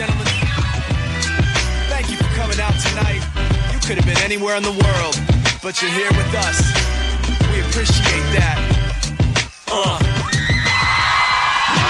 gentlemen, thank you for coming out tonight. You could have been anywhere in the world, but you're here with us. We appreciate that. Uh.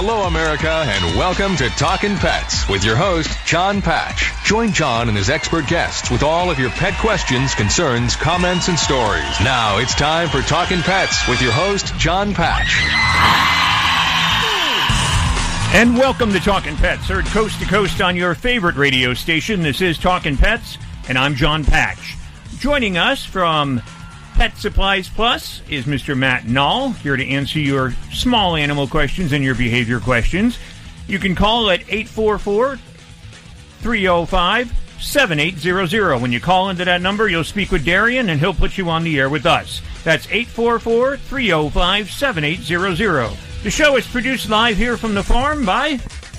Hello, America, and welcome to Talking Pets with your host, Jon Patch. Join Jon and his expert guests with all of your pet questions, concerns, comments, and stories. Now it's time for Talking Pets with your host, Jon Patch. And welcome to Talking Pets, heard coast to coast on your favorite radio station. This is Talking Pets, and I'm Jon Patch. Joining us from Pet Supplies Plus is Mr. Matt Nall, here to answer your small animal questions and your behavior questions. You can call at 844 305 7800. When you call into that number, you'll speak with Darian and he'll put you on the air with us. That's 844 305 7800. The show is produced live here from the farm by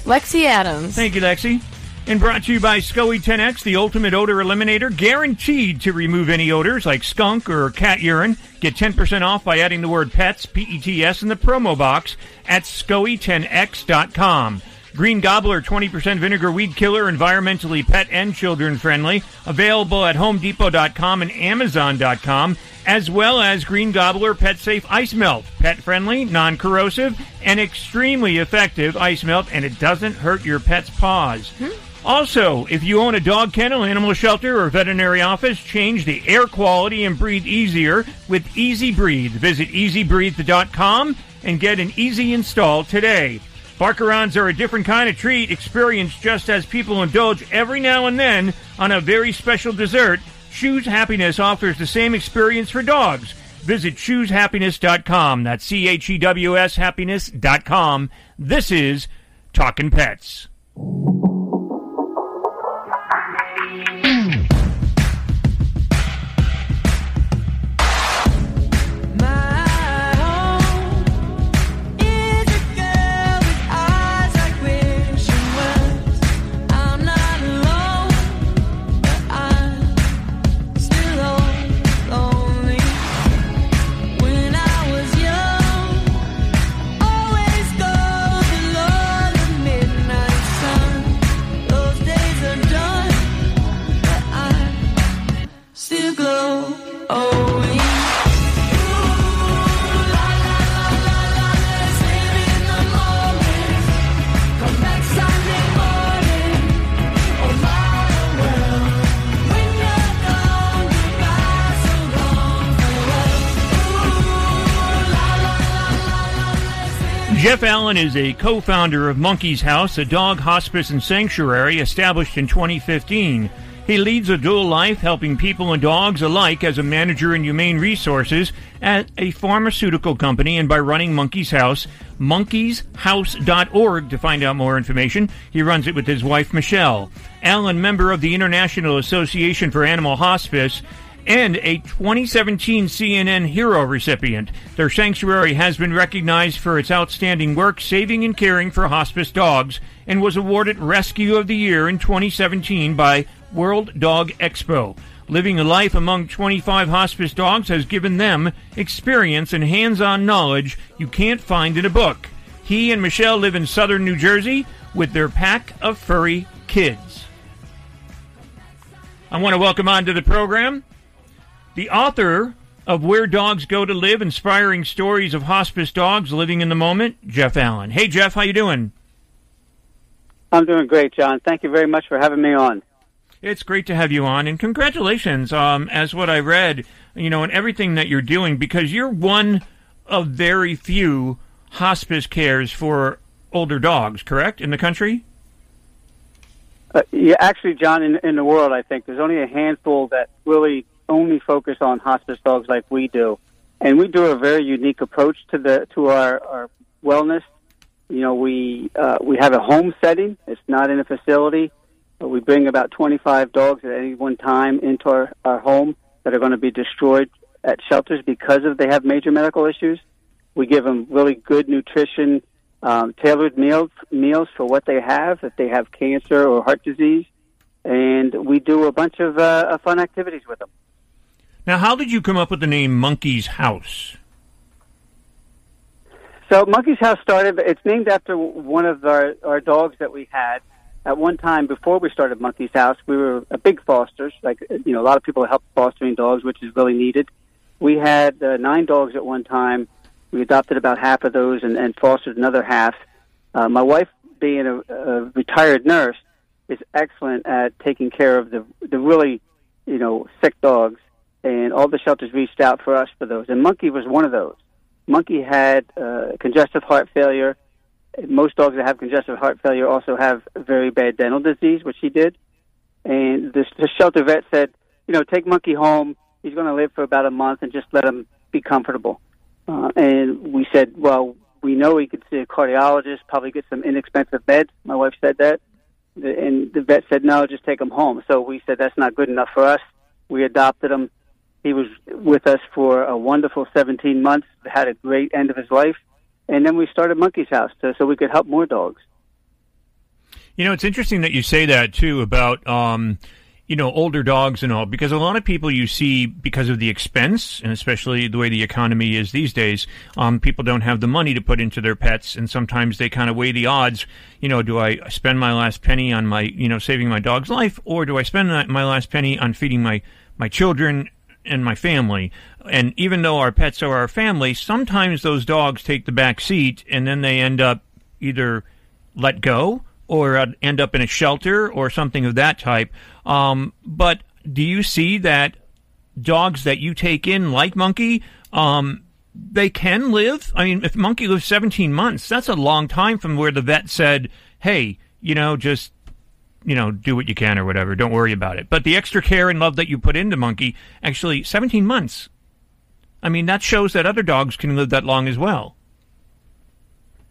Lexi Adams. Thank you, Lexi. And brought to you by SCOE 10X, the ultimate odor eliminator, guaranteed to remove any odors like skunk or cat urine. Get 10% off by adding the word pets, P-E-T-S, in the promo box at SCOE10X.com. Green Gobbler 20% vinegar weed killer, environmentally pet and children friendly. Available at HomeDepot.com and Amazon.com, as well as Green Gobbler Pet Safe Ice Melt. Pet friendly, non corrosive, and extremely effective ice melt, and it doesn't hurt your pet's paws. Hmm. Also, if you own a dog kennel, animal shelter, or veterinary office, change the air quality and breathe easier with EZ Breathe. Visit ezbreathe.com and get an easy install today. Barkarons are a different kind of treat, experienced just as people indulge every now and then on a very special dessert. Chews Happiness offers the same experience for dogs. Visit chewshappiness.com. That's C H E W S happiness.com. This is Talking Pets. Jeff Allen is a co founder of Monkey's House, a dog hospice and sanctuary established in 2015. He leads a dual life, helping people and dogs alike as a manager in humane resources at a pharmaceutical company and by running Monkey's House, monkeyshouse.org to find out more information. He runs it with his wife, Michelle. Allen, member of the International Association for Animal Hospice, and a 2017 CNN Hero recipient. Their sanctuary has been recognized for its outstanding work saving and caring for hospice dogs and was awarded Rescue of the Year in 2017 by World Dog Expo. Living a life among 25 hospice dogs has given them experience and hands on knowledge you can't find in a book. He and Michelle live in southern New Jersey with their pack of furry kids. I want to welcome onto the program the author of Where Dogs Go to Live: Inspiring Stories of Hospice Dogs Living in the Moment, Jeff Allen. Hey Jeff, how you doing? I'm doing great, Jon. Thank you very much for having me on. It's great to have you on, and congratulations. Um, as what I read, you know, and everything that you're doing, because you're one of very few hospice cares for older dogs, correct, in the country? Uh, yeah, actually, Jon, in, in the world, I think there's only a handful that really only focus on hospice dogs like we do, and we do a very unique approach to the to our, our wellness. You know, we uh, we have a home setting; it's not in a facility. But we bring about 25 dogs at any one time into our, our home that are going to be destroyed at shelters because of they have major medical issues. We give them really good nutrition, um, tailored meals meals for what they have. If they have cancer or heart disease, and we do a bunch of uh, fun activities with them. Now, how did you come up with the name Monkey's House? So Monkey's House started. It's named after one of our, our dogs that we had. At one time, before we started Monkey's House, we were a big fosters. Like you know, a lot of people help fostering dogs, which is really needed. We had uh, nine dogs at one time. We adopted about half of those and, and fostered another half. Uh, my wife, being a, a retired nurse, is excellent at taking care of the the really you know sick dogs, and all the shelters reached out for us for those. And Monkey was one of those. Monkey had uh, congestive heart failure. Most dogs that have congestive heart failure also have very bad dental disease, which he did. And the, the shelter vet said, you know, take Monkey home. He's going to live for about a month and just let him be comfortable. Uh, and we said, well, we know he could see a cardiologist, probably get some inexpensive meds. My wife said that. And the vet said, no, just take him home. So we said, that's not good enough for us. We adopted him he was with us for a wonderful 17 months, had a great end of his life, and then we started Monkey's House to, so we could help more dogs. You know, it's interesting that you say that too about um, you know older dogs and all, because a lot of people you see because of the expense, and especially the way the economy is these days, um, people don't have the money to put into their pets, and sometimes they kind of weigh the odds. You know, do I spend my last penny on my you know saving my dog's life, or do I spend my last penny on feeding my my children and my family. And even though our pets are our family, sometimes those dogs take the back seat and then they end up either let go or uh, end up in a shelter or something of that type. Um, but do you see that dogs that you take in, like Monkey, um, they can live? I mean, if Monkey lives 17 months, that's a long time from where the vet said, hey, you know, just you know, do what you can or whatever. Don't worry about it. But the extra care and love that you put into Monkey, actually, 17 months. I mean, that shows that other dogs can live that long as well.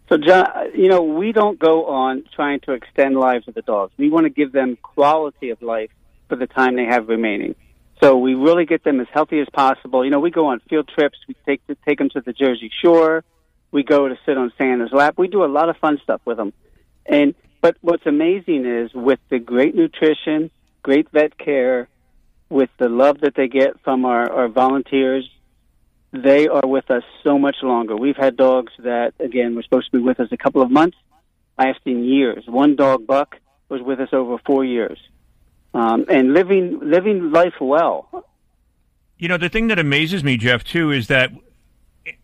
So, Jon, you know, we don't go on trying to extend lives of the dogs. We want to give them quality of life for the time they have remaining. So we really get them as healthy as possible. You know, we go on field trips. We take take them to the Jersey Shore. We go to sit on Santa's lap. We do a lot of fun stuff with them. And but what's amazing is with the great nutrition, great vet care, with the love that they get from our, our volunteers, they are with us so much longer. We've had dogs that, again, were supposed to be with us a couple of months, lasting years. One dog, Buck, was with us over four years, um, and living living life well. You know, the thing that amazes me, Jeff, too, is that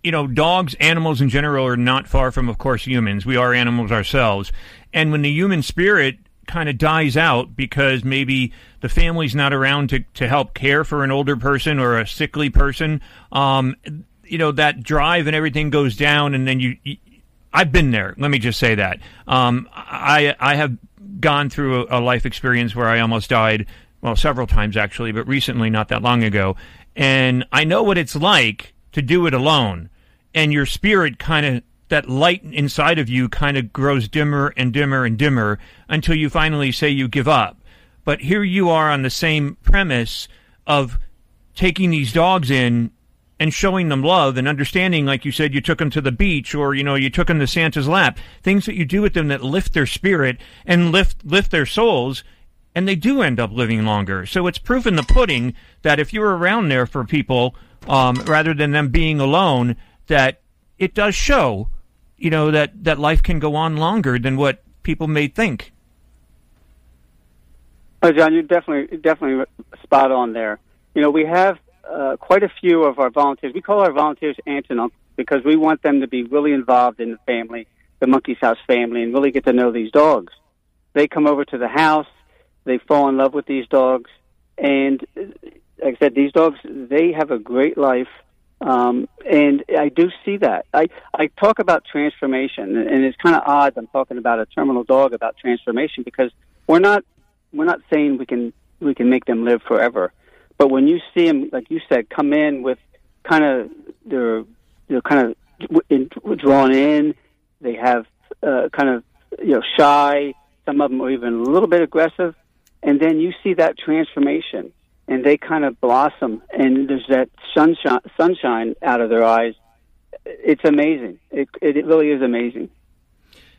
you know, dogs, animals in general are not far from, of course, humans. We are animals ourselves. And when the human spirit kind of dies out because maybe the family's not around to, to help care for an older person or a sickly person, um, you know, that drive and everything goes down. And then you, you I've been there. Let me just say that. Um, I, I have gone through a, a life experience where I almost died, well, several times actually, but recently, not that long ago. And I know what it's like to do it alone. And your spirit kind of, that light inside of you kind of grows dimmer and dimmer and dimmer until you finally say you give up. But here you are on the same premise of taking these dogs in and showing them love and understanding, like you said, you took them to the beach or, you know, you took them to Santa's lap. Things that you do with them that lift their spirit and lift, lift their souls. And they do end up living longer. So it's proof in the pudding that if you're around there for people um, rather than them being alone, that it does show, you know, that, that life can go on longer than what people may think. Oh, Jon, you're definitely definitely spot on there. You know, we have uh, quite a few of our volunteers. We call our volunteers aunts and uncles because we want them to be really involved in the family, the Monkey's House family, and really get to know these dogs. They come over to the house, they fall in love with these dogs, and like I said, these dogs they have a great life, um, and I do see that. I I talk about transformation, and it's kind of odd. I'm talking about a terminal dog about transformation because we're not we're not saying we can we can make them live forever, but when you see them, like you said, come in with kind of they're they're kind of drawn in. They have uh, kind of you know shy. Some of them are even a little bit aggressive, and then you see that transformation and they kind of blossom, and there's that sunshine sunshine out of their eyes. it's amazing. It, it really is amazing.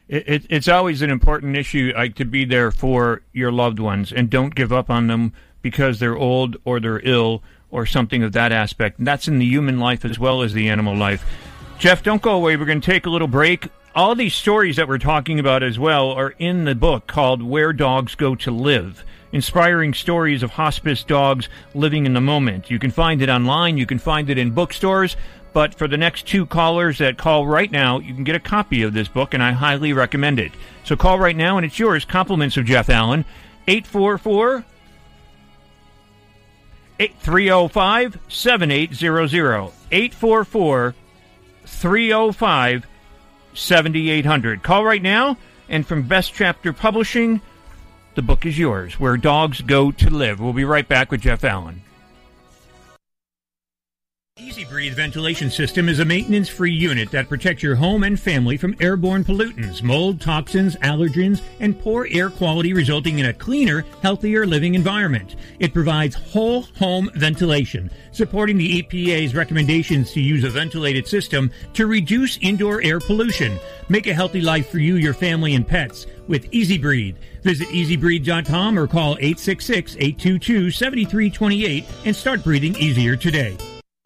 It, it, it's always an important issue like to be there for your loved ones and don't give up on them because they're old or they're ill or something of that aspect. And that's in the human life as well as the animal life. Jeff, don't go away. We're going to take a little break. All these stories that we're talking about as well are in the book called Where Dogs Go to Live. Inspiring stories of hospice dogs living in the moment. You can find it online. You can find it in bookstores. But for the next two callers that call right now, you can get a copy of this book, and I highly recommend it. So call right now, and it's yours. Compliments of Jeff Allen. 844 305 7800. 844 305 7800. Call right now, and from Best Chapter Publishing, the book is yours Where Dogs Go to Live. We'll be right back with Jeff Allen. EZ Breathe ventilation system is a maintenance free unit that protects your home and family from airborne pollutants, mold, toxins, allergens, and poor air quality, resulting in a cleaner, healthier living environment. It provides whole home ventilation, supporting the EPA's recommendations to use a ventilated system to reduce indoor air pollution. Make a healthy life for you, your family, and pets with EZ Breathe. Visit ezbreathe.com or call 866 822 7328 and start breathing easier today.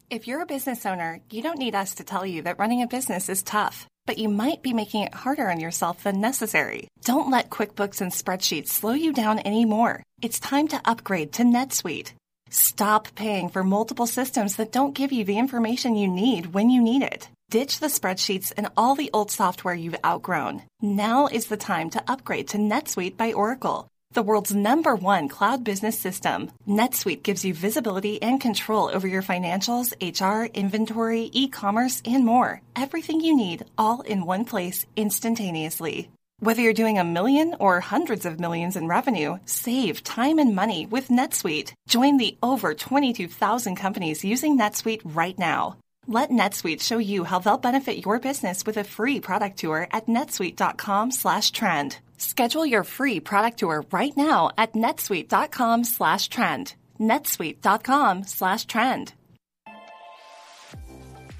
If you're a business owner, you don't need us to tell you that running a business is tough, but you might be making it harder on yourself than necessary. Don't let QuickBooks and spreadsheets slow you down anymore. It's time to upgrade to NetSuite. Stop paying for multiple systems that don't give you the information you need when you need it. Ditch the spreadsheets and all the old software you've outgrown. Now is the time to upgrade to NetSuite by Oracle the world's number one cloud business system. NetSuite gives you visibility and control over your financials, HR, inventory, e-commerce, and more. Everything you need all in one place instantaneously. Whether you're doing a million or hundreds of millions in revenue, save time and money with NetSuite. Join the over 22,000 companies using NetSuite right now. Let NetSuite show you how they'll benefit your business with a free product tour at netsuite.com/trend. Schedule your free product tour right now at netsuite.com slash trend. netsuite.com slash trend.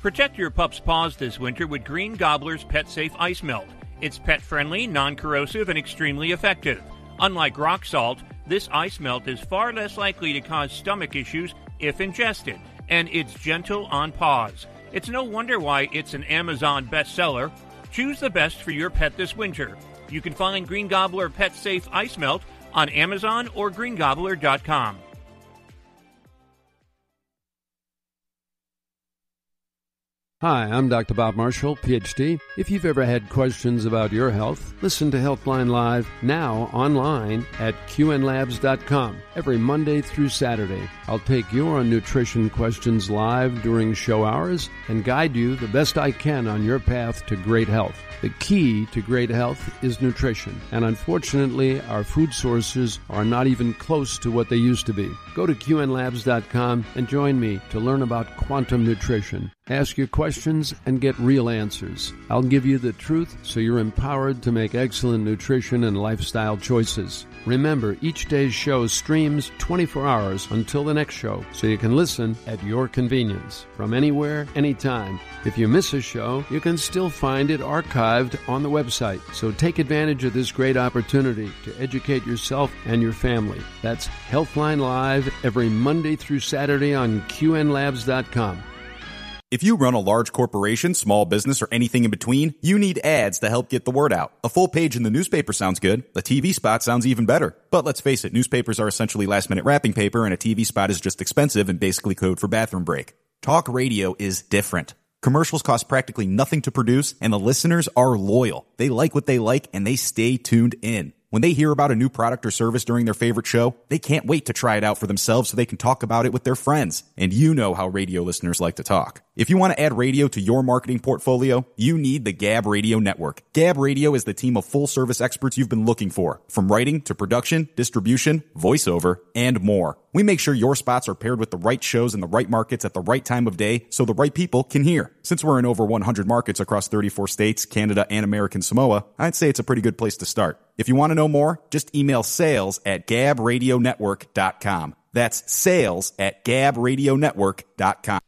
Protect your pup's paws this winter with Green Gobbler's Pet Safe Ice Melt. It's pet friendly, non corrosive, and extremely effective. Unlike rock salt, this ice melt is far less likely to cause stomach issues if ingested, and it's gentle on paws. It's no wonder why it's an Amazon bestseller. Choose the best for your pet this winter. You can find Green Gobbler Pet Safe Ice Melt on Amazon or greengobbler.com. Hi, I'm Dr. Bob Marshall, PhD. If you've ever had questions about your health, listen to Healthline Live now online at qnlabs.com every Monday through Saturday. I'll take your nutrition questions live during show hours and guide you the best I can on your path to great health. The key to great health is nutrition, and unfortunately, our food sources are not even close to what they used to be. Go to qnlabs.com and join me to learn about quantum nutrition. Ask your questions and get real answers. I'll give you the truth so you're empowered to make excellent nutrition and lifestyle choices. Remember, each day's show streams 24 hours until the next show, so you can listen at your convenience from anywhere, anytime. If you miss a show, you can still find it archived on the website. So take advantage of this great opportunity to educate yourself and your family. That's Healthline Live every Monday through Saturday on QNLabs.com. If you run a large corporation, small business, or anything in between, you need ads to help get the word out. A full page in the newspaper sounds good. A TV spot sounds even better. But let's face it, newspapers are essentially last minute wrapping paper and a TV spot is just expensive and basically code for bathroom break. Talk radio is different. Commercials cost practically nothing to produce and the listeners are loyal. They like what they like and they stay tuned in. When they hear about a new product or service during their favorite show, they can't wait to try it out for themselves so they can talk about it with their friends. And you know how radio listeners like to talk. If you want to add radio to your marketing portfolio, you need the Gab Radio Network. Gab Radio is the team of full service experts you've been looking for, from writing to production, distribution, voiceover, and more. We make sure your spots are paired with the right shows in the right markets at the right time of day so the right people can hear. Since we're in over 100 markets across 34 states, Canada, and American Samoa, I'd say it's a pretty good place to start. If you want to know more, just email sales at gabradionetwork.com. That's sales at gabradionetwork.com.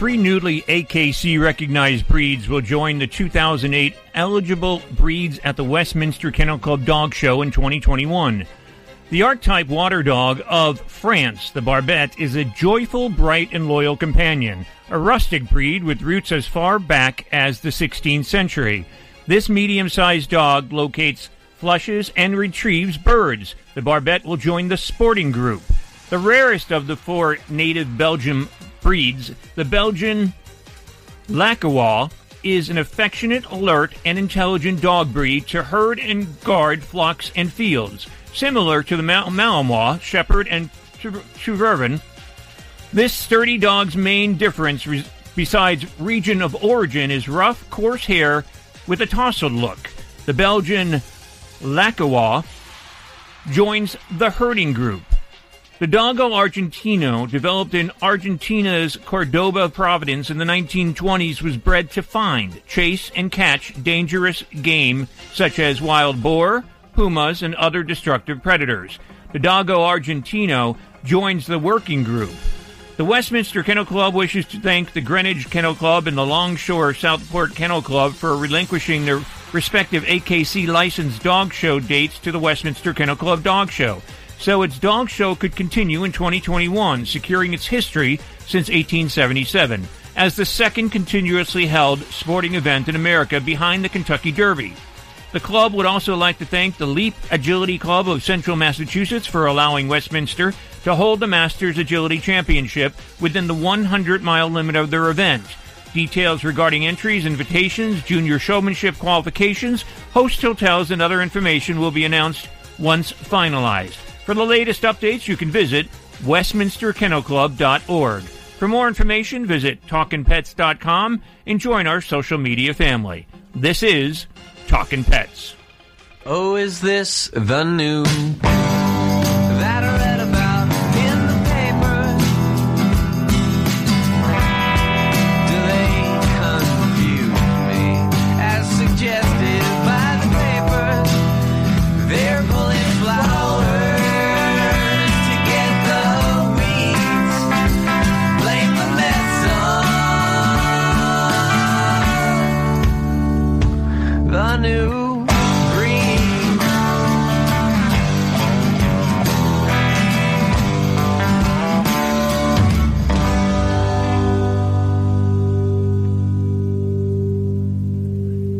newly AKC recognized breeds will join the 2008 eligible breeds at the Westminster Kennel Club Dog Show in 2021. The archetype water dog of France, the Barbet, is a joyful, bright, and loyal companion, a rustic breed with roots as far back as the 16th century. This medium sized dog locates, flushes, and retrieves birds. The Barbet will join the sporting group. The rarest of the four native Belgian breeds, the Belgian Laekenois, is an affectionate, alert, and intelligent dog breed to herd and guard flocks and fields. Similar to the Mal- Malinois, Shepherd, and Tervuren, this sturdy dog's main difference, re- besides region of origin, is rough, coarse hair with a tousled look. The Belgian Laekenois joins the herding group. The Dogo Argentino, developed in Argentina's Cordoba province in the 1920s, was bred to find, chase, and catch dangerous game such as wild boar, pumas, and other destructive predators. The Dogo Argentino joins the working group. The Westminster Kennel Club wishes to thank the Greenwich Kennel Club and the Longshore Southport Kennel Club for relinquishing their respective AKC licensed dog show dates to the Westminster Kennel Club Dog Show so its dog show could continue in 2021, securing its history since 1877 as the second continuously held sporting event in America behind the Kentucky Derby. The club would also like to thank the Leap Agility Club of Central Massachusetts for allowing Westminster to hold the Masters Agility Championship within the 100 mile limit of their event. Details regarding entries, invitations, junior showmanship qualifications, host hotels, and other information will be announced once finalized. For the latest updates, you can visit westminsterkennelclub.org. For more information, visit talkinpets.com and join our social media family. This is Talkin' Pets. Oh, is this the new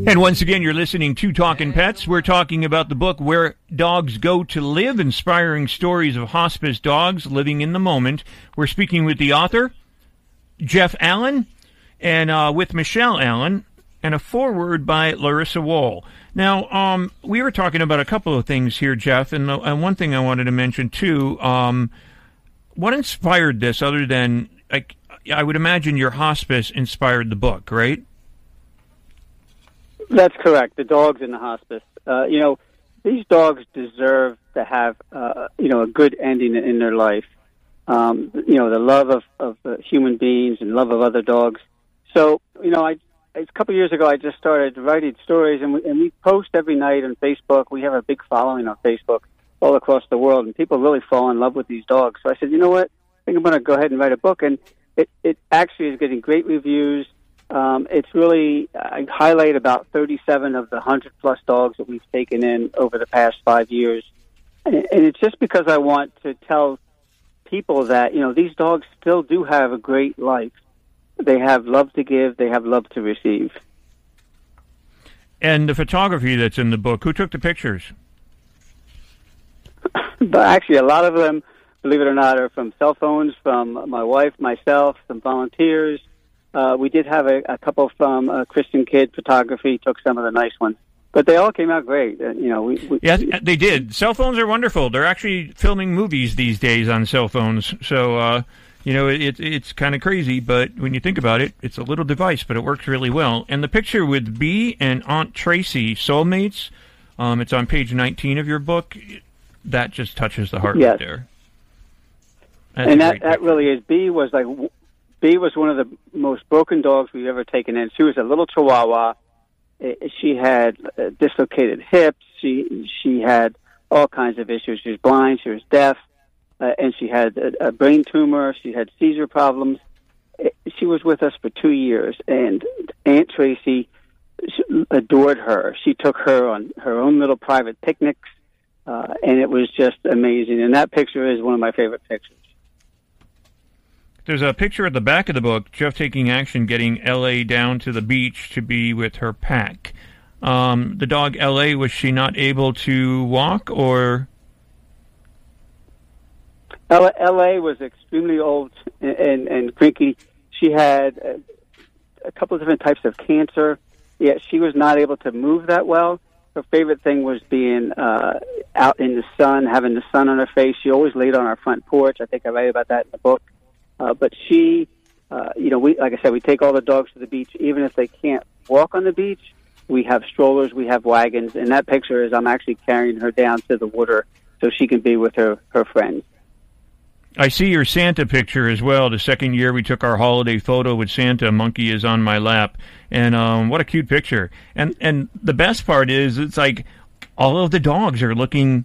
And once again, you're listening to Talking Pets. We're talking about the book Where Dogs Go to Live, inspiring stories of hospice dogs living in the moment. We're speaking with the author, Jeff Allen, and uh, with Michelle Allen, and a foreword by Larissa Wohl. Now, um, we were talking about a couple of things here, Jeff, and, the, and one thing I wanted to mention too. Um, what inspired this, other than like, I would imagine your hospice inspired the book, right? That's correct. The dogs in the hospice. Uh, you know, these dogs deserve to have, uh, you know, a good ending in their life. Um, you know, the love of, of uh, human beings and love of other dogs. So, you know, I a couple of years ago I just started writing stories, and we, and we post every night on Facebook. We have a big following on Facebook all across the world, and people really fall in love with these dogs. So I said, you know what? I think I'm going to go ahead and write a book, and it it actually is getting great reviews. Um, it's really, I highlight about 37 of the 100 plus dogs that we've taken in over the past five years. And, and it's just because I want to tell people that, you know, these dogs still do have a great life. They have love to give, they have love to receive. And the photography that's in the book, who took the pictures? but actually, a lot of them, believe it or not, are from cell phones, from my wife, myself, some volunteers. Uh, we did have a, a couple from uh, Christian Kid Photography, took some of the nice ones. But they all came out great. Uh, you know, we, we yeah, they did. Cell phones are wonderful. They're actually filming movies these days on cell phones. So, uh, you know, it, it's kind of crazy, but when you think about it, it's a little device, but it works really well. And the picture with B and Aunt Tracy, soulmates, um, it's on page 19 of your book. That just touches the heart Yes. right there. That's and that that really is. B was like B was one of the most broken dogs we've ever taken in. She was a little Chihuahua. Eh, She had uh, dislocated hips. She she had all kinds of issues. She was blind. She was deaf, uh, and she had a, a brain tumor. She had seizure problems. eh, she was with us for two years, and Aunt Tracy adored her. She took her on her own little private picnics, uh, and it was just amazing. And that picture is one of my favorite pictures. There's a picture at the back of the book, Jeff taking action, getting L.A. down to the beach to be with her pack. Um, the dog L.A., was she not able to walk or? L.A. was extremely old and, and, and cranky. She had a, a couple of different types of cancer. Yet she was not able to move that well. Her favorite thing was being uh, out in the sun, having the sun on her face. She always laid on our front porch. I think I write about that in the book. Uh, but she, uh, you know, we like I said, we take all the dogs to the beach, even if they can't walk on the beach. We have strollers, we have wagons, and that picture is I'm actually carrying her down to the water so she can be with her her friends. I see your Santa picture as well. The second year we took our holiday photo with Santa, Monkey is on my lap, and um, what a cute picture. And and the best part is it's like all of the dogs are looking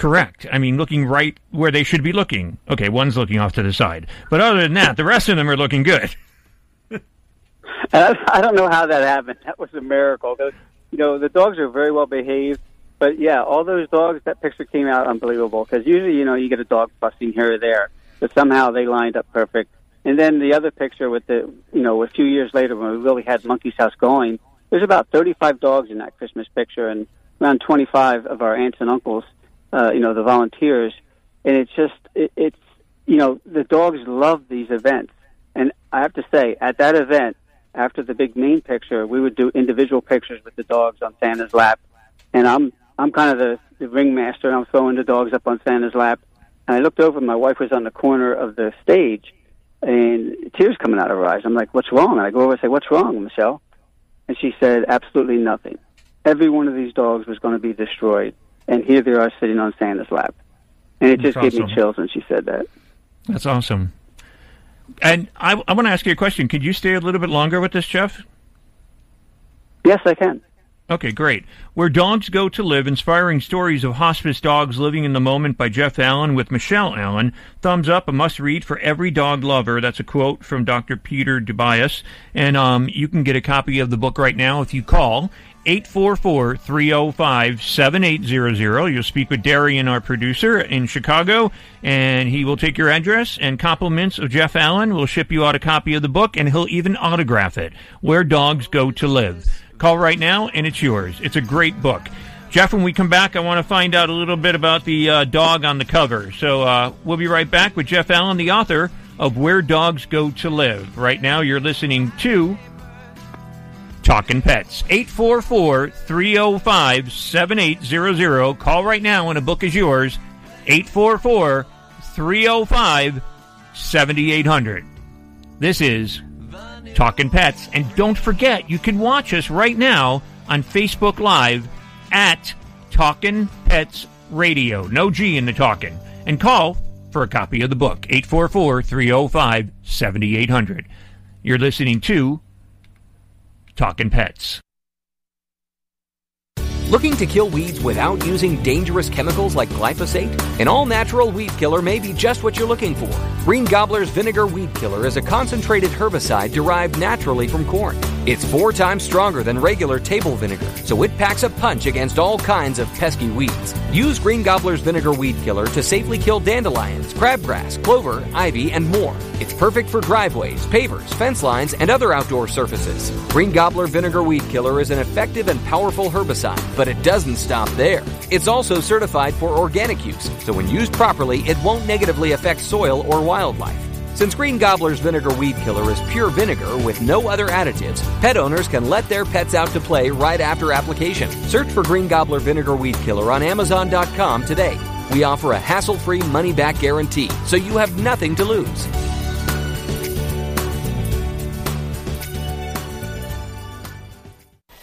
correct. I mean, looking right where they should be looking. Okay, one's looking off to the side, but other than that, the rest of them are looking good. I don't know how that happened. That was a miracle. You know, the dogs are very well behaved, but yeah, all those dogs. That picture came out unbelievable because usually, you know, you get a dog busting here or there, but somehow they lined up perfect. And then the other picture with the, you know, a few years later when we really had Monkey's House going, there's about 35 dogs in that Christmas picture, and around 25 of our aunts and uncles, uh, you know, the volunteers. And it's just, it, it's, you know, the dogs love these events. And I have to say, at that event, after the big main picture, we would do individual pictures with the dogs on Santa's lap. And I'm I'm kind of the, the ringmaster, and I'm throwing the dogs up on Santa's lap. And I looked over, and my wife was on the corner of the stage, and tears coming out of her eyes. I'm like, "What's wrong?" And I go over and say, "What's wrong, Michelle?" And she said, "Absolutely nothing. Every one of these dogs was going to be destroyed, and here they are sitting on Santa's lap." And it just That's gave me chills when she said that. That's awesome. And I, I want to ask you a question. Could you stay a little bit longer with this, Jeff? Yes, I can. Okay, great. Where Dogs Go to Live, inspiring stories of hospice dogs living in the moment by Jeff Allen with Michelle Allen. Thumbs up, a must read for every dog lover. That's a quote from Dr. Peter Dobias. And um, you can get a copy of the book right now if you call 844 305 7800. You'll speak with Darian, our producer in Chicago, and he will take your address and compliments of Jeff Allen. will ship you out a copy of the book, and he'll even autograph it. Where Dogs Go to Live. Call right now, and it's yours. It's a great book. Jeff, when we come back, I want to find out a little bit about the uh, dog on the cover. So uh, we'll be right back with Jeff Allen, the author of Where Dogs Go to Live. Right now, you're listening to Talking Pets. 844 305 7800. Call right now, and a book is yours. 844 305 7800. This is Talking Pets. And don't forget, you can watch us right now on Facebook Live at Talking Pets Radio. No G in the talking. And call for a copy of the book. 844 305 7800. You're listening to Talking Pets. Looking to kill weeds without using dangerous chemicals like glyphosate? An all natural weed killer may be just what you're looking for. Green Gobbler's Vinegar Weed Killer is a concentrated herbicide derived naturally from corn. It's four times stronger than regular table vinegar, so it packs a punch against all kinds of pesky weeds. Use Green Gobbler's Vinegar Weed Killer to safely kill dandelions, crabgrass, clover, ivy, and more. It's perfect for driveways, pavers, fence lines, and other outdoor surfaces. Green Gobbler Vinegar Weed Killer is an effective and powerful herbicide, but it doesn't stop there. It's also certified for organic use, so when used properly, it won't negatively affect soil or wildlife. Since Green Gobbler's Vinegar Weed Killer is pure vinegar with no other additives, pet owners can let their pets out to play right after application. Search for Green Gobbler Vinegar Weed Killer on Amazon.com today. We offer a hassle free money back guarantee, so you have nothing to lose.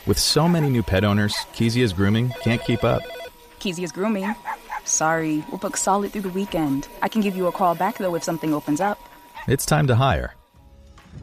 With so many new pet owners, Kezia's grooming can't keep up. Kezia's grooming. Sorry, we'll book solid through the weekend. I can give you a call back though if something opens up. It's time to hire.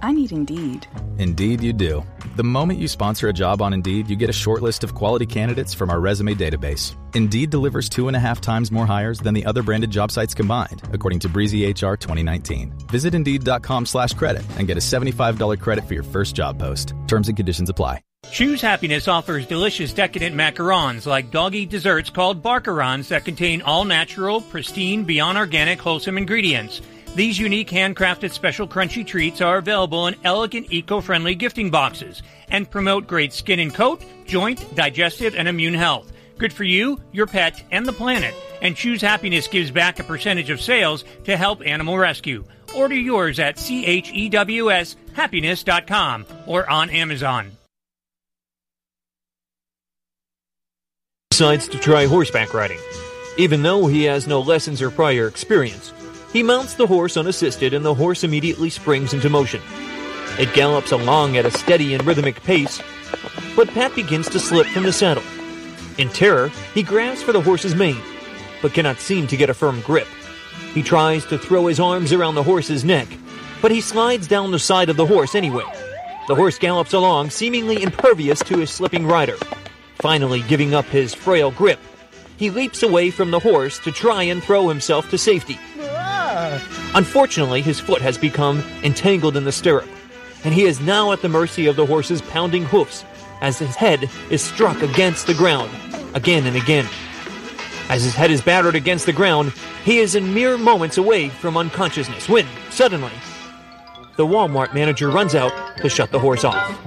I need Indeed. Indeed, you do. The moment you sponsor a job on Indeed, you get a short list of quality candidates from our resume database. Indeed delivers two and a half times more hires than the other branded job sites combined, according to Breezy HR 2019. Visit Indeed.com slash credit and get a $75 credit for your first job post. Terms and conditions apply. Chews Happiness offers delicious decadent macarons like dog-eat desserts called barkarons that contain all natural, pristine, beyond organic, wholesome ingredients. These unique handcrafted special crunchy treats are available in elegant eco-friendly gifting boxes and promote great skin and coat, joint, digestive, and immune health. Good for you, your pet, and the planet. And Chews Happiness gives back a percentage of sales to help animal rescue. Order yours at chewshappiness.com or on Amazon. Decides to try horseback riding. Even though he has no lessons or prior experience, he mounts the horse unassisted and the horse immediately springs into motion. It gallops along at a steady and rhythmic pace, but Pat begins to slip from the saddle. In terror, he grabs for the horse's mane, but cannot seem to get a firm grip. He tries to throw his arms around the horse's neck, but he slides down the side of the horse anyway. The horse gallops along, seemingly impervious to his slipping rider. Finally, giving up his frail grip, he leaps away from the horse to try and throw himself to safety. Unfortunately, his foot has become entangled in the stirrup, and he is now at the mercy of the horse's pounding hoofs as his head is struck against the ground again and again. As his head is battered against the ground, he is in mere moments away from unconsciousness when, suddenly, the Walmart manager runs out to shut the horse off.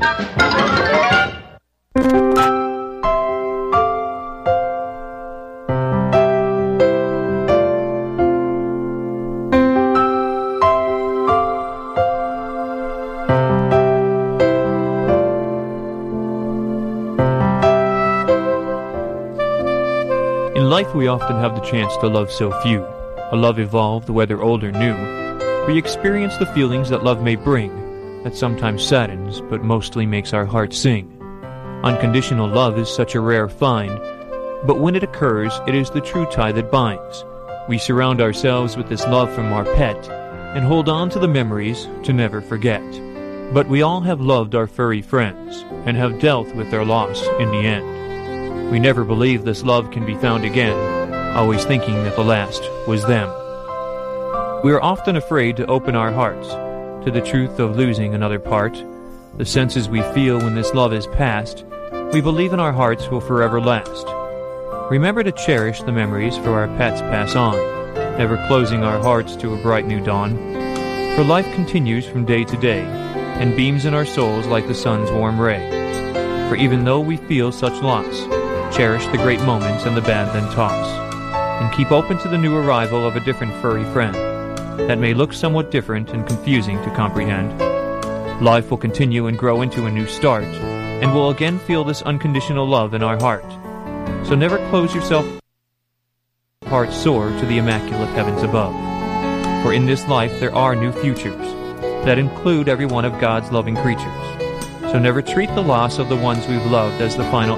We often have the chance to love so few. A love evolved, whether old or new. We experience the feelings that love may bring, that sometimes saddens, but mostly makes our hearts sing. Unconditional love is such a rare find, but when it occurs, it is the true tie that binds. We surround ourselves with this love from our pet, and hold on to the memories to never forget. But we all have loved our furry friends, and have dealt with their loss in the end. We never believe this love can be found again, always thinking that the last was them. We are often afraid to open our hearts to the truth of losing another part, the senses we feel when this love is past, we believe in our hearts will forever last. Remember to cherish the memories for our pets pass on, never closing our hearts to a bright new dawn. For life continues from day to day, and beams in our souls like the sun's warm ray. For even though we feel such loss, cherish the great moments and the bad then toss, and keep open to the new arrival of a different furry friend that may look somewhat different and confusing to comprehend. Life will continue and grow into a new start, and we'll again feel this unconditional love in our heart. So never close yourself heart soar to the immaculate heavens above. For in this life there are new futures that include every one of God's loving creatures. So never treat the loss of the ones we've loved as the final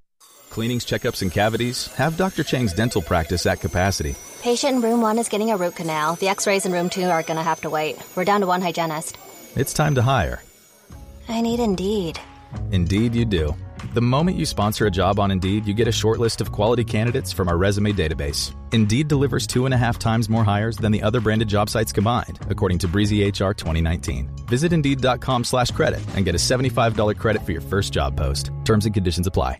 Cleanings, checkups, and cavities? Have Dr. Chang's dental practice at capacity. Patient in room one is getting a root canal. The x rays in room two are going to have to wait. We're down to one hygienist. It's time to hire. I need Indeed. Indeed, you do. The moment you sponsor a job on Indeed, you get a short list of quality candidates from our resume database. Indeed delivers two and a half times more hires than the other branded job sites combined, according to Breezy HR 2019. Visit Indeed.com slash credit and get a $75 credit for your first job post. Terms and conditions apply.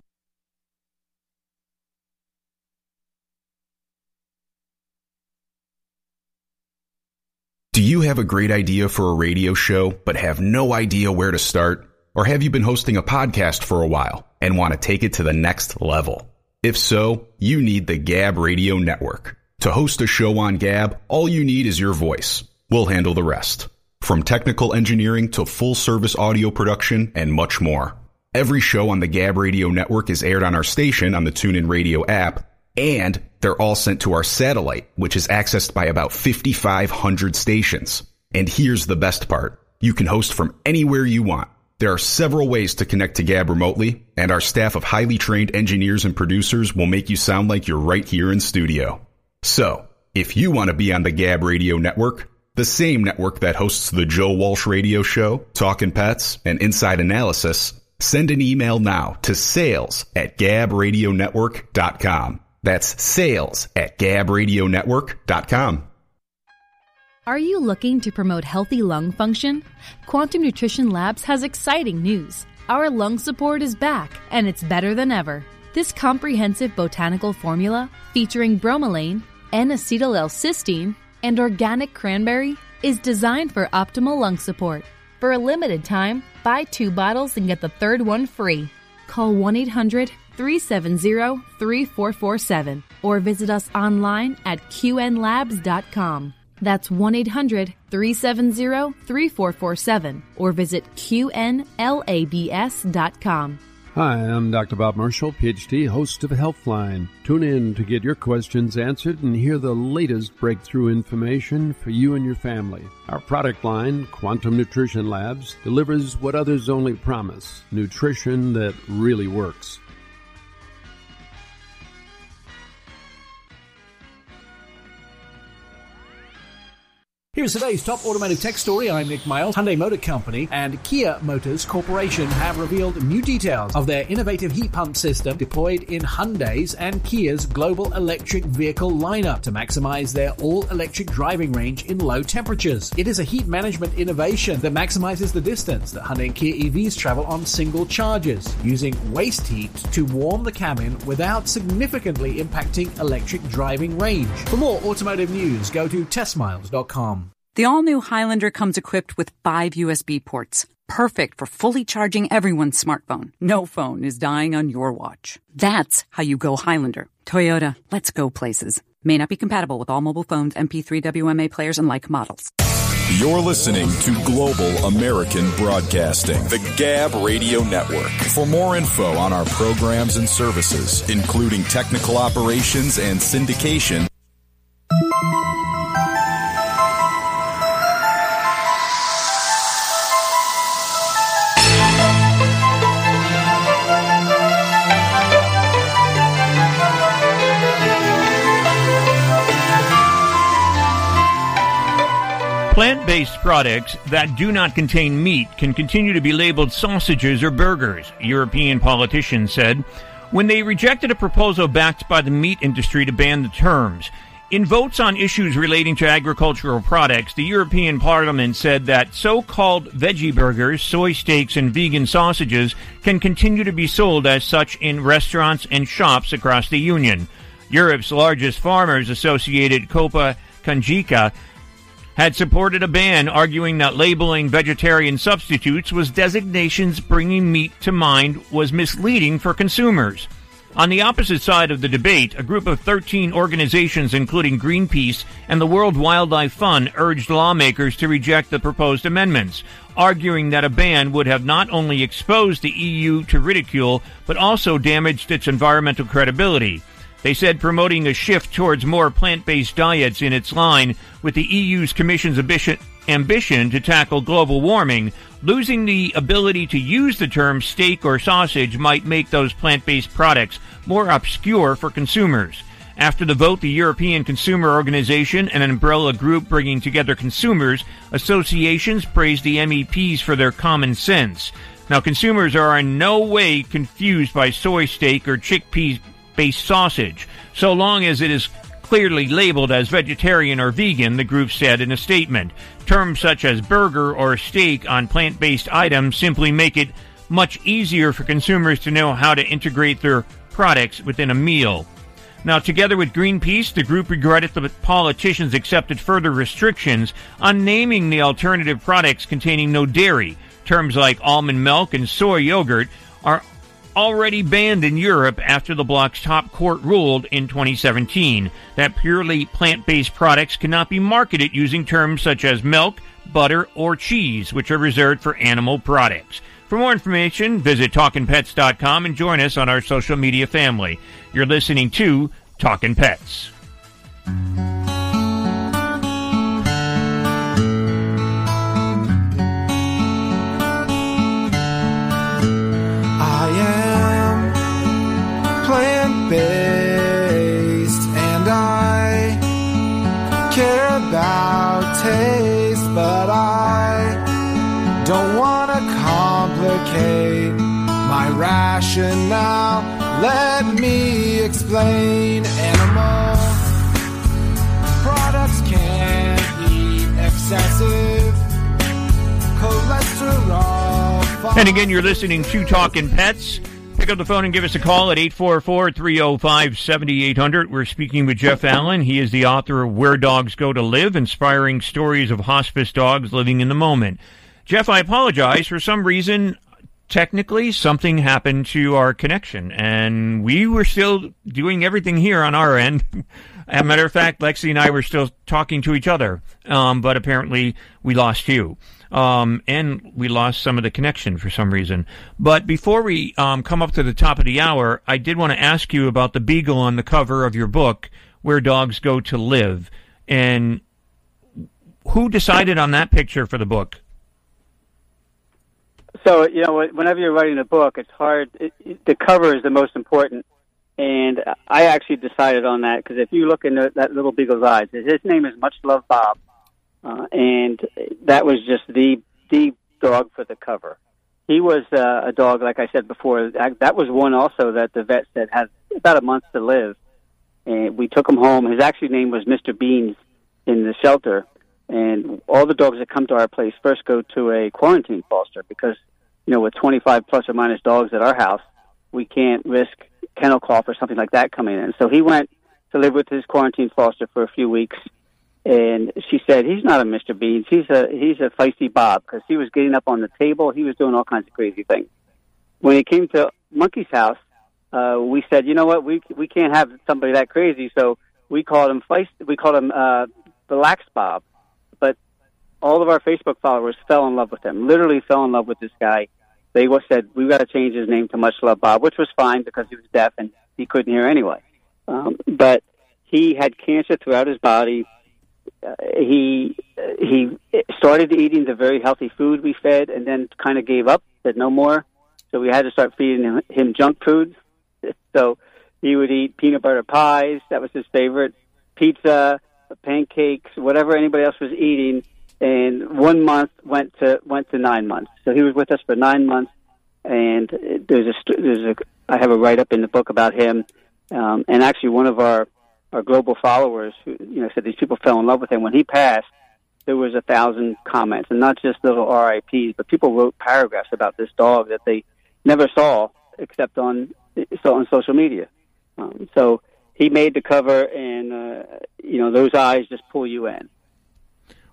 Do you have a great idea for a radio show but have no idea where to start? Or have you been hosting a podcast for a while and want to take it to the next level? If so, you need the Gab Radio Network. To host a show on Gab, all you need is your voice. We'll handle the rest. From technical engineering to full service audio production and much more. Every show on the Gab Radio Network is aired on our station on the TuneIn Radio app, and they're all sent to our satellite, which is accessed by about 5,500 stations. And here's the best part. You can host from anywhere you want. There are several ways to connect to Gab remotely, and our staff of highly trained engineers and producers will make you sound like you're right here in studio. So, if you want to be on the Gab Radio Network, the same network that hosts the Joe Walsh Radio Show, Talkin' Pets, and Inside Analysis, send an email now to sales at gabradionetwork.com. That's sales at gabradionetwork.com. Are you looking to promote healthy lung function? Quantum Nutrition Labs has exciting news. Our lung support is back, and it's better than ever. This comprehensive botanical formula, featuring bromelain, N-acetyl L-cysteine, and organic cranberry, is designed for optimal lung support. For a limited time, buy two bottles and get the third one free. Call 1 800 370 3447 or visit us online at qnlabs.com. That's 1 800 370 3447 or visit qnlabs.com. Hi, I'm Dr. Bob Marshall, PhD, host of Healthline. Tune in to get your questions answered and hear the latest breakthrough information for you and your family. Our product line, Quantum Nutrition Labs, delivers what others only promise nutrition that really works. Here's today's top automotive tech story. I'm Nick Miles. Hyundai Motor Company and Kia Motors Corporation have revealed new details of their innovative heat pump system deployed in Hyundai's and Kia's global electric vehicle lineup to maximize their all-electric driving range in low temperatures. It is a heat management innovation that maximizes the distance that Hyundai and Kia EVs travel on single charges, using waste heat to warm the cabin without significantly impacting electric driving range. For more automotive news, go to testmiles.com. The all new Highlander comes equipped with five USB ports, perfect for fully charging everyone's smartphone. No phone is dying on your watch. That's how you go Highlander. Toyota, let's go places. May not be compatible with all mobile phones, MP3 WMA players, and like models. You're listening to Global American Broadcasting, the Gab Radio Network. For more info on our programs and services, including technical operations and syndication, Plant based products that do not contain meat can continue to be labeled sausages or burgers, European politicians said when they rejected a proposal backed by the meat industry to ban the terms. In votes on issues relating to agricultural products, the European Parliament said that so called veggie burgers, soy steaks, and vegan sausages can continue to be sold as such in restaurants and shops across the Union. Europe's largest farmers associated Copa Cogeca had supported a ban, arguing that labeling vegetarian substitutes was designations bringing meat to mind was misleading for consumers. On the opposite side of the debate, a group of 13 organizations, including Greenpeace and the World Wildlife Fund, urged lawmakers to reject the proposed amendments, arguing that a ban would have not only exposed the EU to ridicule, but also damaged its environmental credibility. They said promoting a shift towards more plant based diets in its line with the EU's Commission's ambition, to tackle global warming, losing the ability to use the term steak or sausage might make those plant based products more obscure for consumers. After the vote, the European Consumer Organization, an umbrella group bringing together consumers, associations praised the MEPs for their common sense. Now, consumers are in no way confused by soy steak or chickpea based sausage, so long as it is clearly labeled as vegetarian or vegan, the group said in a statement. Terms such as burger or steak on plant based items simply make it much easier for consumers to know how to integrate their products within a meal. Now, together with Greenpeace, the group regretted that politicians accepted further restrictions on naming the alternative products containing no dairy. Terms like almond milk and soy yogurt are already banned in Europe after the bloc's top court ruled in 2017 that purely plant based products cannot be marketed using terms such as milk, butter, or cheese, which are reserved for animal products. For more information, visit TalkinPets.com and join us on our social media family. You're listening to Talkin' Pets. Based and I care about taste, but I don't want to complicate my rationale. Let me explain animal products can't eat excessive cholesterol. And again, you're listening to Talking Pets. Pick up the phone and give us a call at 844-305-7800. We're speaking with Jeff Allen. He is the author of Where Dogs Go to Live, inspiring stories of hospice dogs living in the moment. Jeff, I apologize. For some reason, technically, something happened to our connection, and we were still doing everything here on our end. As a matter of fact, Lexi and I were still talking to each other, um, but apparently we lost you. Um, and we lost some of the connection for some reason. But before we um, come up to the top of the hour, I did want to ask you about the beagle on the cover of your book, Where Dogs Go to Live. And who decided on that picture for the book? So you know, whenever you're writing a book, it's hard. It, it, the cover is the most important, and I actually decided on that because if you look into that little beagle's eyes, his name is Much Love Bob, uh, and that was just the the dog for the cover. He was uh, a dog, like I said before. That, was one also that the vet said had about a month to live, and we took him home. His actual name was Mister Beans in the shelter, and all the dogs that come to our place first go to a quarantine foster because you know with 25 plus or minus dogs at our house, we can't risk kennel cough or something like that coming in. So he went to live with his quarantine foster for a few weeks and she said he's not a Mr. Beans. He's a he's a feisty Bob because he was getting up on the table. He was doing all kinds of crazy things. When he came to Monkey's house, uh, we said, you know what, we we can't have somebody that crazy. So we called him feist. We called him uh, relaxed Bob. But all of our Facebook followers fell in love with him. Literally fell in love with this guy. They said we've got to change his name to Much Love Bob, which was fine because he was deaf and he couldn't hear anyway. Um, but he had cancer throughout his body uh, he he started eating the very healthy food we fed, and then kind of gave up, said no more. So we had to start feeding him, him junk food. So he would eat peanut butter pies. That was his favorite. Pizza, pancakes, whatever anybody else was eating. And one month went to went to nine months. So he was with us for nine months. And there's a there's a I have a write up in the book about him. Um, and actually, one of our our global followers who you know said these people fell in love with him when he passed there was a thousand comments and not just little rips but people wrote paragraphs about this dog that they never saw except on saw on social media um, so he made the cover and uh, you know those eyes just pull you in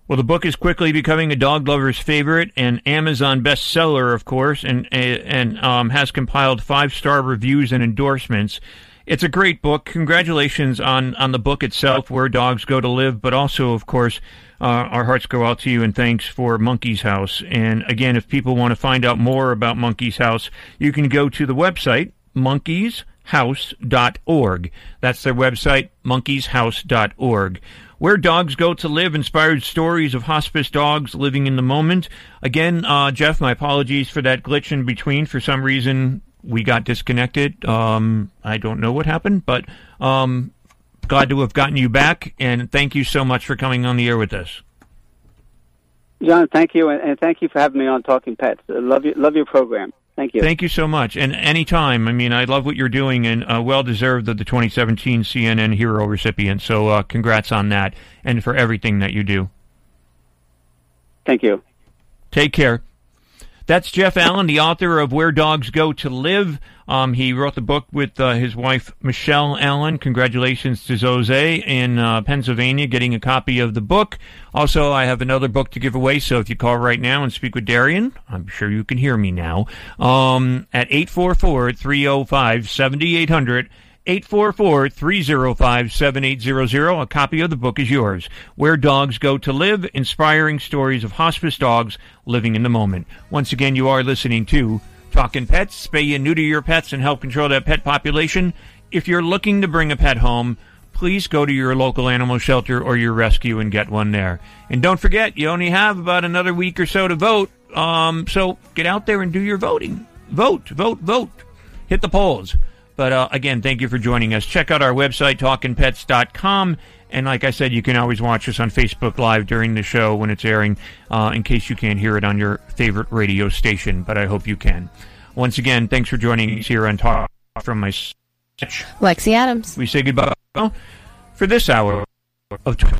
Well, the book is quickly becoming a dog lover's favorite and Amazon bestseller, of course, and and um, has compiled five star reviews and endorsements. It's a great book. Congratulations on on the book itself, Where Dogs Go to Live, but also, of course, uh, our hearts go out to you and thanks for Monkey's House. And again, if people want to find out more about Monkey's House, you can go to the website monkeyshouse.org. That's their website, monkeyshouse.org. Where Dogs Go to Live inspired stories of hospice dogs living in the moment. Again, uh, Jeff, my apologies for that glitch in between. For some reason, we got disconnected. Um, I don't know what happened, but um, glad to have gotten you back, and thank you so much for coming on the air with us. Jon, thank you, and, thank you for having me on Talking Pets. Love love your program. Thank you. Thank you so much. And anytime, I mean, I love what you're doing and uh, well deserved of the 2017 CNN Hero recipient. So uh, congrats on that and for everything that you do. Thank you. Take care. That's Jeff Allen, the author of Where Dogs Go to Live. Um, he wrote the book with uh, his wife, Michelle Allen. Congratulations to Jose in uh, Pennsylvania getting a copy of the book. Also, I have another book to give away, so if you call right now and speak with Darian, I'm sure you can hear me now, um, at 844 305 7800. 844-305-7800. A copy of the book is yours. Where Dogs Go to Live, Inspiring Stories of Hospice Dogs Living in the Moment. Once again, you are listening to Talking Pets, spay and neuter your pets and help control that pet population. If you're looking to bring a pet home, please go to your local animal shelter or your rescue and get one there. And don't forget, you only have about another week or so to vote. Um, so get out there and do your voting. Vote, vote, vote. Hit the polls. But uh, again, thank you for joining us. Check out our website, talkingpets.com. And like I said, you can always watch us on Facebook Live during the show when it's airing, uh, in case you can't hear it on your favorite radio station. But I hope you can. Once again, thanks for joining us here on Talk from my Lexi Adams. We say goodbye for this hour of.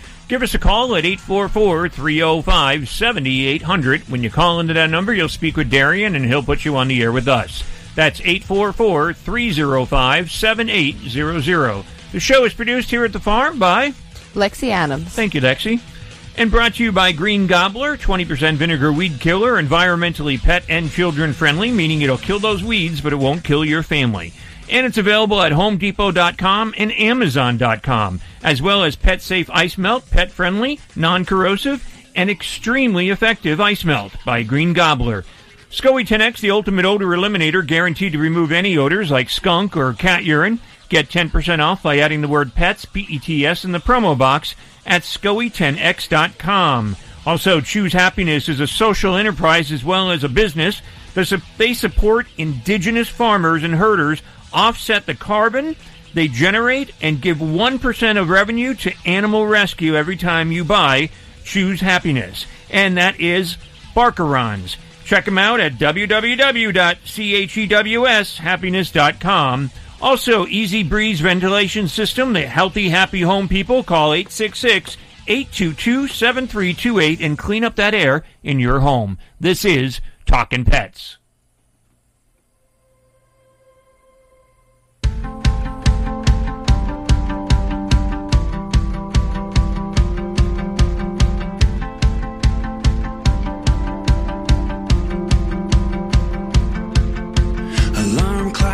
Give us a call at 844-305-7800. When you call into that number, you'll speak with Darian, and he'll put you on the air with us. That's 844-305-7800. The show is produced here at the farm by Lexi Adams. Thank you, Lexi. And brought to you by Green Gobbler, 20% vinegar weed killer, environmentally pet and children friendly, meaning it'll kill those weeds, but it won't kill your family. And it's available at HomeDepot.com and Amazon.com, as well as Pet Safe Ice Melt, pet friendly, non corrosive, and extremely effective ice melt by Green Gobbler. SCOE 10X, the ultimate odor eliminator, guaranteed to remove any odors like skunk or cat urine. Get 10% off by adding the word pets, P-E-T-S, in the promo box at SCOE10X.com. Also, Chews Happiness is a social enterprise as well as a business. They support indigenous farmers and herders, offset the carbon they generate, and give 1% of revenue to animal rescue every time you buy Chews Happiness. And that is Barkarons. Check them out at www.chewshappiness.com. Also, EZ Breathe Ventilation System, the healthy, happy home people. Call 866 822 7328 and clean up that air in your home. This is Talkin' Pets.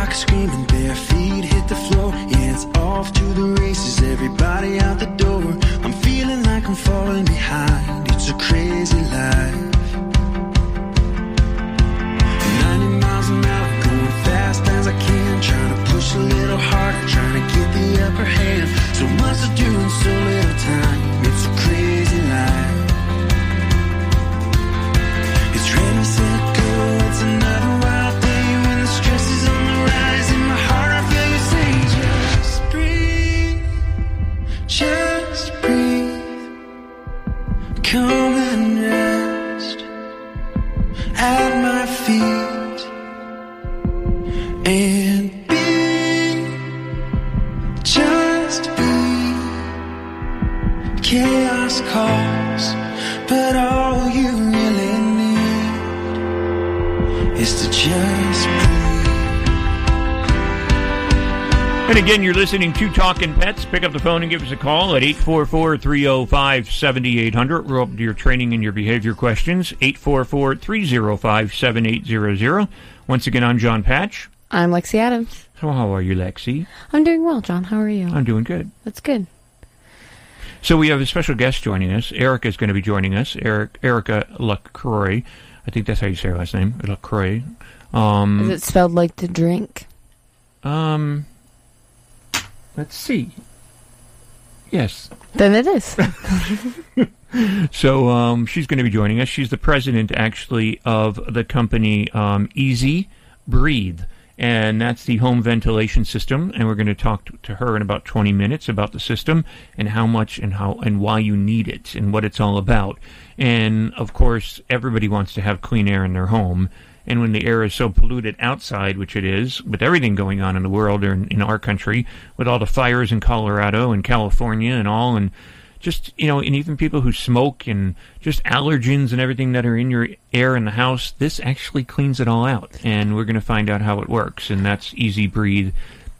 Clock screaming, bare feet hit the floor. Yeah, it's off to the races, everybody out the door. I'm feeling like I'm falling behind. It's a crazy life. 90 miles an hour, going fast as I can. Trying to push a little harder, trying to get the upper hand. So much to do in so little time. Come and rest at my feet and be, just be. Chaos calls, but all you really need is to just And again, you're listening to Talking Pets. Pick up the phone and give us a call at 844 305 7800. We're open to your training and your behavior questions. 844 305 7800. Once again, I'm Jon Patch. I'm Lexi Adams. So, how are you, Lexi? I'm doing well, Jon. How are you? I'm doing good. That's good. So, we have a special guest joining us. Erika is going to be joining us. Eric, Erika LaCroix. I think that's how you say her last name, LaCroix. Um, Is it spelled like the drink? Um, let's see. Yes. Then it is. So um, she's going to be joining us. She's the president, actually, of the company um, EZ Breathe, and that's the home ventilation system. And we're going to talk to, to her in about 20 minutes about the system and how much and how and why you need it and what it's all about. And of course, everybody wants to have clean air in their home. And when the air is so polluted outside, which it is, with everything going on in the world or in, in our country, with all the fires in Colorado and California and all, and just you know, and even people who smoke and just allergens and everything that are in your air in the house, this actually cleans it all out. And we're going to find out how it works, and that's EZ Breathe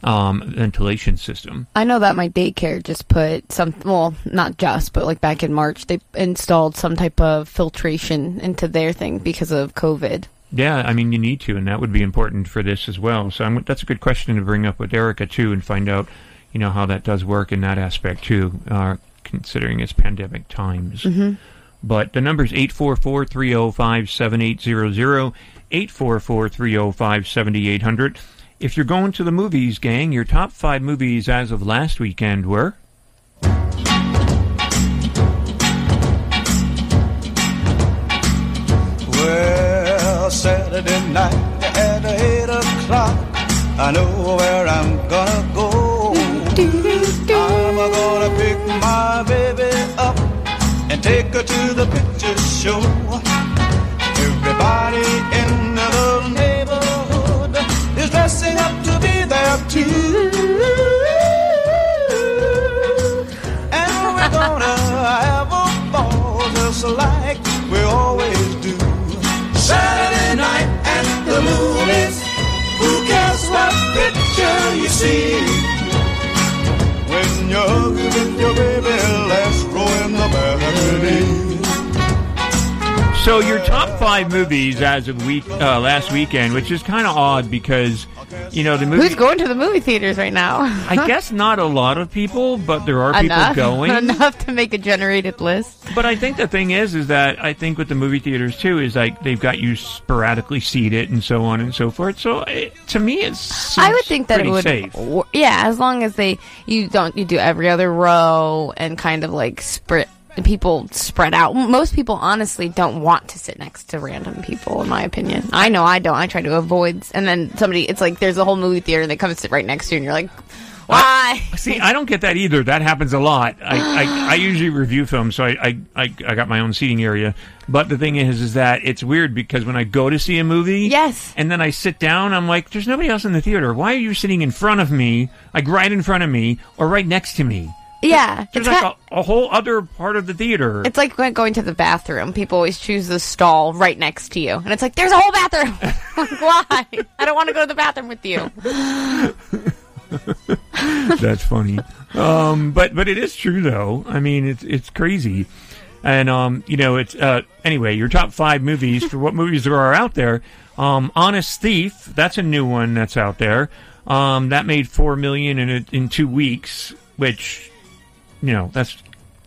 um, ventilation system. I know that my daycare just put some, well, not just, but like back in March, they installed some type of filtration into their thing because of COVID. Yeah, I mean, you need to, and that would be important for this as well. So I'm, that's a good question to bring up with Erika too, and find out, you know, how that does work in that aspect too, uh, considering it's pandemic times. Mhm. But the number is 844-305-7800, 844-305-7800. If you're going to the movies, gang, your top five movies as of last weekend were... Well, Saturday night at eight o'clock, I know where I'm gonna go. I'm gonna pick my baby up and take her to the picture show. Everybody in the neighborhood is dressing up to be there too. And we're gonna have a ball just like we always do. Saturday night at the movies. Who cares what picture you see? When you're with your baby, let's row in the matinee. So your top five movies as of week uh, last weekend, which is kind of odd because you know the movie. Who's going to the movie theaters right now? I guess not a lot of people, but there are people going. enough to make a generated list. But I think the thing is, is that I think with the movie theaters too is like they've got you sporadically seated and so on and so forth. So it, to me, it's I would think that it would, safe. yeah, as long as they you don't you do every other row and kind of like people spread out. Most people honestly don't want to sit next to random people, in my opinion. I know I don't. I try to avoid, and then somebody, it's like there's a whole movie theater and they come and sit right next to you, and you're like, why? See, I don't get that either. That happens a lot. I, I, I usually review films, so I, I, I, I got my own seating area. But the thing is, is that it's weird because when I go to see a movie, yes, and then I sit down, I'm like, there's nobody else in the theater. Why are you sitting in front of me, like right in front of me, or right next to me? Yeah, There's it's like a, a whole other part of the theater. It's like going to the bathroom. People always choose the stall right next to you, and it's like there's a whole bathroom. why? I don't want to go to the bathroom with you. That's funny. Um, but but it is true though. I mean, it's it's crazy. And um, you know, it's uh, anyway your top five movies for what movies there are out there. Um, Honest Thief, that's a new one that's out there. Um, that made four million in a, in two weeks, which you know that's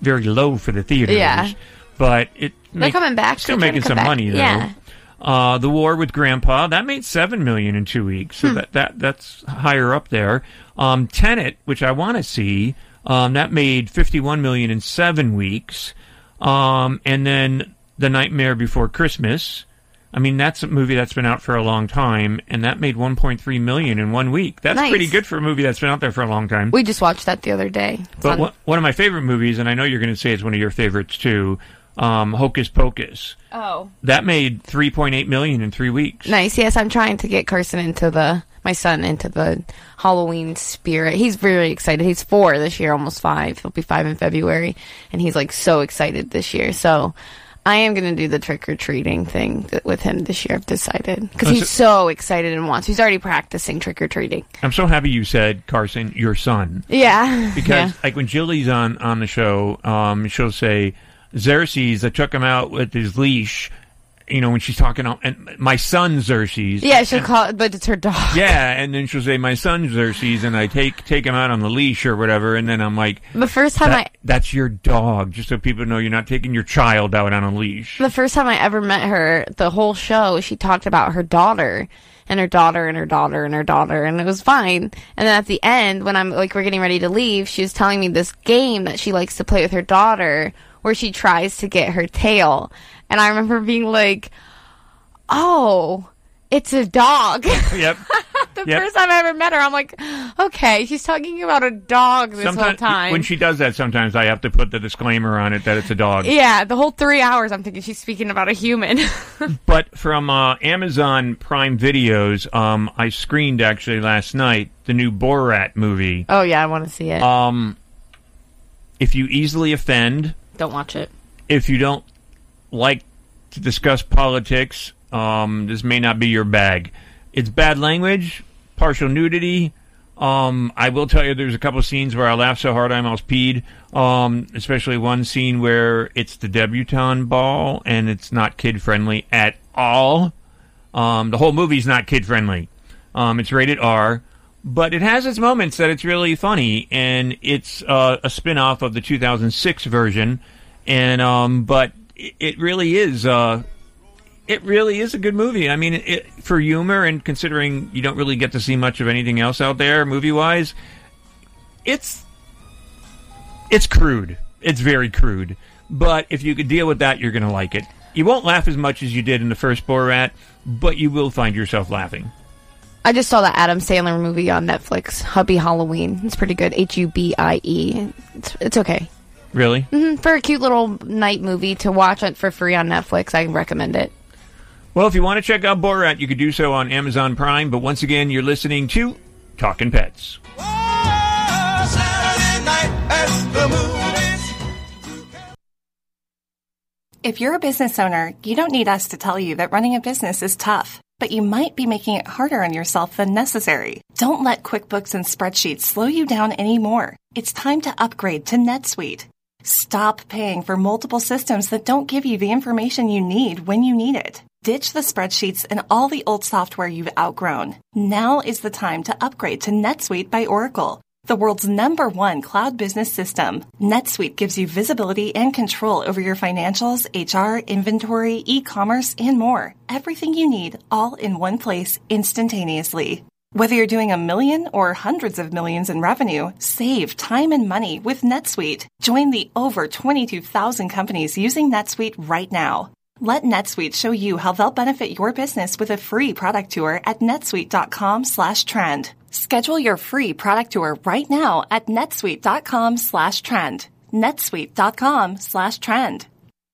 very low for the theaters. Yeah. but it They're coming back. Still They're making some back. money though. Yeah. Uh, the War with Grandpa that made seven million in two weeks, so Hmm. that, that that's higher up there. Um, Tenet, which I want to see, um, that made fifty-one million in seven weeks, um, and then The Nightmare Before Christmas. I mean, that's a movie that's been out for a long time, and that made one point three million in one week. That's Nice. pretty good for a movie that's been out there for a long time. We just watched that the other day. It's But on- one, one of my favorite movies, and I know you're going to say it's one of your favorites too, um, Hocus Pocus. Oh. That made 3.8 million in three weeks. Nice. Yes, I'm trying to get Carson into the my son into the Halloween spirit. He's very excited. He's four this year, almost five. He'll be five in February, and he's like so excited this year. So. I am going to do the trick or treating thing th- with him this year. I've decided because Oh, he's so excited and wants. He's already practicing trick or treating. I'm so happy you said Carson, your son. Yeah, Because Yeah. like when Jilly's on on the show, um, she'll say Xerxes. I took him out with his leash. You know when she's talking, and my son Xerxes. Yeah, she'll And- call it, but it's her dog. Yeah, and then she'll say my son Xerxes, and I take take him out on the leash or whatever, and then I'm like, The first time "That- that's your dog, just so people know you're not taking your child out on a leash. The first time I ever met her, the whole show, she talked about her daughter and her daughter and her daughter and her daughter, and it was fine. And then at the end, when I'm like, we're getting ready to leave, she was telling me this game that she likes to play with her daughter where she tries to get her tail. And I remember being like, oh, it's a dog. Yep. the Yep. first time I ever met her, I'm like, okay, she's talking about a dog this whole time. when she does that, sometimes I have to put the disclaimer on it that it's a dog. yeah, the whole three hours, I'm thinking she's speaking about a human. But from uh, Amazon Prime Videos, um, I screened actually last night the new Borat movie. oh yeah, I want to see it. Um, if you easily offend, Don't watch it. if you don't like to discuss politics, um, this may not be your bag. It's bad language, partial nudity. Um, I will tell you, there's a couple scenes where I laughed so hard I almost peed. Um, especially one scene where it's the debutante ball and it's not kid friendly at all. Um, the whole movie's not kid friendly. Um, it's rated R, but it has its moments that it's really funny, and it's uh, a spin off of the 2006 version. And um, but it, really is. Uh, it really is a good movie. I mean, it, for humor and considering you don't really get to see much of anything else out there movie wise, it's it's crude. It's very crude. But if you could deal with that, you're going to like it. You won't laugh as much as you did in the first Borat, but you will find yourself laughing. I just saw that Adam Sandler movie on Netflix, Hubie Halloween. It's pretty good. H U B I E. It's it's okay. Really? hmm For a cute little night movie to watch it for free on Netflix, I recommend it. Well, if you want to check out Borat, you could do so on Amazon Prime. But once again, you're listening to Talking Pets. Saturday night at the movies. If you're a business owner, you don't need us to tell you that running a business is tough, but you might be making it harder on yourself than necessary. Don't let QuickBooks and spreadsheets slow you down anymore. It's time to upgrade to NetSuite. Stop paying for multiple systems that don't give you the information you need when you need it. Ditch the spreadsheets and all the old software you've outgrown. Now is the time to upgrade to NetSuite by Oracle, the world's number one cloud business system. NetSuite gives you visibility and control over your financials, HR, inventory, e-commerce, and more. Everything you need all in one place instantaneously. Whether you're doing a million or hundreds of millions in revenue, save time and money with NetSuite. Join the over 22,000 companies using NetSuite right now. Let NetSuite show you how they'll benefit your business with a free product tour at netsuite.com slash trend. Schedule your free product tour right now at netsuite.com slash trend. netsuite.com slash trend.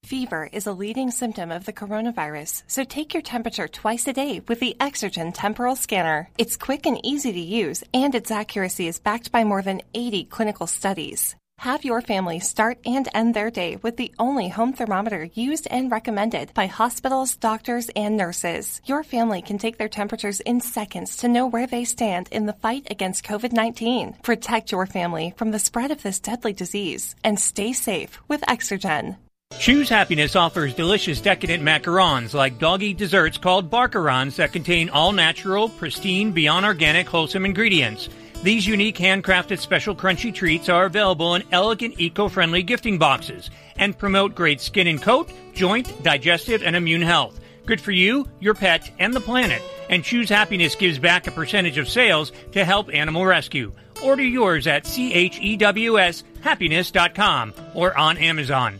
Fever is a leading symptom of the coronavirus, so take your temperature twice a day with the Exergen temporal scanner. It's quick and easy to use, and its accuracy is backed by more than 80 clinical studies. Have your family start and end their day with the only home thermometer used and recommended by hospitals, doctors, and nurses. Your family can take their temperatures in seconds to know where they stand in the fight against COVID 19. Protect your family from the spread of this deadly disease and stay safe with Exergen. Chews Happiness offers delicious decadent macarons like doggy desserts called Barkarons that contain all natural, pristine, beyond organic, wholesome ingredients. These unique handcrafted special crunchy treats are available in elegant eco-friendly gifting boxes and promote great skin and coat, joint, digestive, and immune health. Good for you, your pet, and the planet. And Chews Happiness gives back a percentage of sales to help animal rescue. Order yours at chewshappiness.com or on Amazon.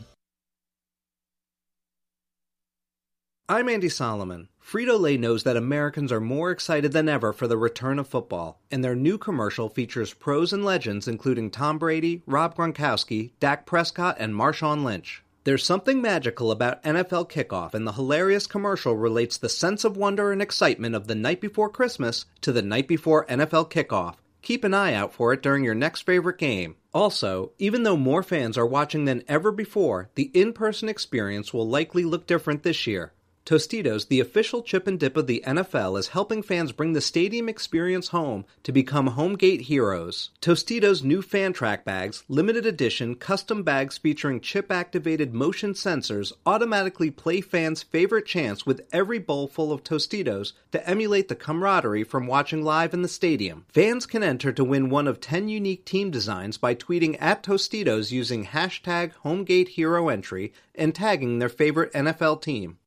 I'm Andy Solomon. Frito Lay knows that Americans are more excited than ever for the return of football, and their new commercial features pros and legends including Tom Brady, Rob Gronkowski, Dak Prescott, and Marshawn Lynch. There's something magical about NFL kickoff, and the hilarious commercial relates the sense of wonder and excitement of the night before Christmas to the night before NFL kickoff. Keep an eye out for it during your next favorite game. Also, even though more fans are watching than ever before, the in person experience will likely look different this year. Tostitos, the official chip and dip of the NFL, is helping fans bring the stadium experience home to become home gate heroes. Tostitos' new fan track bags, limited edition custom bags featuring chip activated motion sensors, automatically play fans' favorite chants with every bowl full of Tostitos to emulate the camaraderie from watching live in the stadium. Fans can enter to win one of 10 unique team designs by tweeting at Tostitos using hashtag HomeGateHeroEntry and tagging their favorite NFL team.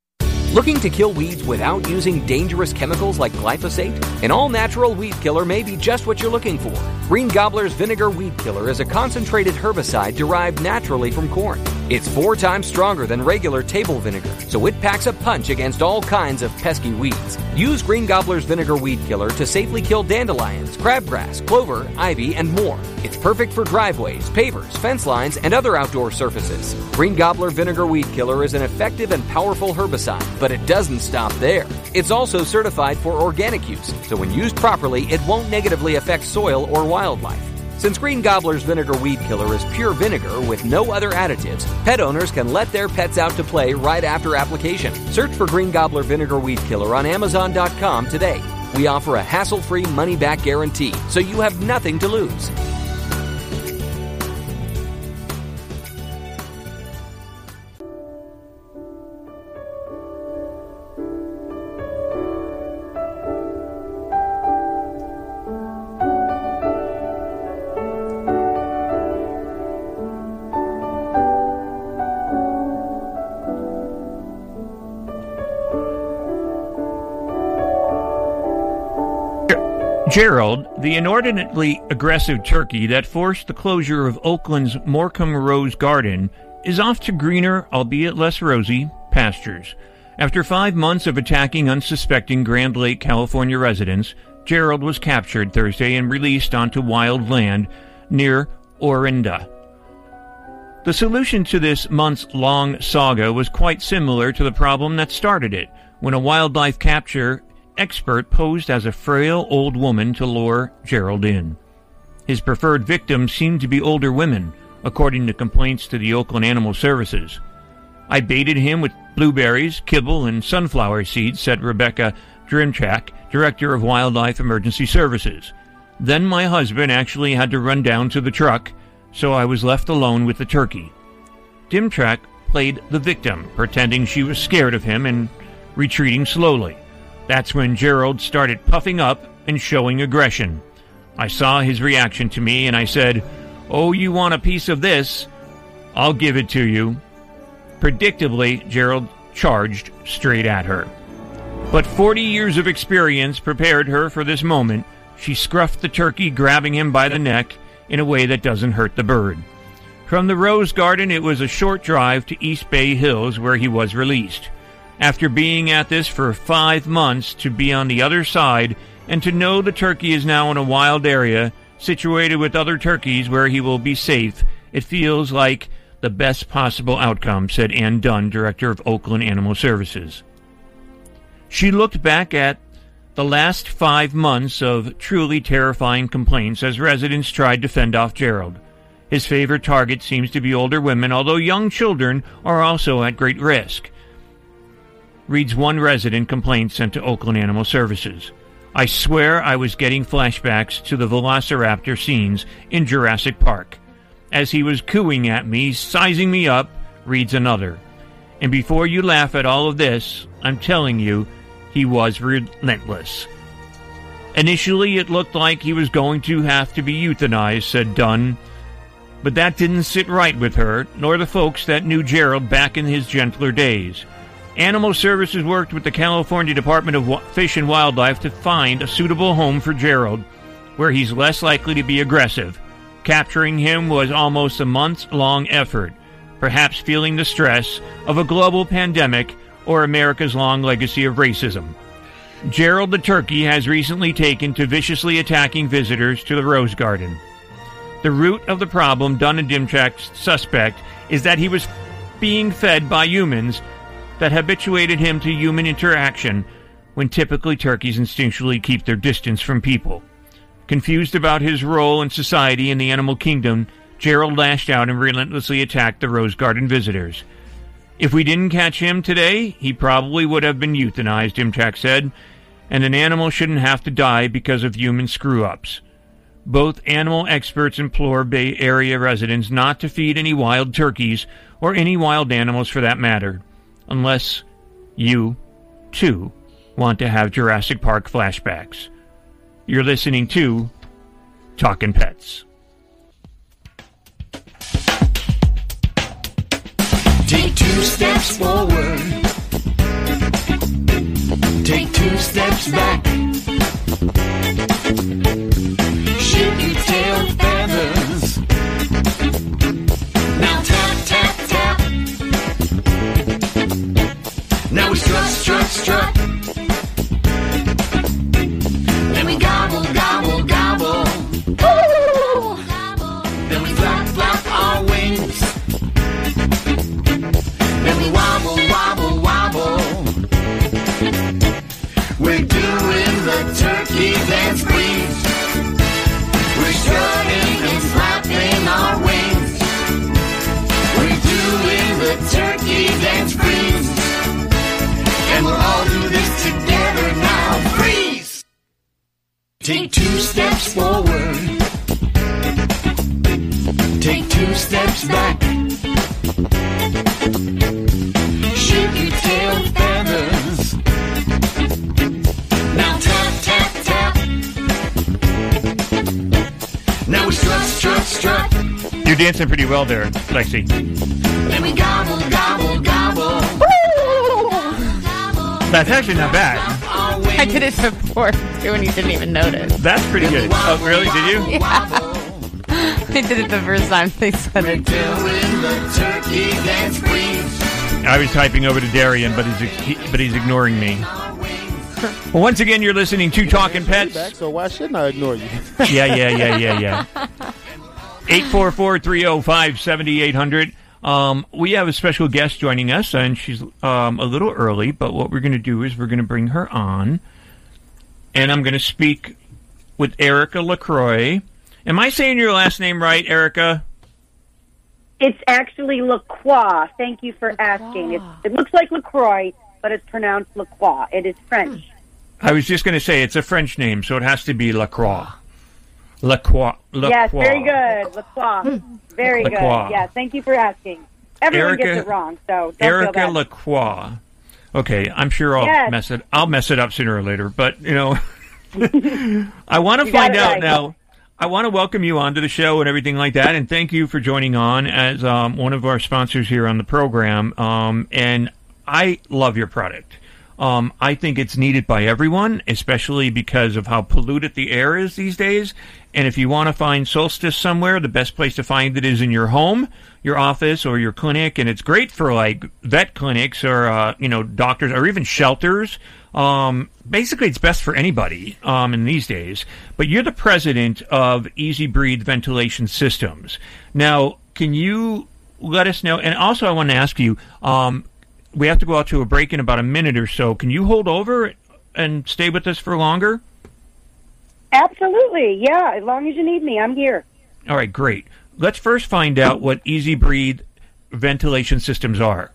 Looking to kill weeds without using dangerous chemicals like glyphosate? An all natural weed killer may be just what you're looking for. Green Gobbler's Vinegar Weed Killer is a concentrated herbicide derived naturally from corn. It's four times stronger than regular table vinegar, so it packs a punch against all kinds of pesky weeds. Use Green Gobbler's Vinegar Weed Killer to safely kill dandelions, crabgrass, clover, ivy, and more. It's perfect for driveways, pavers, fence lines, and other outdoor surfaces. Green Gobbler Vinegar Weed Killer is an effective and powerful herbicide, but it doesn't stop there. It's also certified for organic use, so when used properly, it won't negatively affect soil or wildlife. Since Green Gobbler's Vinegar Weed Killer is pure vinegar with no other additives, pet owners can let their pets out to play right after application. Search for Green Gobbler Vinegar Weed Killer on Amazon.com today. We offer a hassle free money back guarantee, so you have nothing to lose. Gerald, the inordinately aggressive turkey that forced the closure of Oakland's Morcom Rose Garden, is off to greener, albeit less rosy, pastures. After five months of attacking unsuspecting Grand Lake, California residents, Gerald was captured Thursday and released onto wild land near Orinda. The solution to this months long saga was quite similar to the problem that started it when a wildlife capture expert posed as a frail old woman to lure Gerald in. His preferred victims seemed to be older women, according to complaints to the Oakland Animal Services. I baited him with blueberries, kibble, and sunflower seeds, said Rebecca Dmytryk, Director of Wildlife Emergency Services. Then my husband actually had to run down to the truck, so I was left alone with the turkey. Dmytryk played the victim, pretending she was scared of him and retreating slowly. That's when Gerald started puffing up and showing aggression. I saw his reaction to me and I said, Oh, you want a piece of this? I'll give it to you. Predictably, Gerald charged straight at her. But 40 years of experience prepared her for this moment. She scruffed the turkey, grabbing him by the neck in a way that doesn't hurt the bird. From the Rose Garden, it was a short drive to East Bay Hills where he was released. After being at this for five months, to be on the other side and to know the turkey is now in a wild area, situated with other turkeys where he will be safe, it feels like the best possible outcome, said Ann Dunn, director of Oakland Animal Services. She looked back at the last five months of truly terrifying complaints as residents tried to fend off Gerald. His favorite target seems to be older women, although young children are also at great risk. Reads one resident complaint sent to Oakland Animal Services. I swear I was getting flashbacks to the velociraptor scenes in Jurassic Park. As he was cooing at me, sizing me up, reads another. And before you laugh at all of this, I'm telling you, he was relentless. Initially, it looked like he was going to have to be euthanized, said Dunn. But that didn't sit right with her, nor the folks that knew Gerald back in his gentler days. Animal Services worked with the California Department of Fish and Wildlife to find a suitable home for Gerald, where he's less likely to be aggressive. Capturing him was almost a months long effort, perhaps feeling the stress of a global pandemic or America's long legacy of racism. Gerald the turkey has recently taken to viciously attacking visitors to the Rose Garden. The root of the problem, Dunn and Dmytryk's suspect, is that he was being fed by humans that habituated him to human interaction when typically turkeys instinctually keep their distance from people. Confused about his role in society in the animal kingdom, Gerald lashed out and relentlessly attacked the Rose Garden visitors. If we didn't catch him today, he probably would have been euthanized, Imchak said, and an animal shouldn't have to die because of human screw ups. Both animal experts implore Bay Area residents not to feed any wild turkeys or any wild animals for that matter, unless you, too, want to have Jurassic Park flashbacks. You're listening to Talkin' Pets. Take two steps forward. Take two steps back. Shake your tail feathers. Strut. Then we gobble, gobble, gobble. Then we flap, flap our wings. Then we wobble, wobble, wobble. We're doing the turkey dance breeze. We're strutting and flapping our wings. We're doing the turkey dance breeze. Take two steps forward. Take two steps back. Shake your tail feathers. Now tap, tap, tap. Now we strut, strut, strut. You're dancing pretty well there, Lexi. Then we gobble, gobble, gobble. That's actually not bad. I did it before too, and you didn't even notice. That's pretty good. Oh, really? Did you? Yeah. I did it the first time they said it too. Doing the turkey dance breeze. I was typing over to Darian, but he's he, but he's ignoring me. Well, once again, you're listening to Talkin' Pets. Back, so why shouldn't I ignore you? Yeah, yeah, yeah, yeah, yeah. 844-305-7800. Um, we have a special guest joining us, and she's um, a little early, but what we're going to do is we're going to bring her on, and I'm going to speak with Erika LaCroix. Am I saying your last name right, Erika? It's actually LaCroix. Thank you for asking. It's, it looks like LaCroix, but it's pronounced LaCroix. It is French. I was just going to say it's a French name, so it has to be LaCroix. LaCroix. LaCroix. Yes, very good. LaCroix. Very good. Yeah, thank you for asking. Everyone Erika- gets it wrong, so Erika. LaCroix. Okay, I'm sure I'll Yes. mess it. I'll mess it up sooner or later, but you know, I want to find out right. now. I want to welcome you onto the show and everything like that, and thank you for joining on as um, one of our sponsors here on the program. Um, and I love your product. Um, I think it's needed by everyone, especially because of how polluted the air is these days. And if you want to find Solstice somewhere, the best place to find it is in your home, your office, or your clinic. And it's great for like vet clinics or uh, you know doctors or even shelters. Um, basically, it's best for anybody um, in these days. But you're the president of EZ Breathe Ventilation Systems. Now, can you let us know? And also, I want to ask you. Um, we have to go out to a break in about a minute or so. Can you hold over and stay with us for longer? Absolutely. Yeah, as long as you need me, I'm here. All right, great. Let's first find out what EZ Breathe ventilation systems are.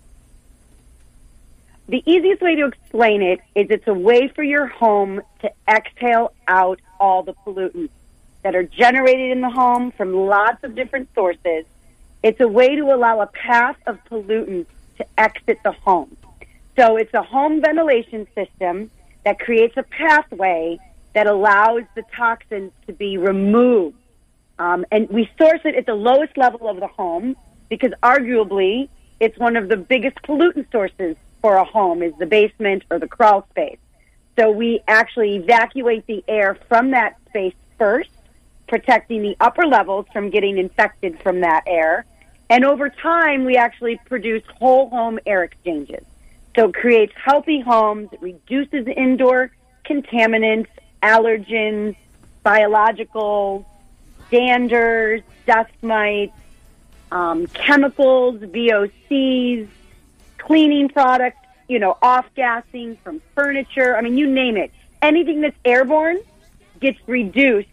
The easiest way to explain it is it's a way for your home to exhale out all the pollutants that are generated in the home from lots of different sources. It's a way to allow a path of pollutants to exit the home. So it's a home ventilation system that creates a pathway that allows the toxins to be removed. Um, and we source it at the lowest level of the home because arguably it's one of the biggest pollutant sources for a home is the basement or the crawl space. So we actually evacuate the air from that space first, protecting the upper levels from getting infected from that air. And over time, we actually produce whole home air exchanges. So it creates healthy homes, it reduces indoor contaminants, allergens, biological danders, dust mites, um, chemicals, VOCs, cleaning products, you know, off gassing from furniture. I mean, you name it. Anything that's airborne gets reduced,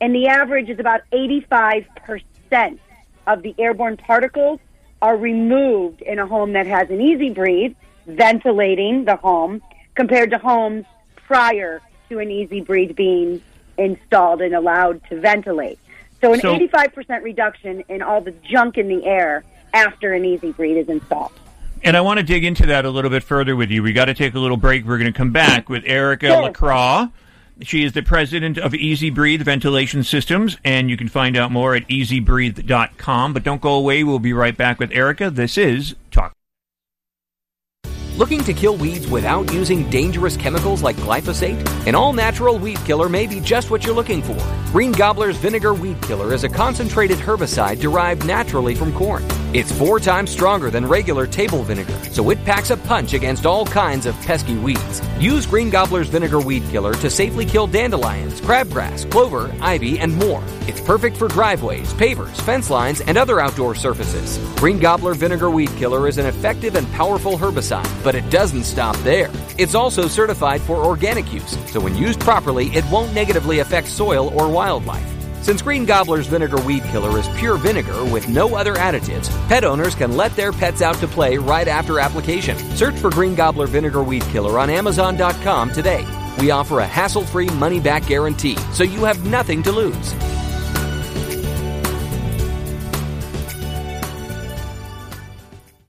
and the average is about 85% of the airborne particles are removed in a home that has an EZ Breathe, ventilating the home, compared to homes prior to an EZ Breathe being installed and allowed to ventilate. So an So- 85% reduction in all the junk in the air after an EZ Breathe is installed. And I want to dig into that a little bit further with you. We got to take a little break. We're going to come back with Erika Sure. LaCroix. She is the president of EZ Breathe Ventilation Systems, and you can find out more at ezbreathe.com. But don't go away. We'll be right back with Erika. This is Talk. Looking to kill weeds without using dangerous chemicals like glyphosate? An all natural weed killer may be just what you're looking for. Green Gobbler's Vinegar Weed Killer is a concentrated herbicide derived naturally from corn. It's four times stronger than regular table vinegar, so it packs a punch against all kinds of pesky weeds. Use Green Gobbler's Vinegar Weed Killer to safely kill dandelions, crabgrass, clover, ivy, and more. It's perfect for driveways, pavers, fence lines, and other outdoor surfaces. Green Gobbler Vinegar Weed Killer is an effective and powerful herbicide, but it doesn't stop there. It's also certified for organic use, so when used properly, it won't negatively affect soil or wildlife. Since Green Gobbler's Vinegar Weed Killer is pure vinegar with no other additives, pet owners can let their pets out to play right after application. Search for Green Gobbler Vinegar Weed Killer on Amazon.com today. We offer a hassle free money back guarantee, so you have nothing to lose.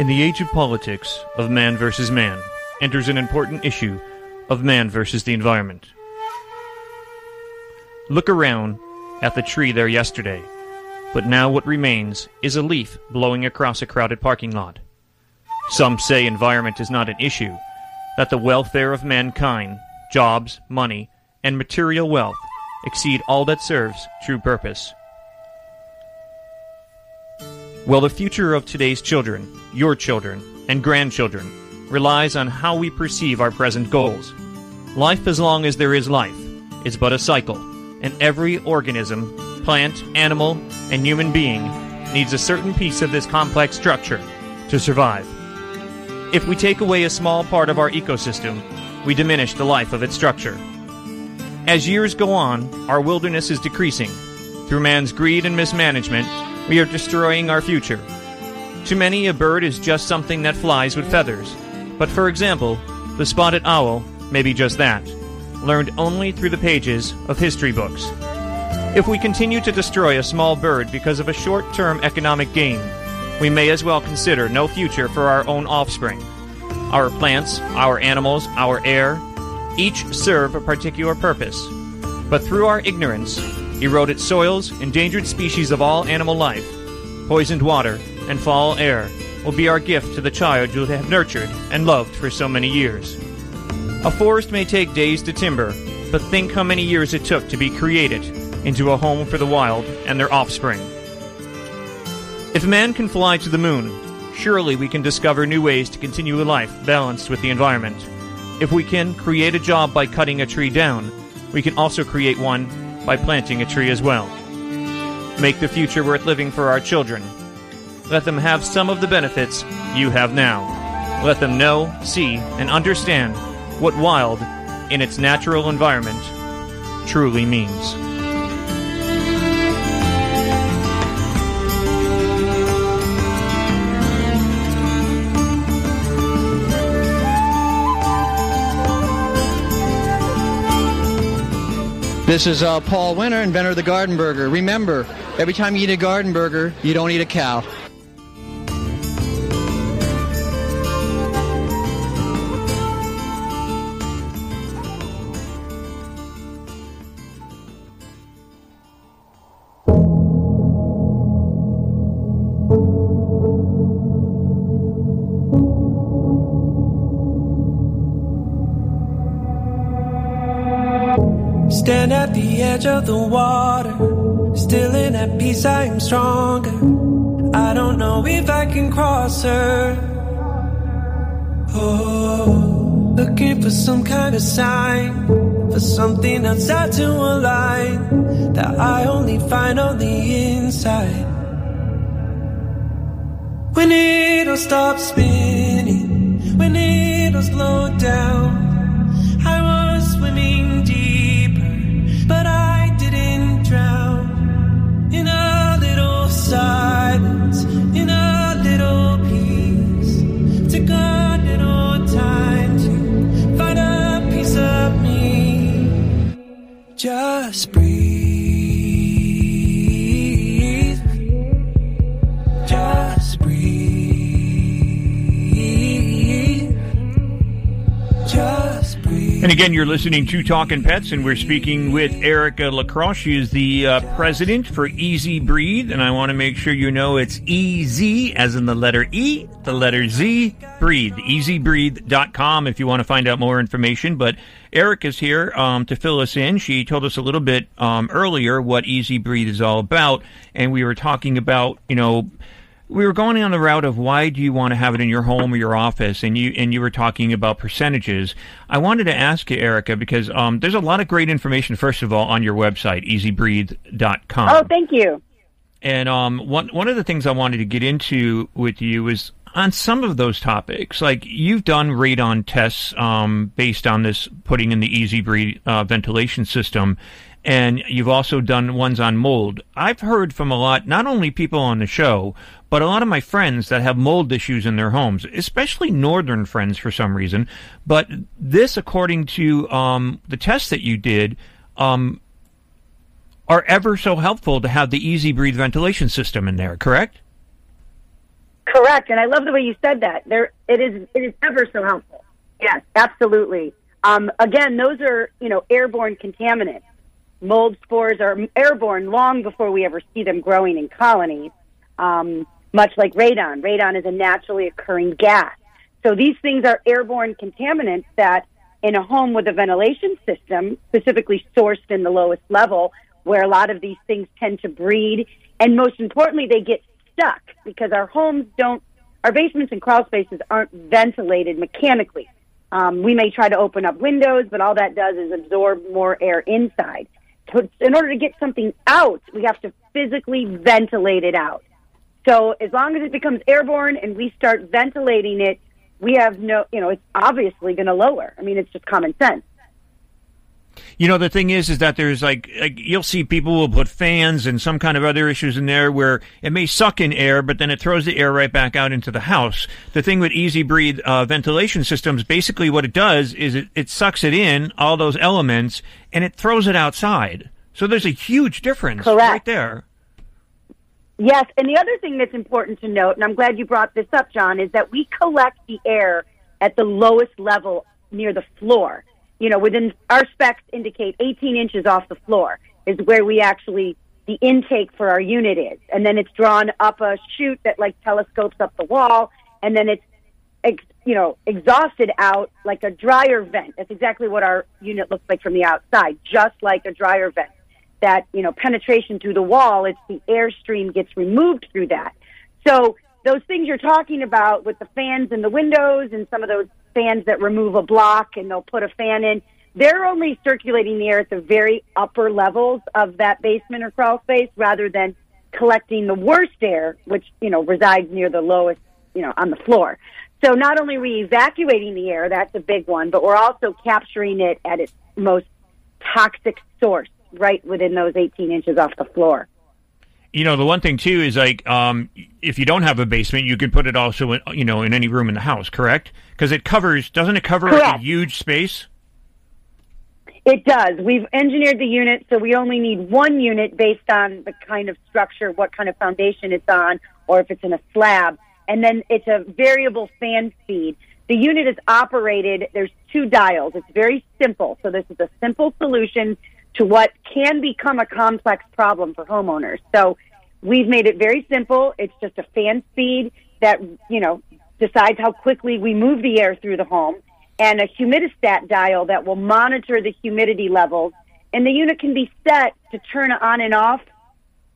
In the age of politics, of man versus man, enters an important issue of man versus the environment. Look around at the tree there yesterday, but now what remains is a leaf blowing across a crowded parking lot. Some say environment is not an issue, that the welfare of mankind, jobs, money, and material wealth exceed all that serves true purpose. Well, the future of today's children, your children, and grandchildren relies on how we perceive our present goals. Life, as long as there is life, is but a cycle, and every organism, plant, animal, and human being needs a certain piece of this complex structure to survive. If we take away a small part of our ecosystem, we diminish the life of its structure. As years go on, our wilderness is decreasing. Through man's greed and mismanagement, we are destroying our future. To many, a bird is just something that flies with feathers. But for example, the spotted owl may be just that. learned only through the pages of history books. If we continue to destroy a small bird because of a short term economic gain, we may as well consider no future for our own offspring. Our plants, our animals, our air, each serve a particular purpose. But through our ignorance, eroded soils, endangered species of all animal life, poisoned water, and fall air will be our gift to the child you'll have nurtured and loved for so many years. A forest may take days to timber, but think how many years it took to be created into a home for the wild and their offspring. If man can fly to the moon, surely we can discover new ways to continue a life balanced with the environment. If we can create a job by cutting a tree down, we can also create one by planting a tree as well. Make the future worth living for our children. Let them have some of the benefits you have now. Let them know, see, and understand what wild, in its natural environment, truly means. This is uh, Paul Wenner, inventor of the Garden Burger. Remember, every time you eat a Garden Burger, you don't eat a cow. Edge of the water, still in at peace, I am stronger. I don't know if I can cross her. Oh, looking for some kind of sign, for something outside to align that I only find on the inside. When it'll stop spinning, when it'll slow down. Just And again, you're listening to Talkin' Pets, and we're speaking with Erika Lacrosse. She is the uh, president for EZ Breathe, and I want to make sure you know it's EZ, as in the letter E, the letter Z, breathe. ezbreathe.com if you want to find out more information. But Eric is here um, to fill us in. She told us a little bit um, earlier what EZ Breathe is all about, and we were talking about, you know, we were going on the route of why do you want to have it in your home or your office, and you and you were talking about percentages. I wanted to ask you, Erika, because um, there's a lot of great information. First of all, on your website, ezbreathe.com. Oh, thank you. And um, one one of the things I wanted to get into with you is on some of those topics. Like you've done radon tests um, based on this putting in the EZ Breathe uh, ventilation system, and you've also done ones on mold. I've heard from a lot, not only people on the show, but a lot of my friends that have mold issues in their homes, especially northern friends for some reason. But this, according to um, the tests that you did, um, are ever so helpful to have the EZ Breathe ventilation system in there. Correct? Correct, and I love the way you said that. There, it is. It is ever so helpful. Yes, absolutely. Um, again, those are you know airborne contaminants. Mold spores are airborne long before we ever see them growing in colonies. Um, much like radon, radon is a naturally occurring gas. So these things are airborne contaminants that, in a home with a ventilation system, specifically sourced in the lowest level, where a lot of these things tend to breed, and most importantly, they get stuck because our homes don't, our basements and crawl spaces aren't ventilated mechanically. Um, we may try to open up windows, but all that does is absorb more air inside. So in order to get something out, we have to physically ventilate it out. So as long as it becomes airborne and we start ventilating it, we have no, you know, it's obviously going to lower. I mean, it's just common sense. You know, the thing is, is that there's like, like you'll see people will put fans and some kind of other issues in there where it may suck in air, but then it throws the air right back out into the house. The thing with EZ Breathe uh, ventilation systems, basically what it does is it, it sucks it in, all those elements, and it throws it outside. So there's a huge difference Correct. right there. Yes, and the other thing that's important to note, and I'm glad you brought this up, Jon, is that we collect the air at the lowest level near the floor. You know, within our specs indicate 18 inches off the floor is where we actually the intake for our unit is, and then it's drawn up a chute that like telescopes up the wall, and then it's you know exhausted out like a dryer vent. That's exactly what our unit looks like from the outside, just like a dryer vent. That you know penetration through the wall it's the airstream gets removed through that. So those things you're talking about with the fans in the windows and some of those fans that remove a block and they'll put a fan in they're only circulating the air at the very upper levels of that basement or crawl space rather than collecting the worst air which you know resides near the lowest you know on the floor so not only are we evacuating the air that's a big one but we're also capturing it at its most toxic source right within those 18 inches off the floor. You know, the one thing too is like, um, if you don't have a basement, you can put it also, in, you know, in any room in the house, correct? Because it covers, doesn't it cover a huge space? It does. We've engineered the unit so we only need one unit based on the kind of structure, what kind of foundation it's on, or if it's in a slab. And then it's a variable fan speed. The unit is operated, there's two dials. It's very simple. So this is a simple solution to what can become a complex problem for homeowners. So we've made it very simple. It's just a fan speed that, you know, decides how quickly we move the air through the home and a humidistat dial that will monitor the humidity levels. And the unit can be set to turn on and off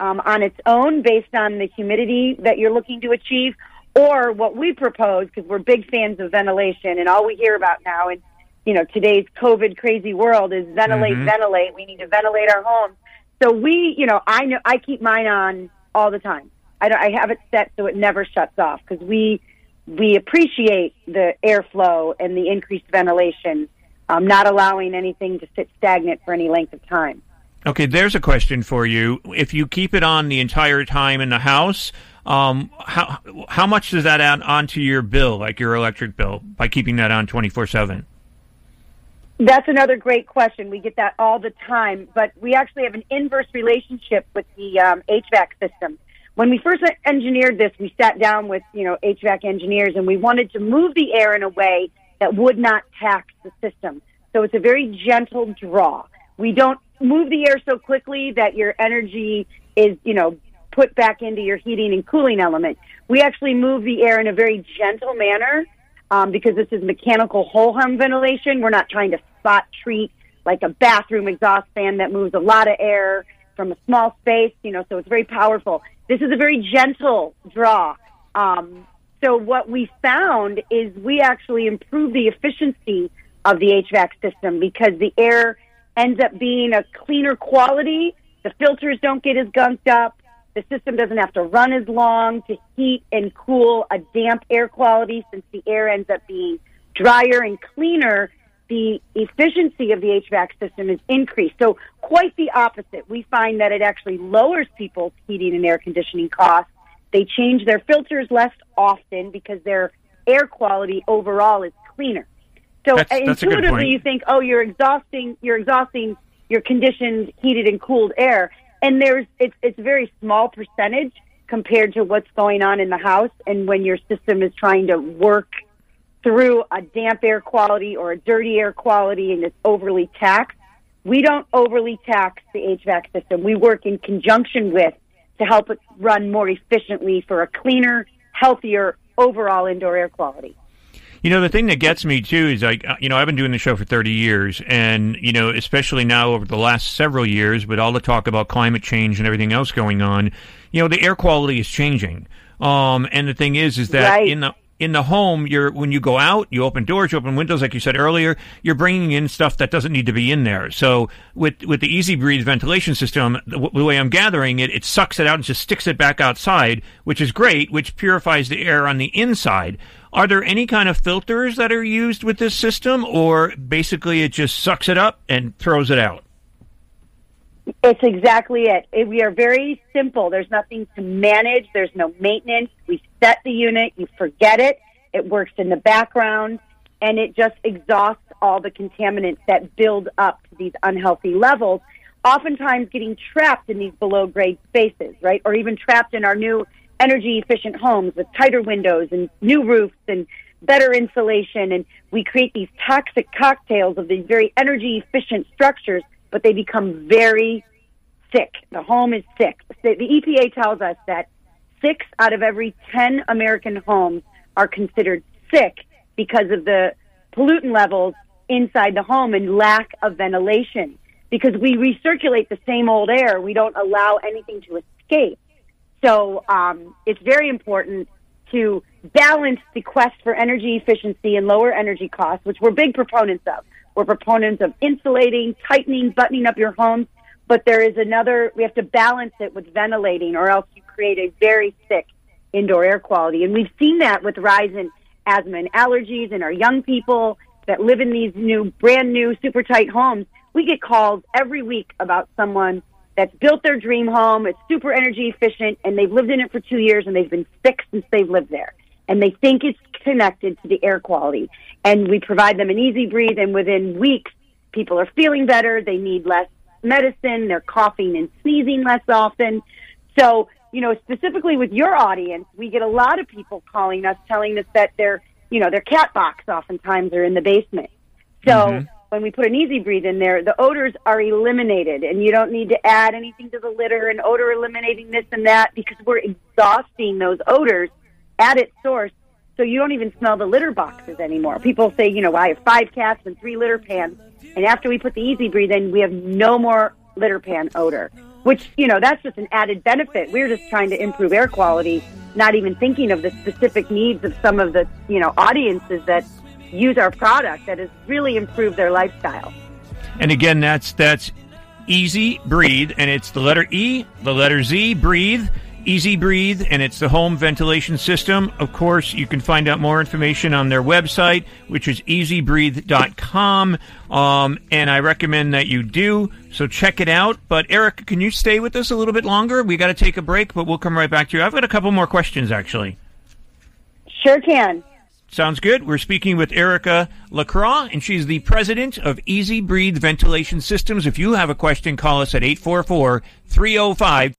um, on its own based on the humidity that you're looking to achieve. Or what we propose, because we're big fans of ventilation, and all we hear about now in you know today's COVID crazy world is ventilate, Mhm. ventilate. We need to ventilate our homes. So we, you know, I know I keep mine on all the time. I don't, I have it set so it never shuts off because we we appreciate the airflow and the increased ventilation, um, not allowing anything to sit stagnant for any length of time. Okay, there's a question for you. If you keep it on the entire time in the house, um, how how much does that add onto your bill, like your electric bill, by keeping that on twenty four seven? That's another great question. We get that all the time, but we actually have an inverse relationship with the um, HVAC system. When we first engineered this, we sat down with you know HVAC engineers, and we wanted to move the air in a way that would not tax the system. So it's a very gentle draw. We don't move the air so quickly that your energy is you know put back into your heating and cooling element. We actually move the air in a very gentle manner um, because this is mechanical whole home ventilation. We're not trying to spot treat like a bathroom exhaust fan that moves a lot of air from a small space, you know, so it's very powerful. This is a very gentle draw. Um, so what we found is we actually improve the efficiency of the HVAC system because the air ends up being a cleaner quality. The filters don't get as gunked up. The system doesn't have to run as long to heat and cool a damp air quality since the air ends up being drier and cleaner. The efficiency of the HVAC system is increased. So quite the opposite. We find that it actually lowers people's heating and air conditioning costs. They change their filters less often because their air quality overall is cleaner. So That's- uh, that's a good intuitively, you think, oh, you're exhausting, you're exhausting your conditioned, heated, and cooled air, and there's it's it's a very small percentage compared to what's going on in the house. And when your system is trying to work through a damp air quality or a dirty air quality, and it's overly taxed, we don't overly tax the HVAC system. We work in conjunction with to help it run more efficiently for a cleaner, healthier overall indoor air quality. You know, the thing that gets me too is like, uh, you know, I've been doing the show for 30 years, and, you know, especially now over the last several years with all the talk about climate change and everything else going on, you know, the air quality is changing. Um, and the thing is, is that Right. in the in the home, you're when you go out, you open doors, you open windows, like you said earlier. You're bringing in stuff that doesn't need to be in there. So with with the EZ Breathe ventilation system, the, w- the way I'm gathering it, it sucks it out and just sticks it back outside, which is great, which purifies the air on the inside. Are there any kind of filters that are used with this system, or basically it just sucks it up and throws it out? It's exactly it. it. We are very simple. There's nothing to manage. There's no maintenance. We set the unit. You forget it. It works in the background, and it just exhausts all the contaminants that build up to these unhealthy levels. Oftentimes, getting trapped in these below grade spaces, right, or even trapped in our new energy efficient homes with tighter windows and new roofs and better insulation. And we create these toxic cocktails of these very energy efficient structures but they become very sick. The home is sick. The, EPA tells us that six out of every 10 American homes are considered sick because of the pollutant levels inside the home and lack of ventilation. Because we recirculate the same old air, we don't allow anything to escape. So um, it's very important to balance the quest for energy efficiency and lower energy costs, which we're big proponents of. We're proponents of insulating, tightening, buttoning up your homes. But there is another, we have to balance it with ventilating or else you create a very thick indoor air quality. And we've seen that with rise in asthma and allergies in our young people that live in these new, brand new, super tight homes. We get calls every week about someone that's built their dream home. It's super energy efficient and they've lived in it for two years and they've been sick since they've lived there. And they think it's connected to the air quality. And we provide them an EZ Breathe and within weeks, people are feeling better. They need less medicine. They're coughing and sneezing less often. So, you know, specifically with your audience, we get a lot of people calling us telling us that their, you know, their cat box oftentimes are in the basement. So Mm-hmm. When we put an EZ Breathe in there, the odors are eliminated and you don't need to add anything to the litter and odor eliminating this and that because we're exhausting those odors at its source. So you don't even smell the litter boxes anymore. People say, you know, I have five cats and three litter pans. And after we put the EZ Breathe in, we have no more litter pan odor, which, you know, that's just an added benefit. We're just trying to improve air quality, not even thinking of the specific needs of some of the, you know, audiences that use our product that has really improved their lifestyle. And again, that's that's EZ Breathe, and it's the letter E, the letter Z, breathe, EZ Breathe, and it's the home ventilation system. Of course, you can find out more information on their website, which is ezbreathe.com. Um, and I recommend that you do. So check it out. But Eric, can you stay with us a little bit longer? We got to take a break, but we'll come right back to you. I've got a couple more questions actually. Sure can. Sounds good. We're speaking with Erika LaCroix, and she's the president of EZ Breathe Ventilation Systems. If you have a question, call us at 844 305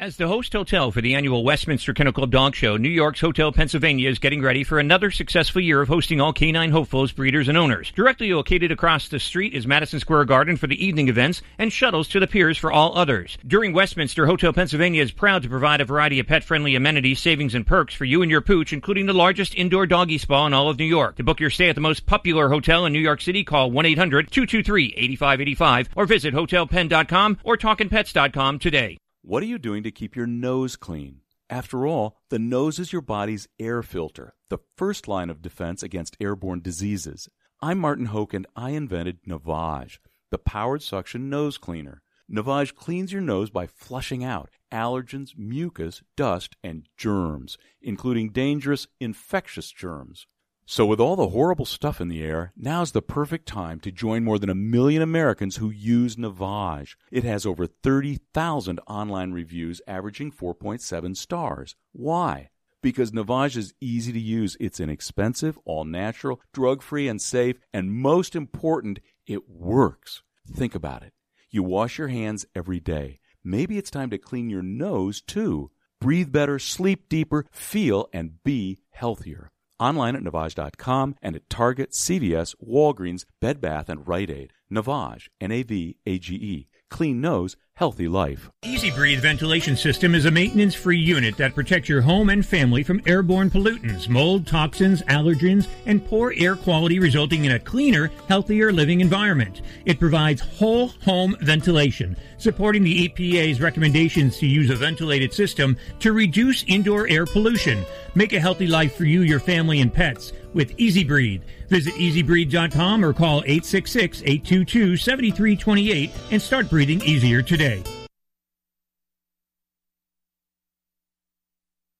as the host hotel for the annual Westminster Kennel Club Dog Show, New York's Hotel Pennsylvania is getting ready for another successful year of hosting all canine hopefuls, breeders, and owners. Directly located across the street is Madison Square Garden for the evening events and shuttles to the piers for all others. During Westminster, Hotel Pennsylvania is proud to provide a variety of pet-friendly amenities, savings, and perks for you and your pooch, including the largest indoor doggy spa in all of New York. To book your stay at the most popular hotel in New York City, call 1-800-223-8585 or visit hotelpenn.com or talkinpets.com today. What are you doing to keep your nose clean? After all, the nose is your body's air filter, the first line of defense against airborne diseases. I'm Martin Hoke and I invented Navage, the powered suction nose cleaner. Navage cleans your nose by flushing out allergens, mucus, dust, and germs, including dangerous infectious germs. So, with all the horrible stuff in the air, now's the perfect time to join more than a million Americans who use Navage. It has over 30,000 online reviews averaging 4.7 stars. Why? Because Navage is easy to use. It's inexpensive, all natural, drug free, and safe, and most important, it works. Think about it. You wash your hands every day. Maybe it's time to clean your nose too. Breathe better, sleep deeper, feel and be healthier online at Navage.com and at Target, CVS, Walgreens, Bed Bath, and Rite Aid. Navage, N A V A G E. Clean nose, healthy life. EZ Breathe ventilation system is a maintenance free unit that protects your home and family from airborne pollutants, mold, toxins, allergens, and poor air quality, resulting in a cleaner, healthier living environment. It provides whole home ventilation, supporting the EPA's recommendations to use a ventilated system to reduce indoor air pollution. Make a healthy life for you, your family, and pets with EZ Breathe. Visit ezbreathe.com or call 866 822 7328 and start breathing easier today.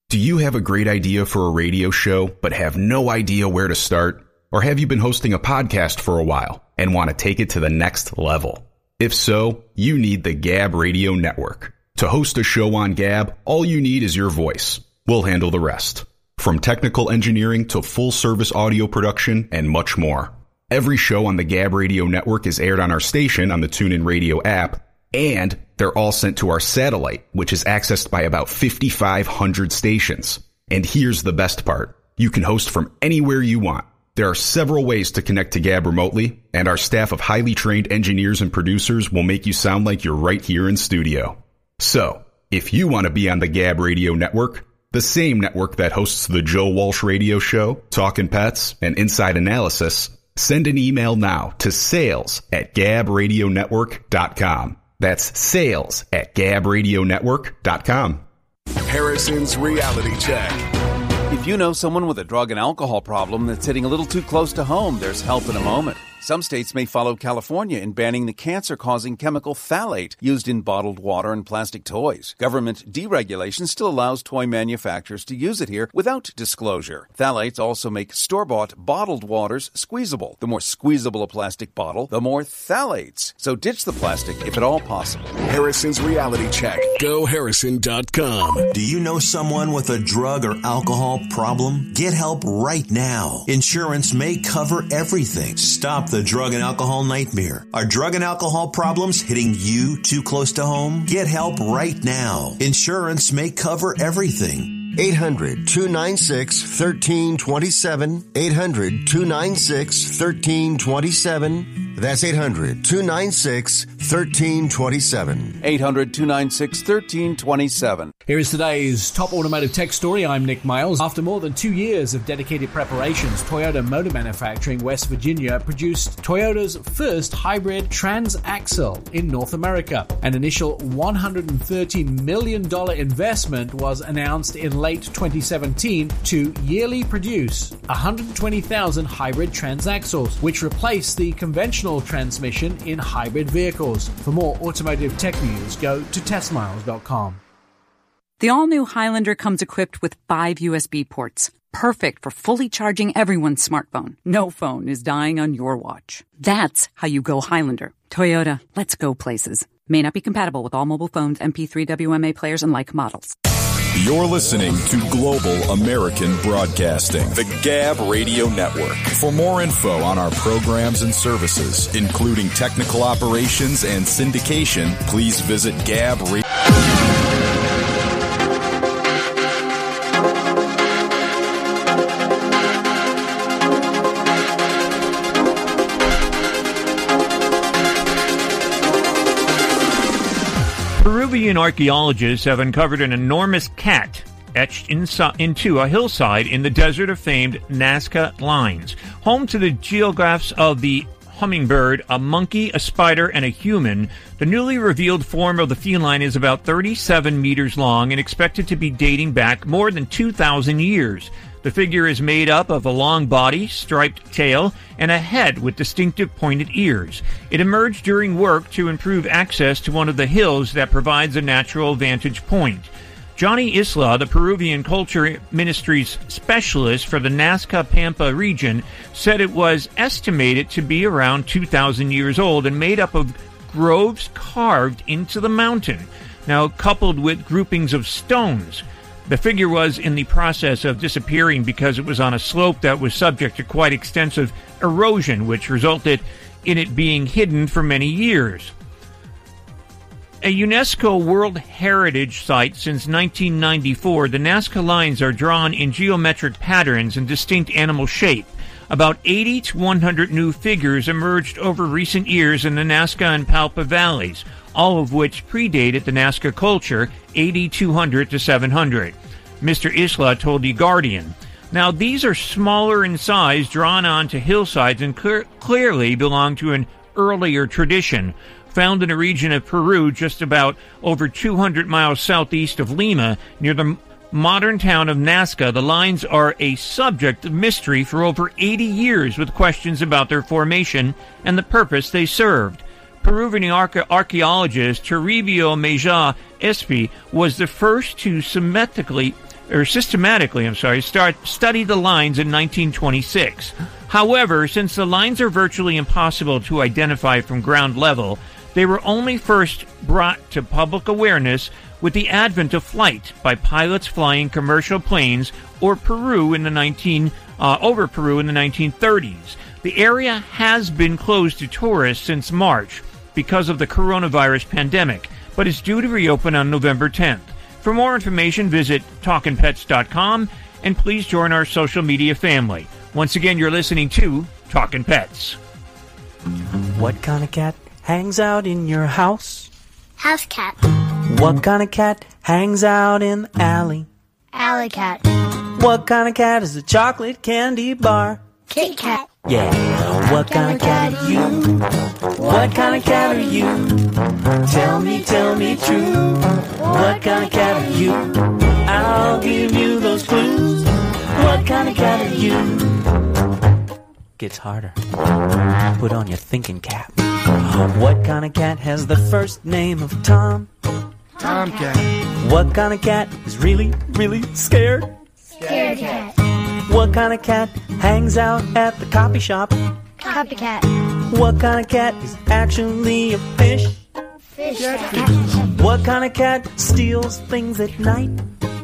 Do you have a great idea for a radio show but have no idea where to start? Or have you been hosting a podcast for a while and want to take it to the next level? If so, you need the Gab Radio Network. To host a show on Gab, all you need is your voice. We'll handle the rest. From technical engineering to full service audio production and much more. Every show on the Gab Radio Network is aired on our station on the TuneIn Radio app, and they're all sent to our satellite, which is accessed by about 5,500 stations. And here's the best part. You can host from anywhere you want. There are several ways to connect to Gab remotely, and our staff of highly trained engineers and producers will make you sound like you're right here in studio. So, if you want to be on the Gab Radio Network, the same network that hosts the Joe Walsh Radio Show, Talkin' Pets, and Inside Analysis, send an email now to sales at gabradionetwork.com. That's sales at gabradionetwork.com. Harrison's Reality Check. If you know someone with a drug and alcohol problem that's hitting a little too close to home, there's help in a moment. Some states may follow California in banning the cancer causing chemical phthalate used in bottled water and plastic toys. Government deregulation still allows toy manufacturers to use it here without disclosure. Phthalates also make store bought bottled waters squeezable. The more squeezable a plastic bottle, the more phthalates. So ditch the plastic if at all possible. Harrison's Reality Check. GoHarrison.com. Do you know someone with a drug or alcohol problem? Get help right now. Insurance may cover everything. Stop the drug and alcohol nightmare. Are drug and alcohol problems hitting you too close to home? Get help right now. Insurance may cover everything. 800 296 1327. 800 296 1327. That's 800 296 1327. 800 296 1327. Here is today's top automotive tech story. I'm Nick Miles. After more than two years of dedicated preparations, Toyota Motor Manufacturing West Virginia produced Toyota's first hybrid transaxle in North America. An initial $130 million investment was announced in late 2017 to yearly produce 120,000 hybrid transaxles, which replace the conventional transmission in hybrid vehicles. For more automotive tech news, go to testmiles.com. The all new Highlander comes equipped with five USB ports, perfect for fully charging everyone's smartphone. No phone is dying on your watch. That's how you go Highlander. Toyota, let's go places. May not be compatible with all mobile phones, MP3 WMA players, and like models. You're listening to Global American Broadcasting, the Gab Radio Network. For more info on our programs and services, including technical operations and syndication, please visit Gab Radio. Peruvian archaeologists have uncovered an enormous cat etched into a hillside in the desert of famed Nazca Lines, home to the geoglyphs of the hummingbird, a monkey, a spider, and a human. The newly revealed form of the feline is about 37 meters long and expected to be dating back more than 2,000 years. The figure is made up of a long body, striped tail, and a head with distinctive pointed ears. It emerged during work to improve access to one of the hills that provides a natural vantage point. Johnny Isla, the Peruvian Culture Ministry's specialist for the Nazca Pampa region, said it was estimated to be around 2,000 years old and made up of groves carved into the mountain. Now, coupled with groupings of stones. The figure was in the process of disappearing because it was on a slope that was subject to quite extensive erosion, which resulted in it being hidden for many years. A UNESCO World Heritage Site since 1994, the Nazca lines are drawn in geometric patterns and distinct animal shape. About 80 to 100 new figures emerged over recent years in the Nazca and Palpa valleys, all of which predated the Nazca culture 8200 to 700. Mr. Isla told The Guardian. Now, these are smaller in size, drawn onto hillsides, and clear- clearly belong to an earlier tradition. Found in a region of Peru just about over 200 miles southeast of Lima, near the modern town of Nazca, the lines are a subject of mystery for over 80 years, with questions about their formation and the purpose they served. Peruvian archaeologist Toribio Mejía Xesspe was the first to symmetrically or systematically, I'm sorry, start study the lines in 1926. However, since the lines are virtually impossible to identify from ground level, they were only first brought to public awareness with the advent of flight by pilots flying commercial planes or Peru in the 19 uh, over Peru in the 1930s. The area has been closed to tourists since March because of the coronavirus pandemic, but is due to reopen on November 10th. For more information, visit talkinpets.com and please join our social media family. Once again, you're listening to Talkin' Pets. What kind of cat hangs out in your house? House cat. What kind of cat hangs out in the alley? Alley cat. What kind of cat is a chocolate candy bar? Kit kat. Yeah. What kind of cat are you? What kind of cat are you? Tell me, tell me true. What kind of cat are you? I'll give you those clues. What kind of cat are you? Gets harder. Put on your thinking cap. What kind of cat has the first name of Tom? Tomcat. What kind of cat is really, really scared? Scared cat. What kind of cat hangs out at the coffee shop? Copycat. What kind of cat is actually a fish? Fish. What kind of cat steals things at night?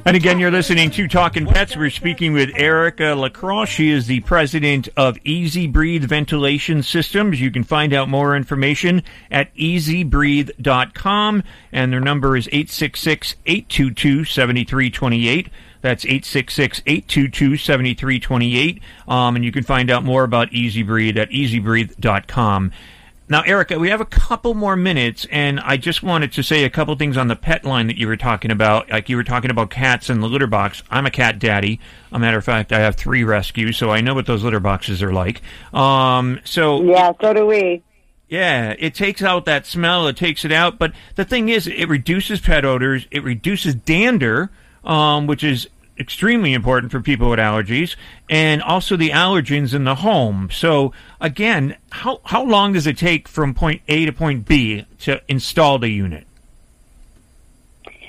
And again, you're listening to Talkin' Pets. We're speaking with Erika Lacroix. She is the president of EZ Breathe Ventilation Systems. You can find out more information at ezbreathe.com. And their number is 866 822 7328. That's 866-822-7328. Um, and you can find out more about EZ Breathe at ezbreathe.com. Now, Erika, we have a couple more minutes, and I just wanted to say a couple things on the pet line that you were talking about. Like you were talking about cats and the litter box. I'm a cat daddy. A matter of fact, I have three rescues, so I know what those litter boxes are like. Um, so Yeah, so do we. yeah, it takes out that smell. It takes it out. But the thing is, it reduces pet odors. It reduces dander, um, which is extremely important for people with allergies, and also the allergens in the home. So again, how how long does it take from point A to point B to install the unit?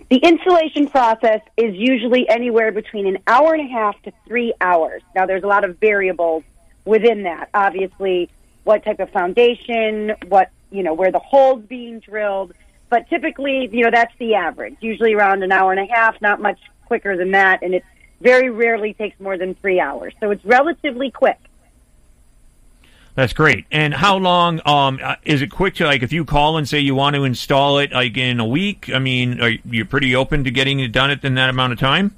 The installation process is usually anywhere between an hour and a half to three hours. Now, there's a lot of variables within that. Obviously, what type of foundation, what, you know, where the hole's being drilled. But typically, you know, that's the average. Usually around an hour and a half, not much quicker than that. And it very rarely takes more than three hours. So it's relatively quick. That's great. And how long um, uh, is it quick to like if you call and say you want to install it like in a week? I mean, are you pretty open to getting it done in that amount of time?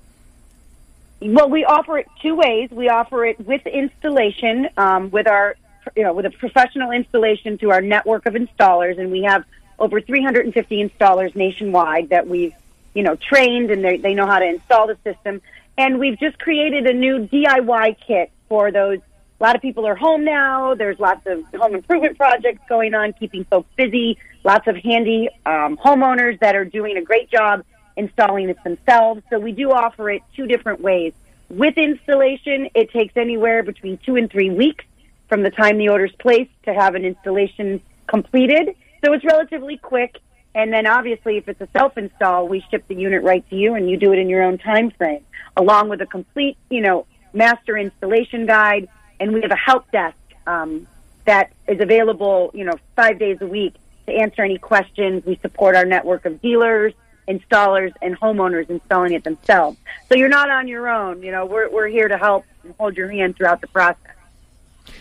Well, we offer it two ways. We offer it with installation, um, with our, you know, with a professional installation through our network of installers, and we have over 350 installers nationwide that we've, you know, trained and they they know how to install the system. And we've just created a new DIY kit for those. A lot of people are home now. There's lots of home improvement projects going on, keeping folks busy. Lots of handy um, homeowners that are doing a great job installing this themselves. So we do offer it two different ways. With installation, it takes anywhere between two and three weeks from the time the order's placed to have an installation completed. So it's relatively quick. And then obviously, if it's a self-install, we ship the unit right to you and you do it in your own time frame, along with a complete, you know, master installation guide. And we have a help desk um, that is available, you know, five days a week to answer any questions. We support our network of dealers, installers, and homeowners installing it themselves. So you're not on your own. You know, we're we're here to help and hold your hand throughout the process.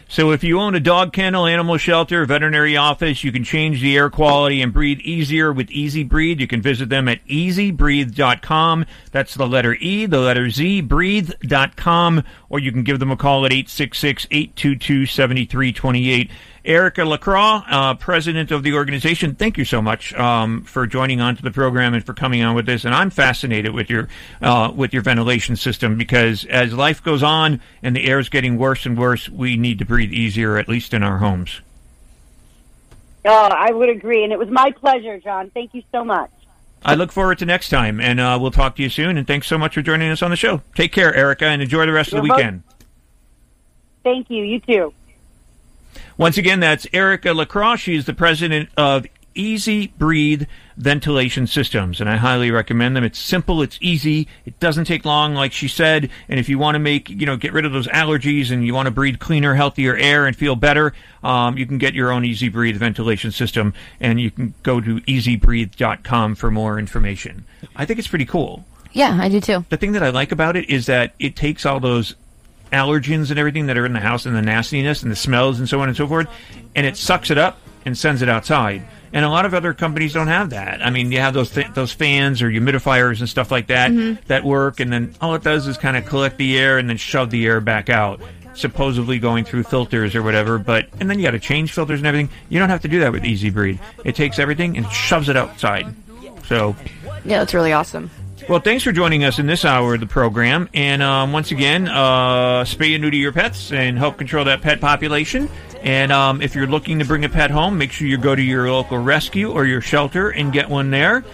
So if you own a dog kennel, animal shelter, veterinary office, you can change the air quality and breathe easier with EZ Breathe. You can visit them at ezbreathe.com. That's the letter E, the letter Z, breathe.com, or you can give them a call at 866-822-7328. Erika Lacroix, uh, president of the organization, thank you so much um, for joining on to the program and for coming on with this. And I'm fascinated with your uh, with your ventilation system because as life goes on and the air is getting worse and worse, we need to breathe easier, at least in our homes. Oh, I would agree, and it was my pleasure, Jon. Thank you so much. I look forward to next time, and uh, we'll talk to you soon. And thanks so much for joining us on the show. Take care, Erika, and enjoy the rest of the You're weekend. Thank you. You too. Once again, that's Erika Lacroix. She's the president of EZ Breathe Ventilation Systems, and I highly recommend them. It's simple, it's easy, it doesn't take long, like she said. And if you want to make, you know, get rid of those allergies and you want to breathe cleaner, healthier air and feel better, um, you can get your own EZ Breathe ventilation system, and you can go to ezbreathe.com for more information. I think it's pretty cool. Yeah, I do too. The thing that I like about it is that it takes all those allergens and everything that are in the house and the nastiness and the smells and so on and so forth, and it sucks it up and sends it outside. And a lot of other companies don't have that. I mean, you have those th- those fans or humidifiers and stuff like that Mhm. that work, and then all it does is kind of collect the air and then shove the air back out, supposedly going through filters or whatever. But and then you got to change filters and everything. You don't have to do that with EZ Breathe. It takes everything and shoves it outside. So Yeah, that's really awesome. Well, thanks for joining us in this hour of the program. And um, once again, uh, spay and neuter your pets and help control that pet population. And um, if you're looking to bring a pet home, make sure you go to your local rescue or your shelter and get one there.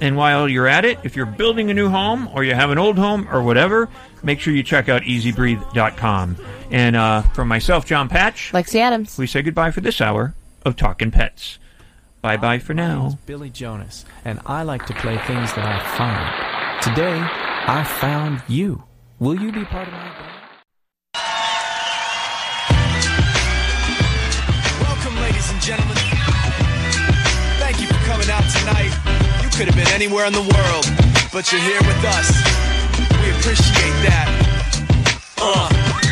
And while you're at it, if you're building a new home or you have an old home or whatever, make sure you check out ezbreathe.com. And uh, from myself, Jon Patch, Lexi Adams, we say goodbye for this hour of Talkin' Pets. Bye bye for now. Billy Jonas, and I like to play things that I find. Today, I found you. Will you be part of my band? Welcome, ladies and gentlemen. Thank you for coming out tonight. You could have been anywhere in the world, but you're here with us. We appreciate that. Uh.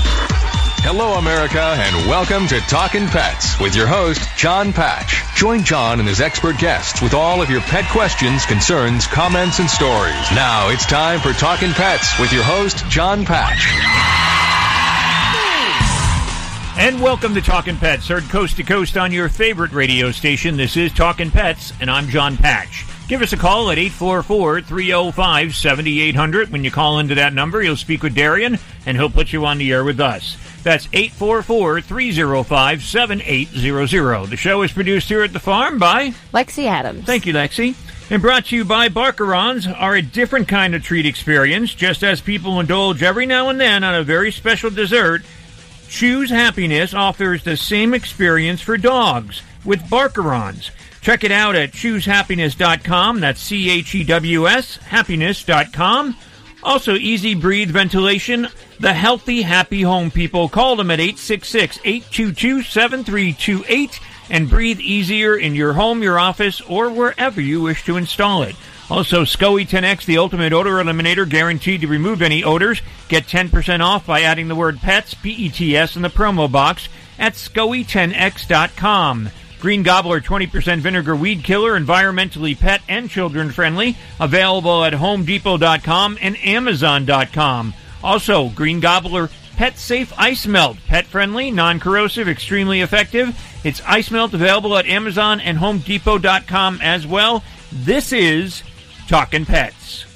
Hello, America, and welcome to Talkin' Pets with your host, Jon Patch. Join Jon and his expert guests with all of your pet questions, concerns, comments, and stories. Now it's time for Talkin' Pets with your host, Jon Patch. And welcome to Talkin' Pets, heard coast to coast on your favorite radio station. This is Talkin' Pets, and I'm Jon Patch. Give us a call at 844-305-7800. When you call into that number, you'll speak with Darian, and he'll put you on the air with us. That's 844-305-7800. The show is produced here at the farm by Lexi Adams. Thank you, Lexi. And brought to you by Barkarons are a different kind of treat experience. Just as people indulge every now and then on a very special dessert, Chews Happiness offers the same experience for dogs with Barkarons. Check it out at chewshappiness.com. That's C H E W S, happiness.com. Also, EZ Breathe Ventilation, the healthy, happy home people. Call them at 866 822 7328 and breathe easier in your home, your office, or wherever you wish to install it. Also, SCOE 10X, the ultimate odor eliminator, guaranteed to remove any odors. Get 10% off by adding the word pets, P-E-T-S, in the promo box at SCOE10X.com. Green Gobbler 20% vinegar weed killer, environmentally pet and children friendly. Available at HomeDepot.com and Amazon.com. Also, Green Gobbler Pet Safe Ice Melt. Pet friendly, non corrosive, extremely effective. It's ice melt available at Amazon and HomeDepot.com as well. This is Talkin' Pets.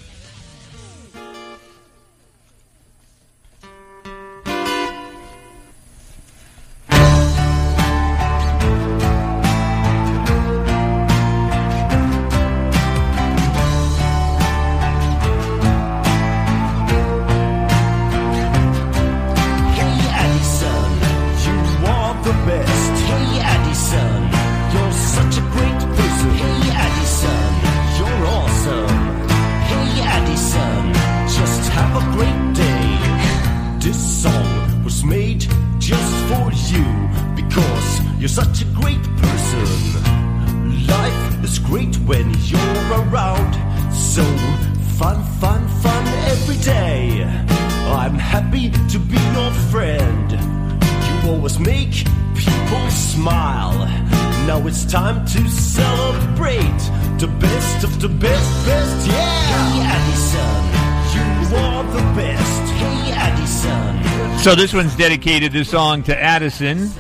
So this one's dedicated this song to Addison,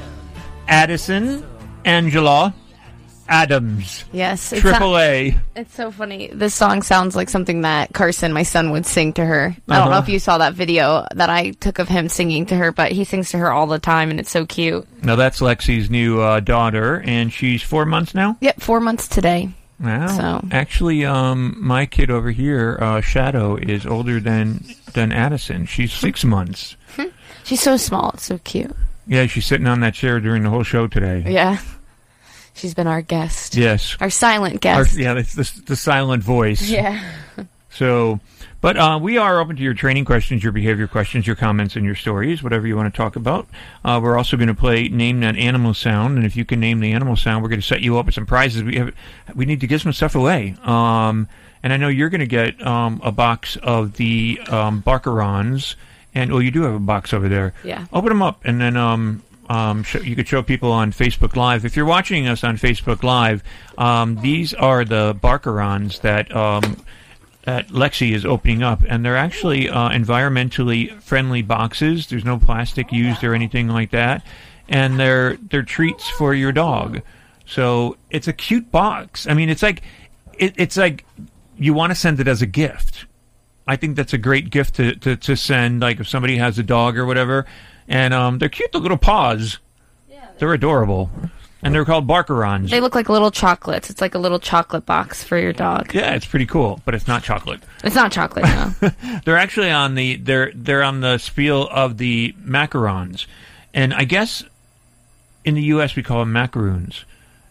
Addison, Angela, Adams. Yes, it's Triple not- A. It's so funny. This song sounds like something that Carson, my son, would sing to her. I don't know Uh-huh. if you saw that video that I took of him singing to her, but he sings to her all the time, and it's so cute. Now that's Lexi's new uh, daughter, and she's four months now. Yep, four months today. Wow. So- Actually, um, my kid over here, uh, Shadow, is older than than Addison. She's six months. She's so small. It's so cute. Yeah, she's sitting on that chair during the whole show today. Yeah. She's been our guest. Yes. Our silent Our- guest. yeah, that's the, the silent voice. Yeah. So, but uh, we are open to your training questions, your behavior questions, your comments, and your stories, whatever you want to talk about. Uh, we're also going to play name that animal sound, and if you can name the animal sound, we're going to set you up with some prizes. We have we need to give some stuff away. Um, and I know you're going to get um, a box of the um, Barkarons, and oh, you do have a box over there. Yeah. Open them up, and then um, um, you could show people on Facebook Live. If you're watching us on Facebook Live, um, these are the Barkarons that um, that Lexi is opening up, and they're actually uh, environmentally friendly boxes. There's no plastic used or anything like that, and they're they're treats for your dog. So it's a cute box. I mean, it's like it, it's like you want to send it as a gift. I think that's a great gift to, to, to send. Like if somebody has a dog or whatever, and um, they're cute, the little paws. they're adorable, and they're called Barkarons. They look like little chocolates. It's like a little chocolate box for your dog. yeah, it's pretty cool, but it's not chocolate. It's not chocolate, no. they're actually on the they're they're on the spiel of the macarons, and I guess in the U.S. we call them macaroons,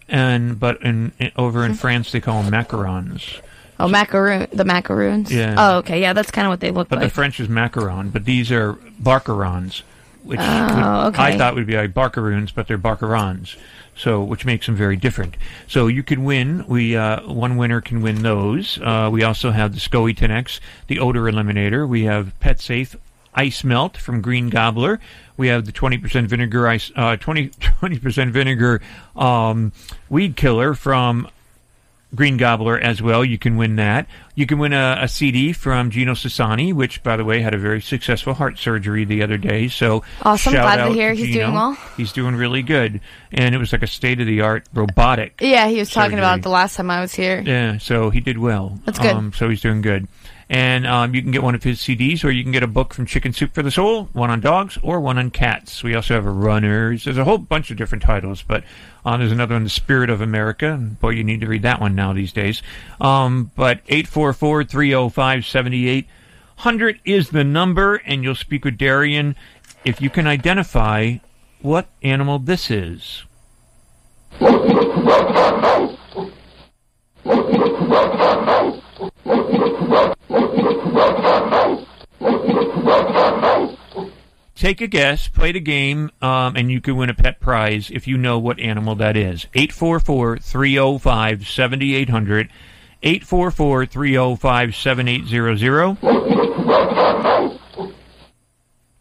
and but in, in over in France they call them macarons. Oh, macaroon. The macaroons? Yeah. Oh, okay. Yeah, that's kind of what they look But like. But the French is macaron, but these are barkarons, which Oh, would- I thought would be like barcaroons, but they're barkarons. So, which makes them very different. So you can win. We uh, one winner can win those. Uh, we also have the SCOE 10X, the odor eliminator. We have Pet Safe Ice Melt from Green Gobbler. We have the 20% vinegar ice, uh, 20 percent vinegar um, weed killer from Green Gobbler as well. You can win that. You can win a, a CD from Gino Sassani, which, by the way, had a very successful heart surgery the other day. So Awesome. Glad to hear he's Gino. doing well. He's doing really good, and it was like a state of the art robotic. yeah, he was talking about it the last time I was here. Yeah, so he did well. That's good. Um, so he's doing good. And um, you can get one of his CDs, or you can get a book from Chicken Soup for the Soul, one on dogs, or one on cats. We also have a Runners. There's a whole bunch of different titles, but um, there's another one, The Spirit of America. Boy, you need to read that one now these days. Um, but 844 305 7800 is the number, and you'll speak with Darian if you can identify what animal this is. Take a guess, play the game, um, and you can win a pet prize if you know what animal that is. 844 305 7800. 844 305 7800.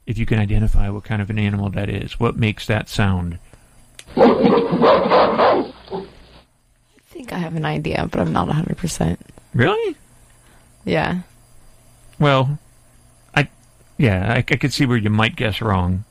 If you can identify what kind of an animal that is, what makes that sound? I think I have an idea, but I'm not 100%. Really? Yeah. Well, I, yeah, I, I could see where you might guess wrong.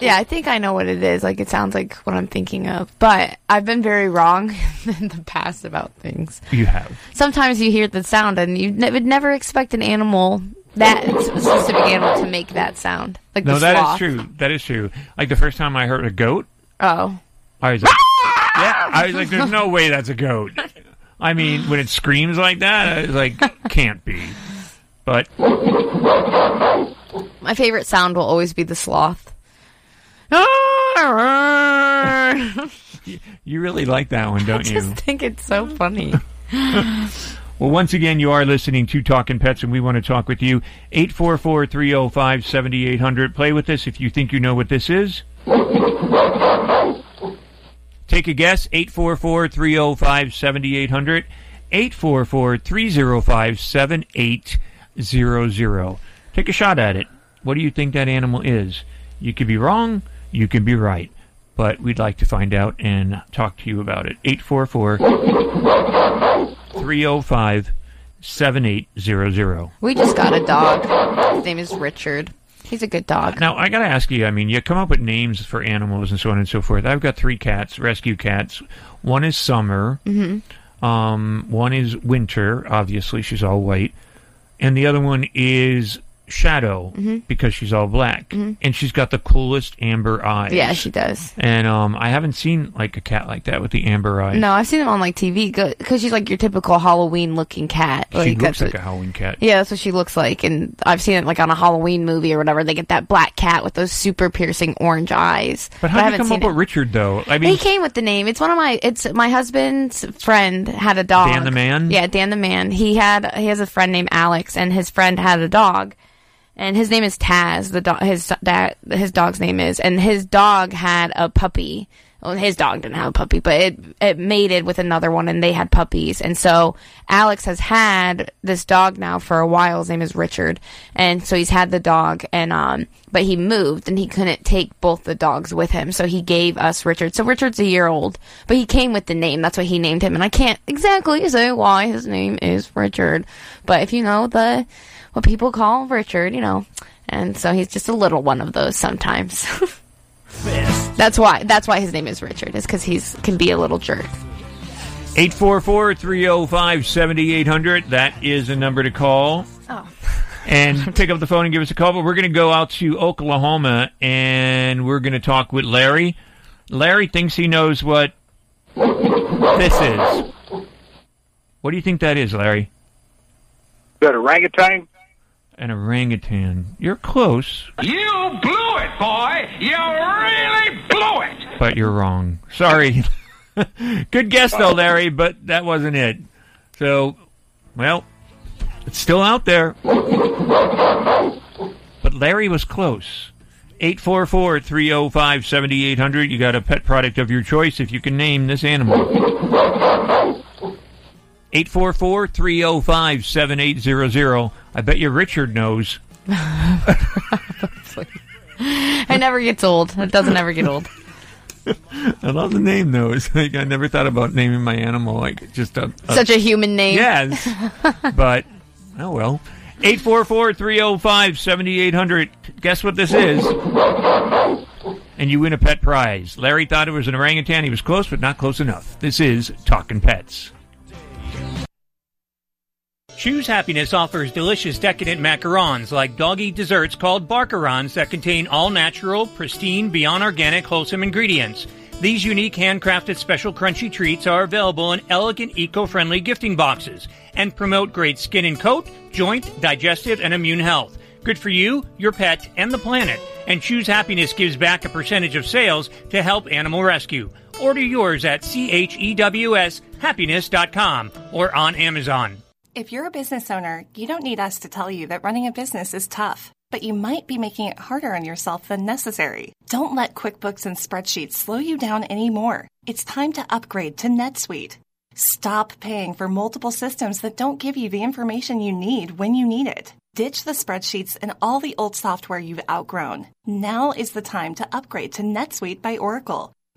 Yeah, I think I know what it is. Like, it sounds like what I'm thinking of. But I've been very wrong in the past about things. You have. Sometimes you hear the sound and you ne- would never expect an animal, that specific animal, to make that sound. Like no, that true. That is true. Like the first time I heard a goat, Oh. I was like, yeah, I was like, there's no way that's a goat. I mean, when it screams like that, I was like, can't be. But My favorite sound will always be the sloth. you really like that one, don't you? I you? just think it's so funny. Well, once again, you are listening to Talkin' Pets, and we want to talk with you. 844 305 7800. Play with us if you think you know what this is. Take a guess 844 305 7800. 844 305 7800. Take a shot at it. What do you think that animal is? You could be wrong, you could be right. But we'd like to find out and talk to you about it. 844 305 7800. We just got a dog. His name is Richard. He's a good dog. Now, I got to ask you I mean, you come up with names for animals and so on and so forth. I've got three cats, rescue cats. One is Summer. hmm Um, one is Winter, obviously, she's all white. And the other one is Shadow, Mhm. because she's all black. Mhm. And she's got the coolest amber eyes. Yeah, she does. And um, I haven't seen like a cat like that with the amber eyes. No, I've seen them on like TV because she's like your typical Halloween looking cat. she looks like what- a Halloween cat. Yeah, that's what she looks like, and I've seen it like on a Halloween movie or whatever. They get that black cat with those super piercing orange eyes. But how do you come up it. with Richard though? I mean, he came with the name. It's one of my. It's my husband's friend had a dog. Dan the man? Yeah, Dan the man. He had. He has a friend named Alex, and his friend had a dog, and his name is Taz. The dog. His that his dog's name is, and his dog had a puppy. Well, his dog didn't have a puppy, but it it mated with another one, and they had puppies. And so Alex has had this dog now for a while. His name is Richard, and so he's had the dog, and um, but he moved, and he couldn't take both the dogs with him, so he gave us Richard. So Richard's a year old, but he came with the name. That's why he named him, and I can't exactly say why his name is Richard, but if you know the what people call Richard, you know, and so he's just a little one of those sometimes. That's why. That's why his name is Richard. Is because he's can be a little jerk. 844-305-7800. That is a number to call. Oh. And pick up the phone and give us a call. But we're going to go out to Oklahoma and we're going to talk with Larry. Larry thinks he knows what this is. What do you think that is, Larry? That orangutan? An orangutan. You're close, You blew it, boy! You really blew it! but you're wrong. Sorry. Good guess, though, Larry, but that wasn't it. So, well, it's still out there. But Larry was close. 844 305 7800. You got a pet product of your choice if you can name this animal. 844 305 7800. I bet you Richard knows. It never gets old. It doesn't ever get old. I love the name, though. It's like I never thought about naming my animal like just a. Such a human name. Yes. but, oh well. 844 305 7800. Guess what this is? And you win a pet prize. Larry thought it was an orangutan. He was close, but not close enough. This is Talkin' Pets. Chews Happiness offers delicious decadent macarons like doggy desserts called barkarons that contain all natural, pristine, beyond organic, wholesome ingredients. These unique handcrafted special crunchy treats are available in elegant eco-friendly gifting boxes and promote great skin and coat, joint, digestive, and immune health. Good for you, your pet, and the planet. And Chews Happiness gives back a percentage of sales to help animal rescue. Order yours at chewshappiness.com or on Amazon. If you're a business owner, you don't need us to tell you that running a business is tough, but you might be making it harder on yourself than necessary. Don't let QuickBooks and spreadsheets slow you down anymore. It's time to upgrade to NetSuite. Stop paying for multiple systems that don't give you the information you need when you need it. Ditch the spreadsheets and all the old software you've outgrown. Now is the time to upgrade to NetSuite by Oracle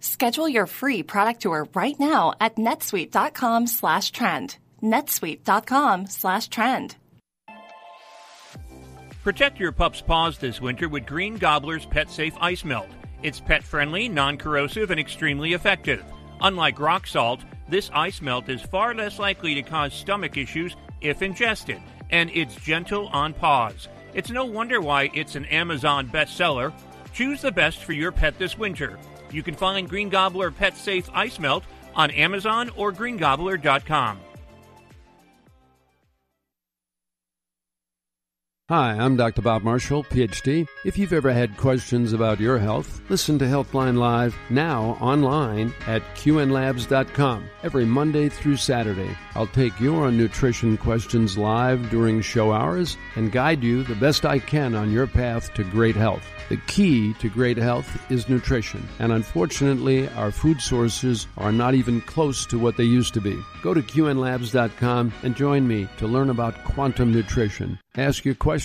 Schedule your free product tour right now at netsuite.com slash trend. netsuite.com slash trend. Protect your pup's paws this winter with Green Gobbler's Pet Safe Ice Melt. It's pet friendly, non corrosive, and extremely effective. Unlike rock salt, this ice melt is far less likely to cause stomach issues if ingested. and it's gentle on paws. It's no wonder why it's an Amazon bestseller. Choose the best for your pet this winter. You can find Green Gobbler Pet Safe Ice Melt on Amazon or greengobbler.com. Hi, I'm Dr. Bob Marshall, PhD. If you've ever had questions about your health, listen to Healthline Live now online at qnlabs.com every Monday through Saturday. I'll take your nutrition questions live during show hours and guide you the best I can on your path to great health. The key to great health is nutrition, and unfortunately, our food sources are not even close to what they used to be. Go to qnlabs.com and join me to learn about quantum nutrition. Ask your questions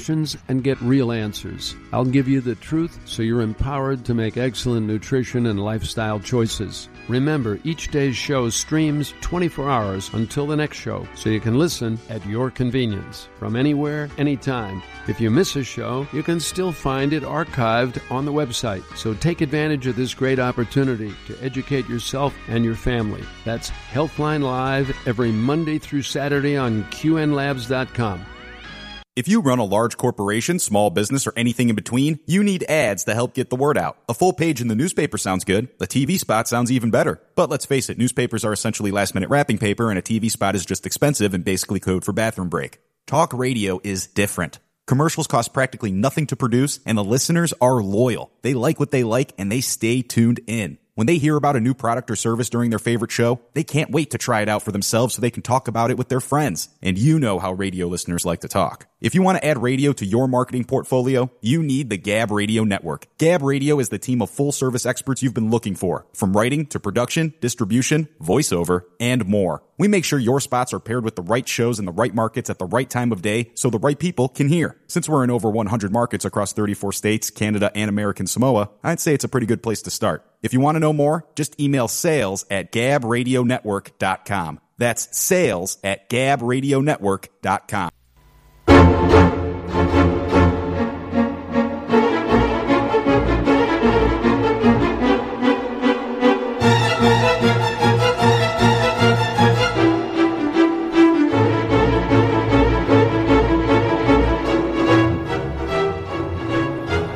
and get real answers. I'll give you the truth so you're empowered to make excellent nutrition and lifestyle choices. Remember, each day's show streams 24 hours until the next show, so you can listen at your convenience from anywhere, anytime. If you miss a show, you can still find it archived on the website. So take advantage of this great opportunity to educate yourself and your family. That's Healthline Live every Monday through Saturday on QNLabs.com. If you run a large corporation, small business, or anything in between, you need ads to help get the word out. A full page in the newspaper sounds good. A TV spot sounds even better. But let's face it, newspapers are essentially last minute wrapping paper and a TV spot is just expensive and basically code for bathroom break. Talk radio is different. Commercials cost practically nothing to produce and the listeners are loyal. They like what they like and they stay tuned in. When they hear about a new product or service during their favorite show, they can't wait to try it out for themselves so they can talk about it with their friends. And you know how radio listeners like to talk. If you want to add radio to your marketing portfolio, you need the Gab Radio Network. Gab Radio is the team of full service experts you've been looking for, from writing to production, distribution, voiceover, and more. We make sure your spots are paired with the right shows in the right markets at the right time of day so the right people can hear. Since we're in over 100 markets across 34 states, Canada, and American Samoa, I'd say it's a pretty good place to start. If you want to know more, just email sales at gabradionetwork.com. That's sales at gabradionetwork.com.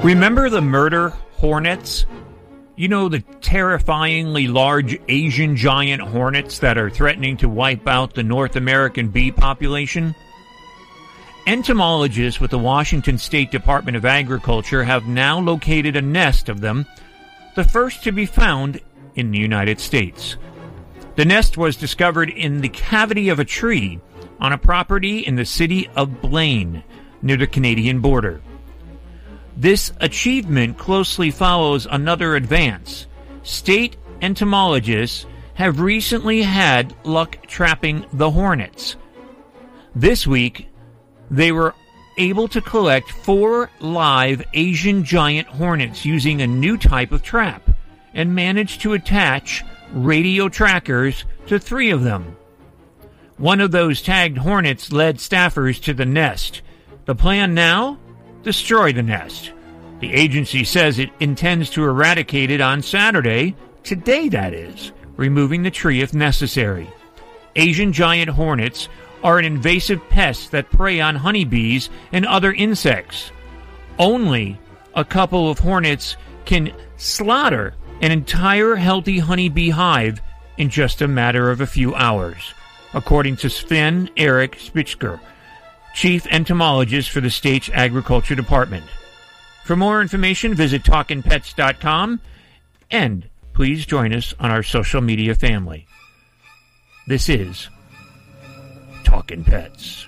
Remember the murder hornets? You know, the terrifyingly large Asian giant hornets that are threatening to wipe out the North American bee population? Entomologists with the Washington State Department of Agriculture have now located a nest of them, the first to be found in the United States. The nest was discovered in the cavity of a tree on a property in the city of Blaine, near the Canadian border. This achievement closely follows another advance. State entomologists have recently had luck trapping the hornets. This week, they were able to collect four live Asian giant hornets using a new type of trap and managed to attach radio trackers to three of them. One of those tagged hornets led staffers to the nest. The plan now? Destroy the nest. The agency says it intends to eradicate it on Saturday, today that is, removing the tree if necessary. Asian giant hornets are an invasive pest that prey on honeybees and other insects. Only a couple of hornets can slaughter an entire healthy honeybee hive in just a matter of a few hours, according to Sven Erik Spichiger, chief entomologist for the state's agriculture department. For more information, visit talkinpets.com and please join us on our social media family. This is Talkin' Pets.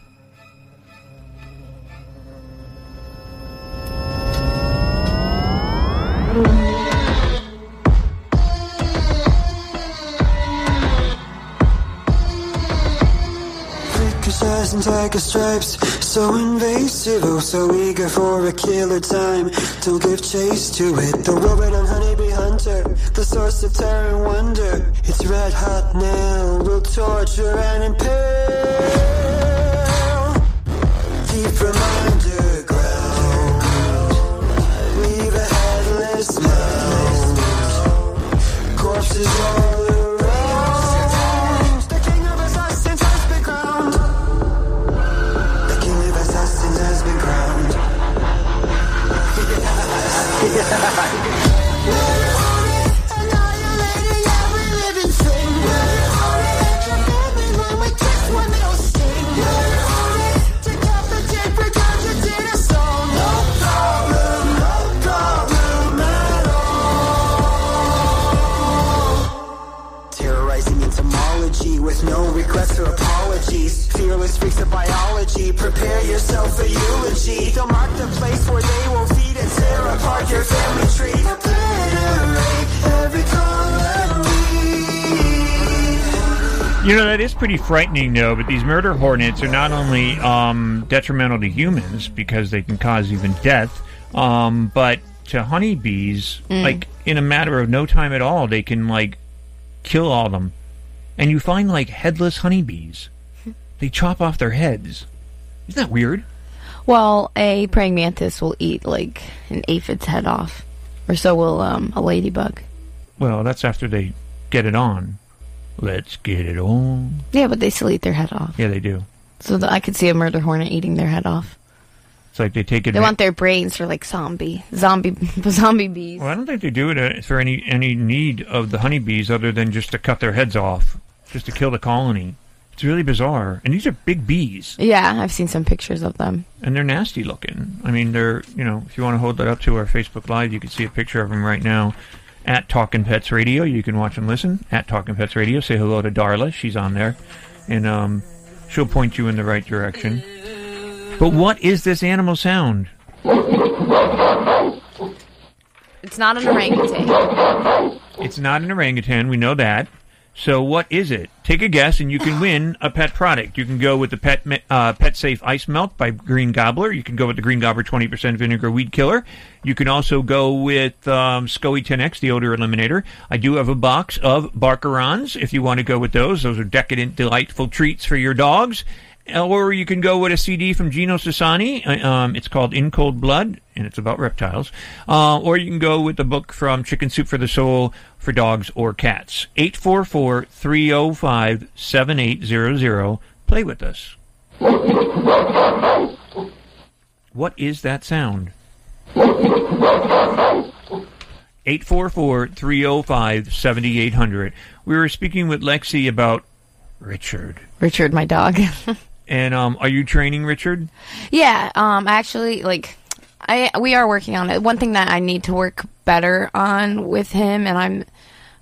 Ricochets and tiger stripes, so invasive, oh so eager for a killer time. Don't give chase to it. The robot and honeybee hunter, the source of terror and wonder. It's red hot now, we'll torture and impale. Deep from underground, leave a headless mound. Corpses all around. To biology. Prepare yourself for eulogy. They'll mark the place where they will feed and tear apart your family tree. Obliterate every colony. You know, that is pretty frightening, though, but these murder hornets are not only um, detrimental to humans because they can cause even death, um, but to honeybees, Mm. like, in a matter of no time at all, they can, like, kill all of them. And you find, like, headless honeybees. They chop off their heads. Isn't that weird? Well, a praying mantis will eat like an aphid's head off, or so will um, a ladybug. Well, that's after they get it on. Let's get it on. Yeah, but they still eat their head off. Yeah, they do. So that I could see a murder hornet eating their head off. It's like they take it. They want their brains for like zombie, zombie, zombie bees. Well, I don't think they do it uh, for any any need of the honeybees other than just to cut their heads off, just to kill the colony. It's really bizarre. And these are big bees, Yeah, I've seen some pictures of them. and they're nasty looking. I mean, they're you know, if you want to hold that up to our Facebook Live, you can see a picture of them right now at Talkin' Pets Radio. You can watch and listen at Talkin' Pets Radio. Say hello to Darla. She's on there, and um, she'll point you in the right direction. But what is this animal sound? It's not an orangutan. It's not an orangutan. We know that. So what is it? Take a guess, and you can win a pet product. You can go with the pet uh, pet safe ice melt by Green Gobbler. You can go with the Green Gobbler 20% vinegar weed killer. You can also go with um, SCOE 10X, the odor eliminator. I do have a box of Barkarons if you want to go with those. Those are decadent, delightful treats for your dogs. Or you can go with a CD from Gino Sassani. Uh, Um, it's called In Cold Blood, and it's about reptiles. Uh, or you can go with the book from Chicken Soup for the Soul for dogs or cats. 844 305 7800. Play with us. What is that sound? 844 305 7800. We were speaking with Lexi about Richard. Richard, my dog. And um, are you training Richard? yeah, um, actually, like, I we are working on it. One thing that I need to work better on with him, and I'm,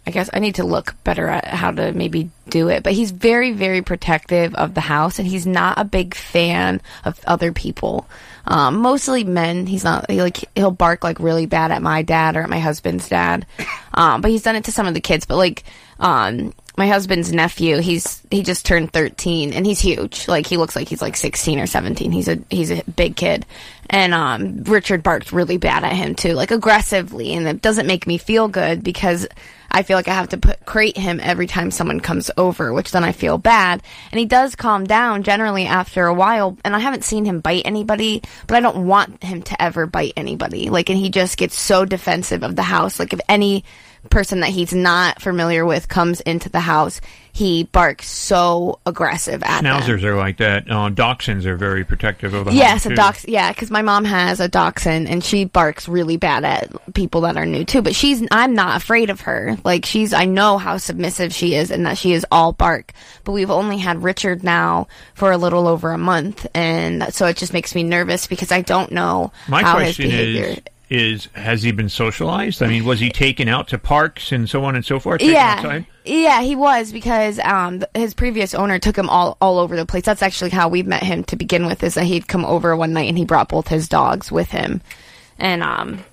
I guess I need to look better at how to maybe do it. But he's very, very protective of the house, and he's not a big fan of other people. Um, mostly men. He's not he, like he'll bark like really bad at my dad or at my husband's dad. Um, but he's done it to some of the kids. But like, um, my husband's nephew, he's he just turned 13 and he's huge. Like he looks like he's like 16 or 17. He's a he's a big kid. And um Richard barked really bad at him too, like aggressively, and it doesn't make me feel good because I feel like I have to put crate him every time someone comes over, which then I feel bad. And he does calm down generally after a while, and I haven't seen him bite anybody, but I don't want him to ever bite anybody. Like and he just gets so defensive of the house. Like if any person that he's not familiar with comes into the house, he barks so aggressive at them. Schnauzers are like that. Uh, dachshunds are very protective of the Yes, a dachshund. Yeah, because my mom has a dachshund, and she barks really bad at people that are new too. But she's, I'm not afraid of her. Like she's, I know how submissive she is, and that she is all bark. But we've only had Richard now for a little over a month, and so it just makes me nervous because I don't know My how his behavior. is: Is has he been socialized? I mean, was he taken out to parks and so on and so forth? Yeah, outside? yeah, he was because um, his previous owner took him all all over the place. That's actually how we met him to begin with. Is that he'd come over one night and he brought both his dogs with him, and um,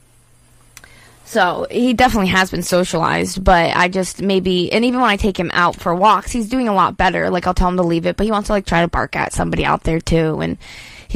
so he definitely has been socialized. But I just maybe, and even when I take him out for walks, he's doing a lot better. Like I'll tell him to leave it, but he wants to like try to bark at somebody out there too, and.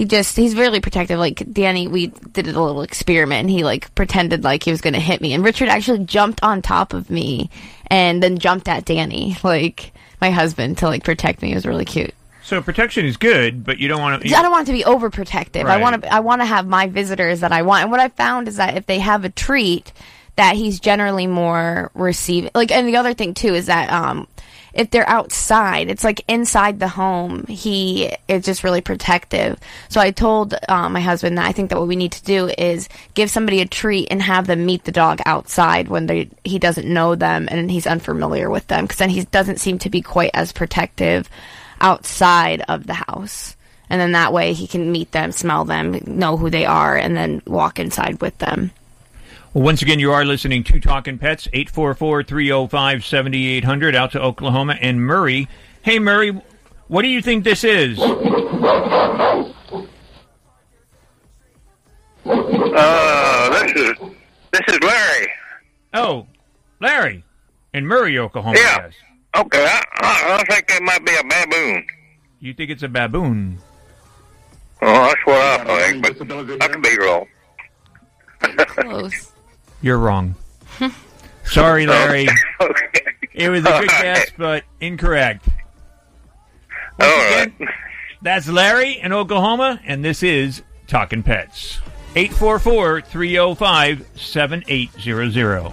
He just, he's really protective. Like, Danny, we did a little experiment and he, like, pretended like he was going to hit me. And Richard actually jumped on top of me and then jumped at Danny, like, my husband, to, like, protect me. It was really cute. So protection is good, but you don't want to. I don't want to be overprotective. I want to. I want to have my visitors that I want. And what I found is that if they have a treat, that he's generally more receiving. Like, and the other thing too is that um, if they're outside, it's like inside the home. He is just really protective. So I told uh, my husband that I think that what we need to do is give somebody a treat and have them meet the dog outside when they he doesn't know them and he's unfamiliar with them because then he doesn't seem to be quite as protective outside of the house. And then that way he can meet them, smell them, know who they are, and then walk inside with them. Well, once again, you are listening to Talkin' Pets, 844 305 7800 out to Oklahoma and Murray. Hey, Murray, What do you think this is? Uh, this is this is Larry. Oh, Larry, in Murray, Oklahoma. Yeah. Yes. Okay, I, I, I think it might be a baboon. You think it's a baboon? Oh, that's what I think, but I could be wrong. Close. You're wrong. Sorry, Larry. It was a good guess, but incorrect. Once again, that's Larry in Oklahoma, and this is Talkin' Pets. 844 305 7800.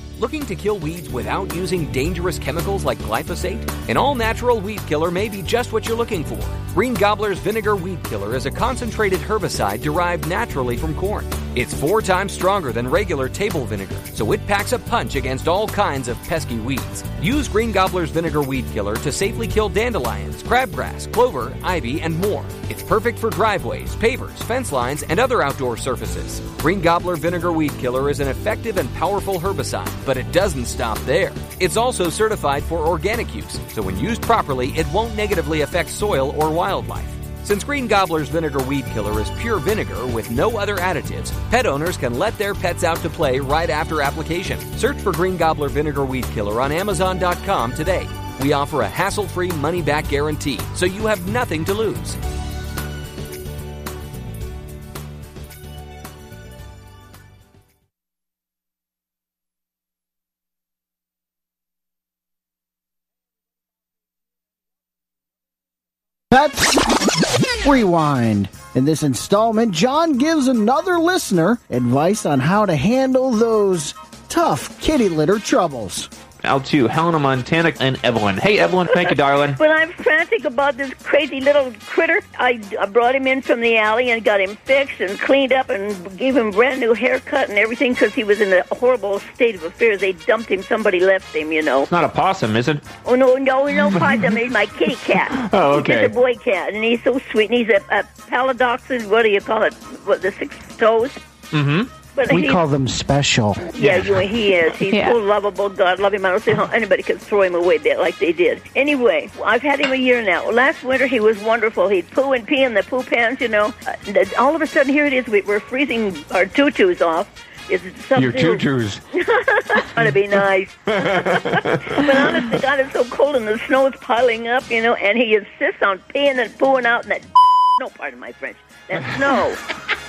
Looking to kill weeds without using dangerous chemicals like glyphosate? An all natural weed killer may be just what you're looking for. Green Gobbler's Vinegar Weed Killer is a concentrated herbicide derived naturally from corn. It's four times stronger than regular table vinegar, so it packs a punch against all kinds of pesky weeds. Use Green Gobbler's Vinegar Weed Killer to safely kill dandelions, crabgrass, clover, ivy, and more. It's perfect for driveways, pavers, fence lines, and other outdoor surfaces. Green Gobbler Vinegar Weed Killer is an effective and powerful herbicide, but it doesn't stop there. It's also certified for organic use, so when used properly, it won't negatively affect soil or wildlife. Since Green Gobbler's Vinegar Weed Killer is pure vinegar with no other additives, pet owners can let their pets out to play right after application. Search for Green Gobbler Vinegar Weed Killer on Amazon.com today. We offer a hassle free money back guarantee, so you have nothing to lose. Pets Rewind. In this installment, Jon gives another listener advice on how to handle those tough kitty litter troubles. Out to Helena, Montana, and Evelyn. Hey, Evelyn, thank you, darling. Well, I'm frantic about this crazy little critter. I, I brought him in from the alley and got him fixed and cleaned up and gave him a brand new haircut and everything because he was in a horrible state of affairs. They dumped him. Somebody left him, you know. It's not a possum, is it? Oh, no, no, no, possum. He's my kitty cat. Oh, okay. He's a boy cat, and he's so sweet. And he's a, a paladoxin, what do you call it? What, the six toes? Mm-hmm. But we he- call them special. Yeah, you, he is. He's so lovable. God love him. I don't see how anybody could throw him away there like they did. Anyway, I've had him a year now. Last winter he was wonderful. He'd poo and pee in the poo pans, you know. Uh, all of a sudden, here it is. We, we're freezing our tutus off. Is it something? Your tutus. Trying to be nice. but honestly, God, it's so cold and the snow is piling up, you know, and he insists on peeing and pooing out in that no, pardon my French, that snow.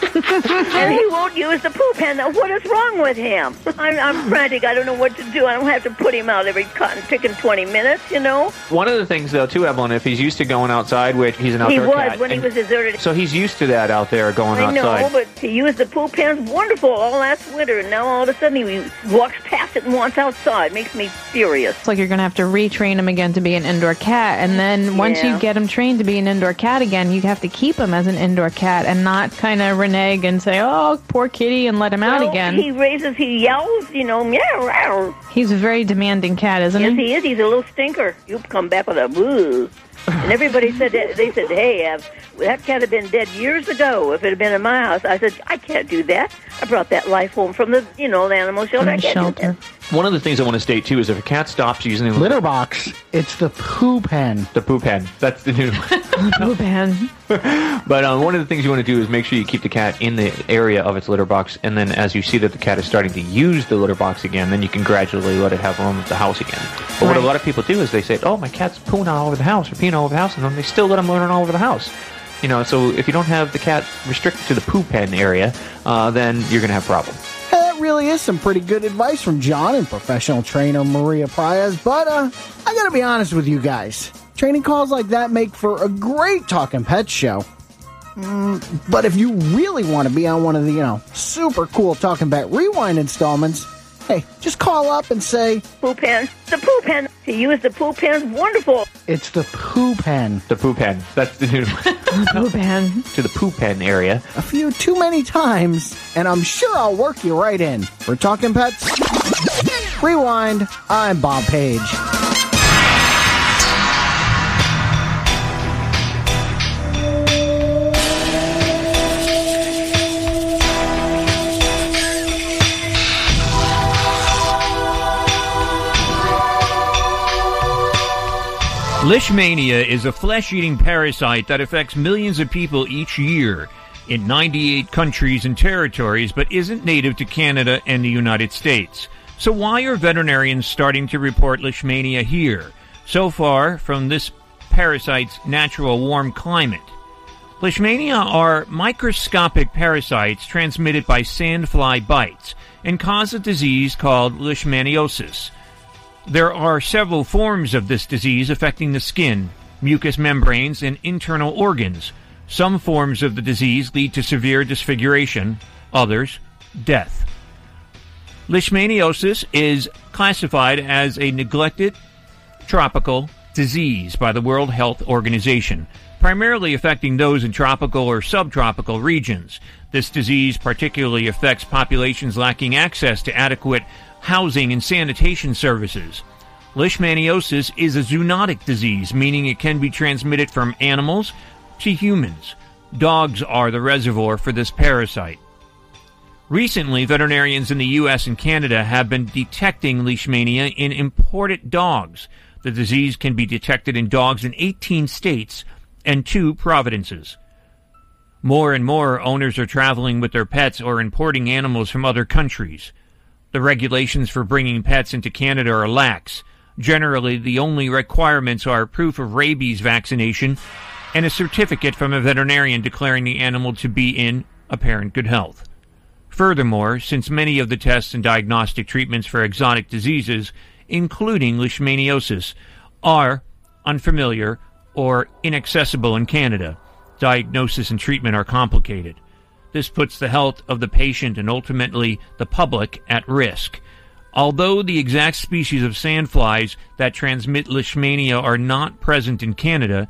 and he won't use the poop pan. Now, what is wrong with him? I'm, I'm frantic. I don't know what to do. I don't have to put him out every cotton picking 20 minutes, you know? One of the things, though, too, Evelyn, if he's used to going outside, which he's an outdoor He outdoor was cat, when he was deserted. So he's used to that out there going I know, outside. but he used the poop pans wonderful all last winter, and now all of a sudden he walks past it and wants outside. Makes me furious. It's like you're going to have to retrain him again to be an indoor cat. And then once Yeah. you get him trained to be an indoor cat again, you have to keep him as an indoor cat and not kind of renege and say, oh, poor kitty, and let him out again. He raises, he yells, you know, meow, meow. He's a very demanding cat, isn't Yes, he? Yes, he is. He's a little stinker. You come back with a boo. And everybody said that, they said, "Hey, uh, that cat had been dead years ago. If it had been in my house, I said I can't do that. I brought that life home from the you know the animal shelter. From I the shelter. Do that. One of the things I want to state too is if a cat stops using the Litter box. It's the poo pen. the poo pen, that's the new. poo pen. But um, one of the things you want to do is make sure you keep the cat in the area of its litter box, and then as you see that the cat is starting to use the litter box again, then you can gradually let it have room of the house again. But what a lot of people do is they say, "Oh, my cat's pooing all over the house or peeing all over the house," and then they still let him run all over the house. You know, so if you don't have the cat restricted to the poo pen area, uh, then you're going to have problems. Really is some pretty good advice from Jon and professional trainer Maria Prias, but uh, I gotta be honest with you guys. Training calls like that make for a great Talking pet show. Mm, but if you really want to be on one of the, you know, super cool Talking Pet Rewind installments, hey, just call up and say, Poo pen. The poo pen. To use the poo pen, wonderful. It's the poo pen. The poo pen. That's the new. poo pen. to the poo pen area. A few too many times, and I'm sure I'll work you right in. We're Talkin' Pets, Rewind, I'm Bob Page. Leishmania is a flesh eating parasite that affects millions of people each year in 98 countries and territories, but isn't native to Canada and the United States. So, why are veterinarians starting to report Leishmania here? So far, from this parasite's natural warm climate. Leishmania are microscopic parasites transmitted by sandfly bites and cause a disease called leishmaniosis. There are several forms of this disease affecting the skin, mucous membranes, and internal organs. Some forms of the disease lead to severe disfiguration, others, death. Leishmaniosis is classified as a neglected tropical disease by the World Health Organization, primarily affecting those in tropical or subtropical regions. This disease particularly affects populations lacking access to adequate housing and sanitation services. Leishmaniosis is a zoonotic disease, meaning it can be transmitted from animals to humans. Dogs are the reservoir for this parasite. Recently, veterinarians in the U.S. and Canada have been detecting leishmania in imported dogs. The disease can be detected in dogs in 18 states and two provinces. More and more owners are traveling with their pets or importing animals from other countries. The regulations for bringing pets into Canada are lax. Generally, the only requirements are proof of rabies vaccination and a certificate from a veterinarian declaring the animal to be in apparent good health. Furthermore, since many of the tests and diagnostic treatments for exotic diseases, including leishmaniosis, are unfamiliar or inaccessible in Canada, diagnosis and treatment are complicated. This puts the health of the patient and ultimately the public at risk. Although the exact species of sandflies that transmit leishmania are not present in Canada,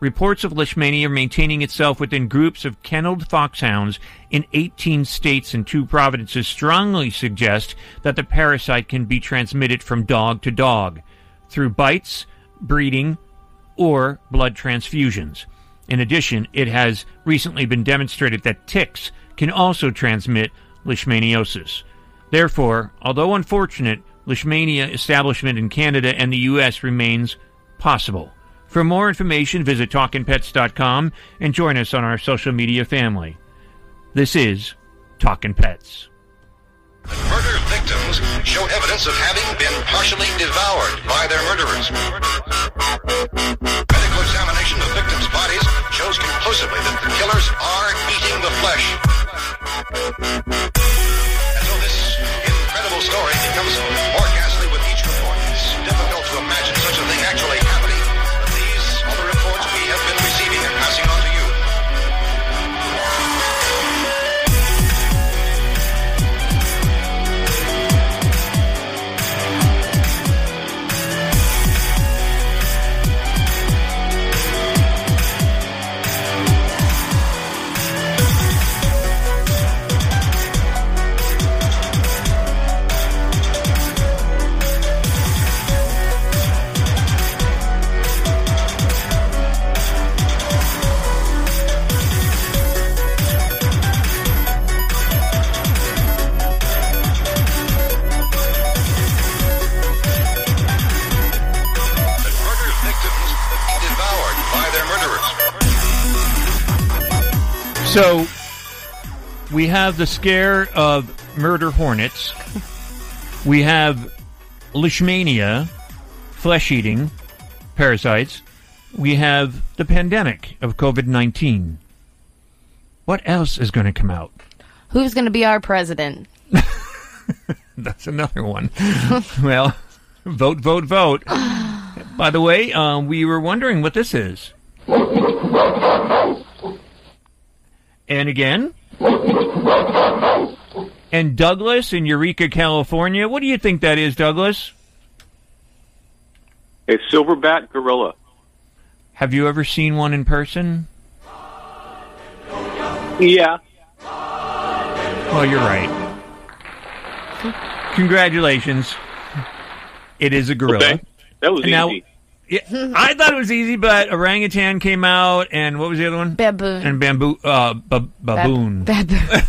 reports of leishmania maintaining itself within groups of kenneled foxhounds in 18 states and two provinces strongly suggest that the parasite can be transmitted from dog to dog through bites, breeding, or blood transfusions. In addition, it has recently been demonstrated that ticks can also transmit leishmaniosis. Therefore, although unfortunate, leishmania establishment in Canada and the U.S. remains possible. For more information, visit TalkinPets.com and join us on our social media family. This is Talkin' Pets. Murder victims show evidence of having been partially devoured by their murderers. Examination of victims' bodies shows conclusively that the killers are eating the flesh. And so this incredible story becomes more ghastly with each report. It's difficult to imagine So we have the scare of murder hornets. We have leishmania, flesh eating parasites. We have the pandemic of COVID 19. What else is going to come out? Who's going to be our president? That's another one. well, vote, vote, vote. By the way, um, we were wondering what this is. And again. And Douglas in Eureka, California. What do you think that is, Douglas? A silverback gorilla. Have you ever seen one in person? Yeah. Well, you're right. Congratulations. It is a gorilla. Okay. That was And now- easy. Yeah, I thought it was easy, but orangutan came out, and what was the other one? Baboon. And bamboo, uh, ba- baboon. Baboon.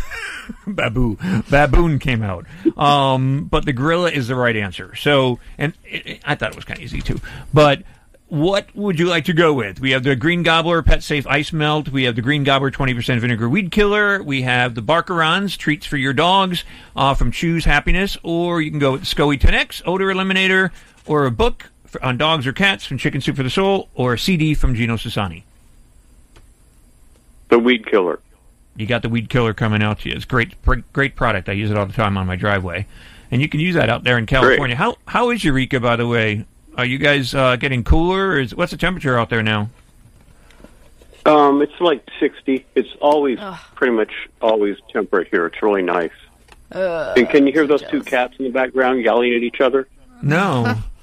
Baboon. Baboon came out. Um, but the gorilla is the right answer. So, and it, it- I thought it was kind of easy too. But what would you like to go with? We have the Green Gobbler Pet Safe Ice Melt. We have the Green Gobbler 20% Vinegar Weed Killer. We have the Barkarons, treats for your dogs uh, from Chews Happiness. Or you can go with the SCOE 10X, Odor Eliminator, or a book for, on dogs or cats from Chicken Soup for the Soul, or a CD from Gino Sassani. The weed killer. You got the weed killer coming out to you. It's great, great product. I use it all the time on my driveway, and you can use that out there in California. How how is Eureka, by the way? Are you guys uh, getting cooler? Or is, what's the temperature out there now? Um, it's like 60. It's always, pretty much always temperate here. It's really nice. and can you hear those two cats in the background yelling at each other? No.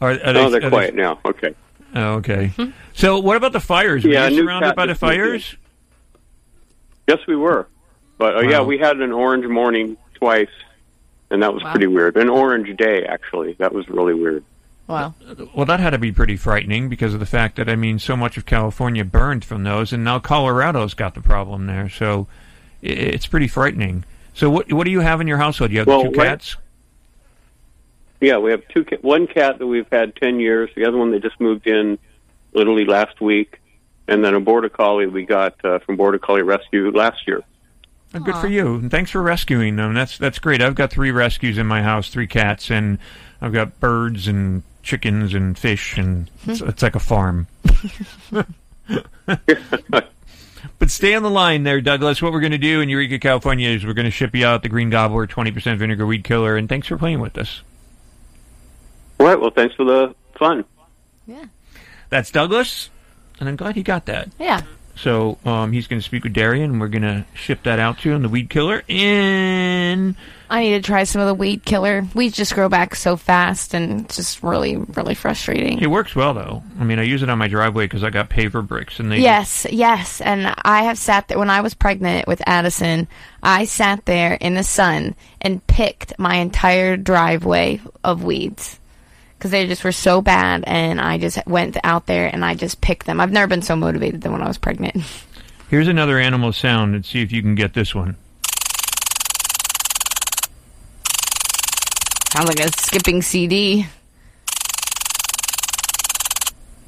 Are, are no, they, they're are quiet They, now. Okay. oh, okay. So, what about the fires? Were Yeah, a you surrounded cat by the just moved in. fires? Yes, we were. But uh, yeah, we had an orange morning twice, and that was Wow. pretty weird. An orange day, actually. That was really weird. Wow. Well, that had to be pretty frightening because of the fact that I mean, so much of California burned from those, and now Colorado's got the problem there. So, it's pretty frightening. So, what what do you have in your household? You have Well, the two right- cats. Yeah, we have two. Ca- one cat that we've had ten years. The other one they just moved in, literally last week, and then a border collie we got uh, from Border Collie Rescue last year. Oh, good for you, and thanks for rescuing them. That's that's great. I've got three rescues in my house, three cats, and I've got birds and chickens and fish, and it's, it's like a farm. but stay on the line there, Douglas. What we're going to do in Eureka, California, is we're going to ship you out the Green Gobbler 20% vinegar weed killer, and thanks for playing with us. All right. Well, thanks for the fun. Yeah. That's Douglas, and I'm glad he got that. Yeah. So um, he's going to speak with Darian, and we're going to ship that out to him, the weed killer, in I need to try some of the weed killer. Weeds just grow back so fast, and it's just really, really frustrating. It works well though. I mean, I use it on my driveway because I got paver bricks, and they Yes, yes. And I have sat there when I was pregnant with Addison. I sat there in the sun and picked my entire driveway of weeds because they just were so bad. And I just went out there and I just picked them. I've never been so motivated than when I was pregnant. Here's another animal sound, and see if you can get this one. Sounds like a skipping CD.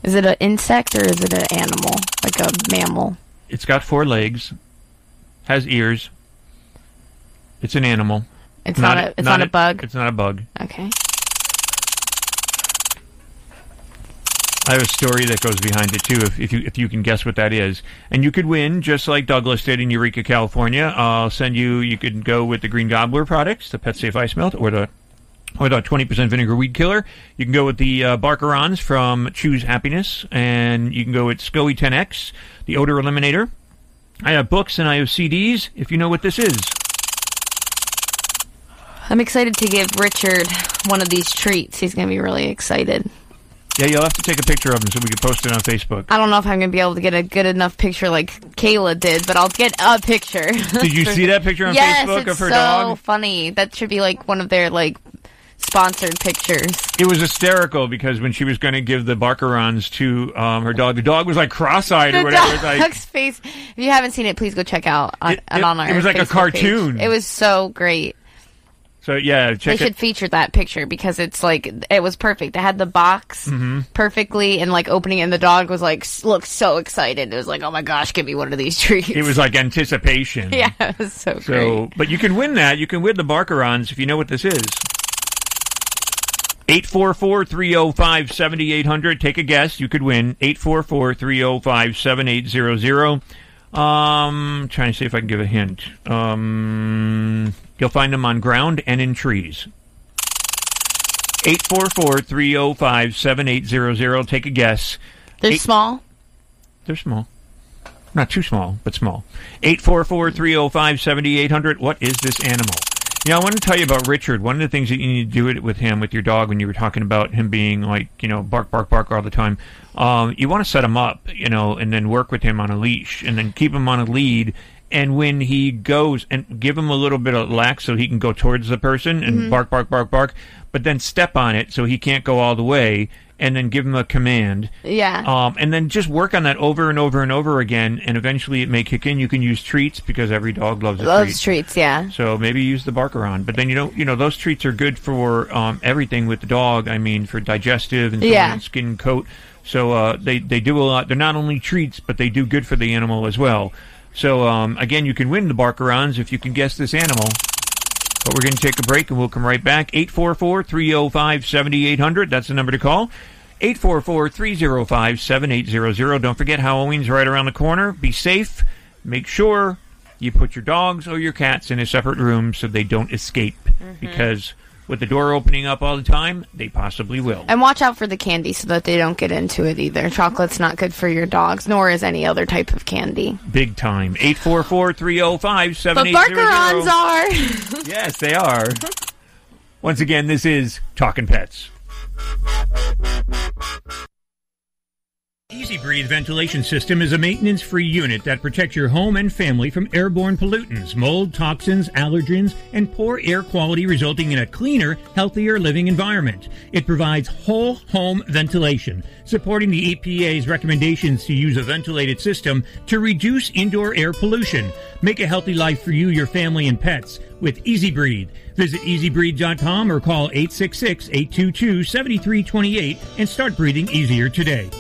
Is it an insect or is it an animal, like a mammal? It's got four legs, has ears. It's an animal. It's not a- it's not a bug? It's not a bug. Okay. I have a story that goes behind it too. If, if you if you can guess what that is, and you could win just like Douglas did in Eureka, California. I'll send you. You could go with the Green Gobbler products, the Pet Safe Ice Melt, or the or the twenty percent vinegar weed killer. You can go with the uh, Barkarons from Chews Happiness, and you can go with SCOE 10X, the odor eliminator. I have books and I have CDs. If you know what this is, I'm excited to give Richard one of these treats. He's going to be really excited. Yeah, you'll have to take a picture of them so we can post it on Facebook. I don't know if I'm going to be able to get a good enough picture like Kayla did, but I'll get a picture. Did you see that picture on yes, Facebook of her so dog? funny. That should be like one of their like sponsored pictures. It was hysterical because when she was going to give the Barkarons to um, her dog, the dog was like cross-eyed or The whatever. Dog's like, face. If you haven't seen it, please go check out on, It- on our. it was like a Facebook page. cartoon. It was so great. So yeah, They should it. feature that picture because it's like it was perfect. They had the box Mhm. perfectly and like opening it and the dog was like looked so excited. It was like, "Oh my gosh, give me one of these treats." It was like anticipation. yeah, it was so, So, great. but you can win that. You can win the Barkarons if you know what this is. 844-305-7800. Take a guess. You could win. 844-305-7800. Um, trying to see if I can give a hint. Um, you'll find them on ground and in trees. 844-305-7800. Take a guess. They're Eight- small. They're small. Not too small, but small. 844-305-7800. What is this animal? Yeah, I want to tell you about Richard. One of the things that you need to do it with him, with your dog, when you were talking about him being like, you know, bark, bark, bark all the time, um, you want to set him up, you know, and then work with him on a leash and then keep him on a lead. And when he goes and give him a little bit of lax so he can go towards the person and Mm-hmm. Mhm. bark, bark, bark, bark, but then step on it so he can't go all the way and then give him a command. Yeah. Um, and then just work on that over and over and over again, and eventually it may kick in. You can use treats because every dog loves a Those treat. treats, yeah. So maybe use the Barkaron, but then you don't. You know those treats are good for um, everything with the dog. I mean, for digestive and Yeah. and skin coat. So uh, they they do a lot. They're not only treats, but they do good for the animal as well. So um, again, you can win the Barkarons if you can guess this animal. But we're going to take a break and we'll come right back. 844 305 7800. That's the number to call. 844 305 7800. Don't forget, Halloween's right around the corner. Be safe. Make sure you put your dogs or your cats in a separate room so they don't escape. Because with the door opening up all the time, they possibly will. And watch out for the candy so that they don't get into it either. Chocolate's not good for your dogs, nor is any other type of candy. Big time. 844 305 But 7800. Barkarons are. Yes, they are. Once again, this is Talkin' Pets. EZ Breathe ventilation system is a maintenance free unit that protects your home and family from airborne pollutants, mold, toxins, allergens, and poor air quality, resulting in a cleaner, healthier living environment. It provides whole home ventilation, supporting the EPA's recommendations to use a ventilated system to reduce indoor air pollution. Make a healthy life for you, your family, and pets with EZ Breathe. Visit ezbreathe.com or call 866 822 7328 and start breathing easier today.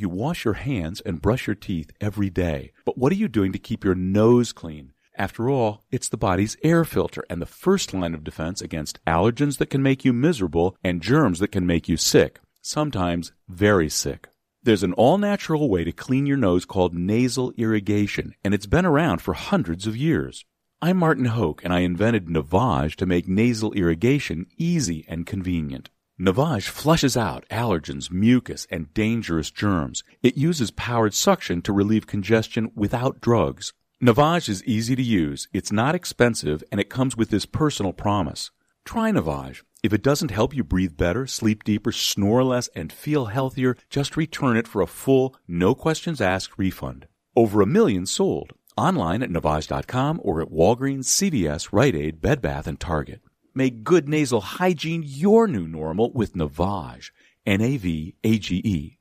You wash your hands and brush your teeth every day. But what are you doing to keep your nose clean? After all, it's the body's air filter and the first line of defense against allergens that can make you miserable and germs that can make you sick, sometimes very sick. There's an all natural way to clean your nose called nasal irrigation, and it's been around for hundreds of years. I'm Martin Hoke, and I invented Navage to make nasal irrigation easy and convenient. Navage flushes out allergens, mucus, and dangerous germs. It uses powered suction to relieve congestion without drugs. Navage is easy to use, it's not expensive, and it comes with this personal promise. Try Navage. If it doesn't help you breathe better, sleep deeper, snore less, and feel healthier, just return it for a full, no questions asked refund. Over a million sold. Online at Navage.com or at Walgreens, CVS, Rite Aid, Bed Bath, and Target. Make good nasal hygiene your new normal with Navage. N-A-V-A-G-E.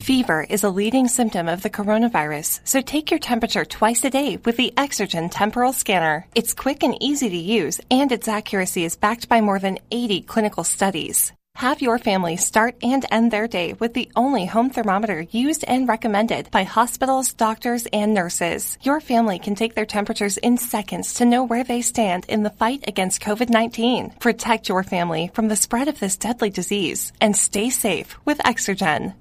Fever is a leading symptom of the coronavirus, so take your temperature twice a day with the Exergen Temporal Scanner. It's quick and easy to use, and its accuracy is backed by more than 80 clinical studies. Have your family start and end their day with the only home thermometer used and recommended by hospitals, doctors, and nurses. Your family can take their temperatures in seconds to know where they stand in the fight against COVID-19. Protect your family from the spread of this deadly disease and stay safe with Exergen.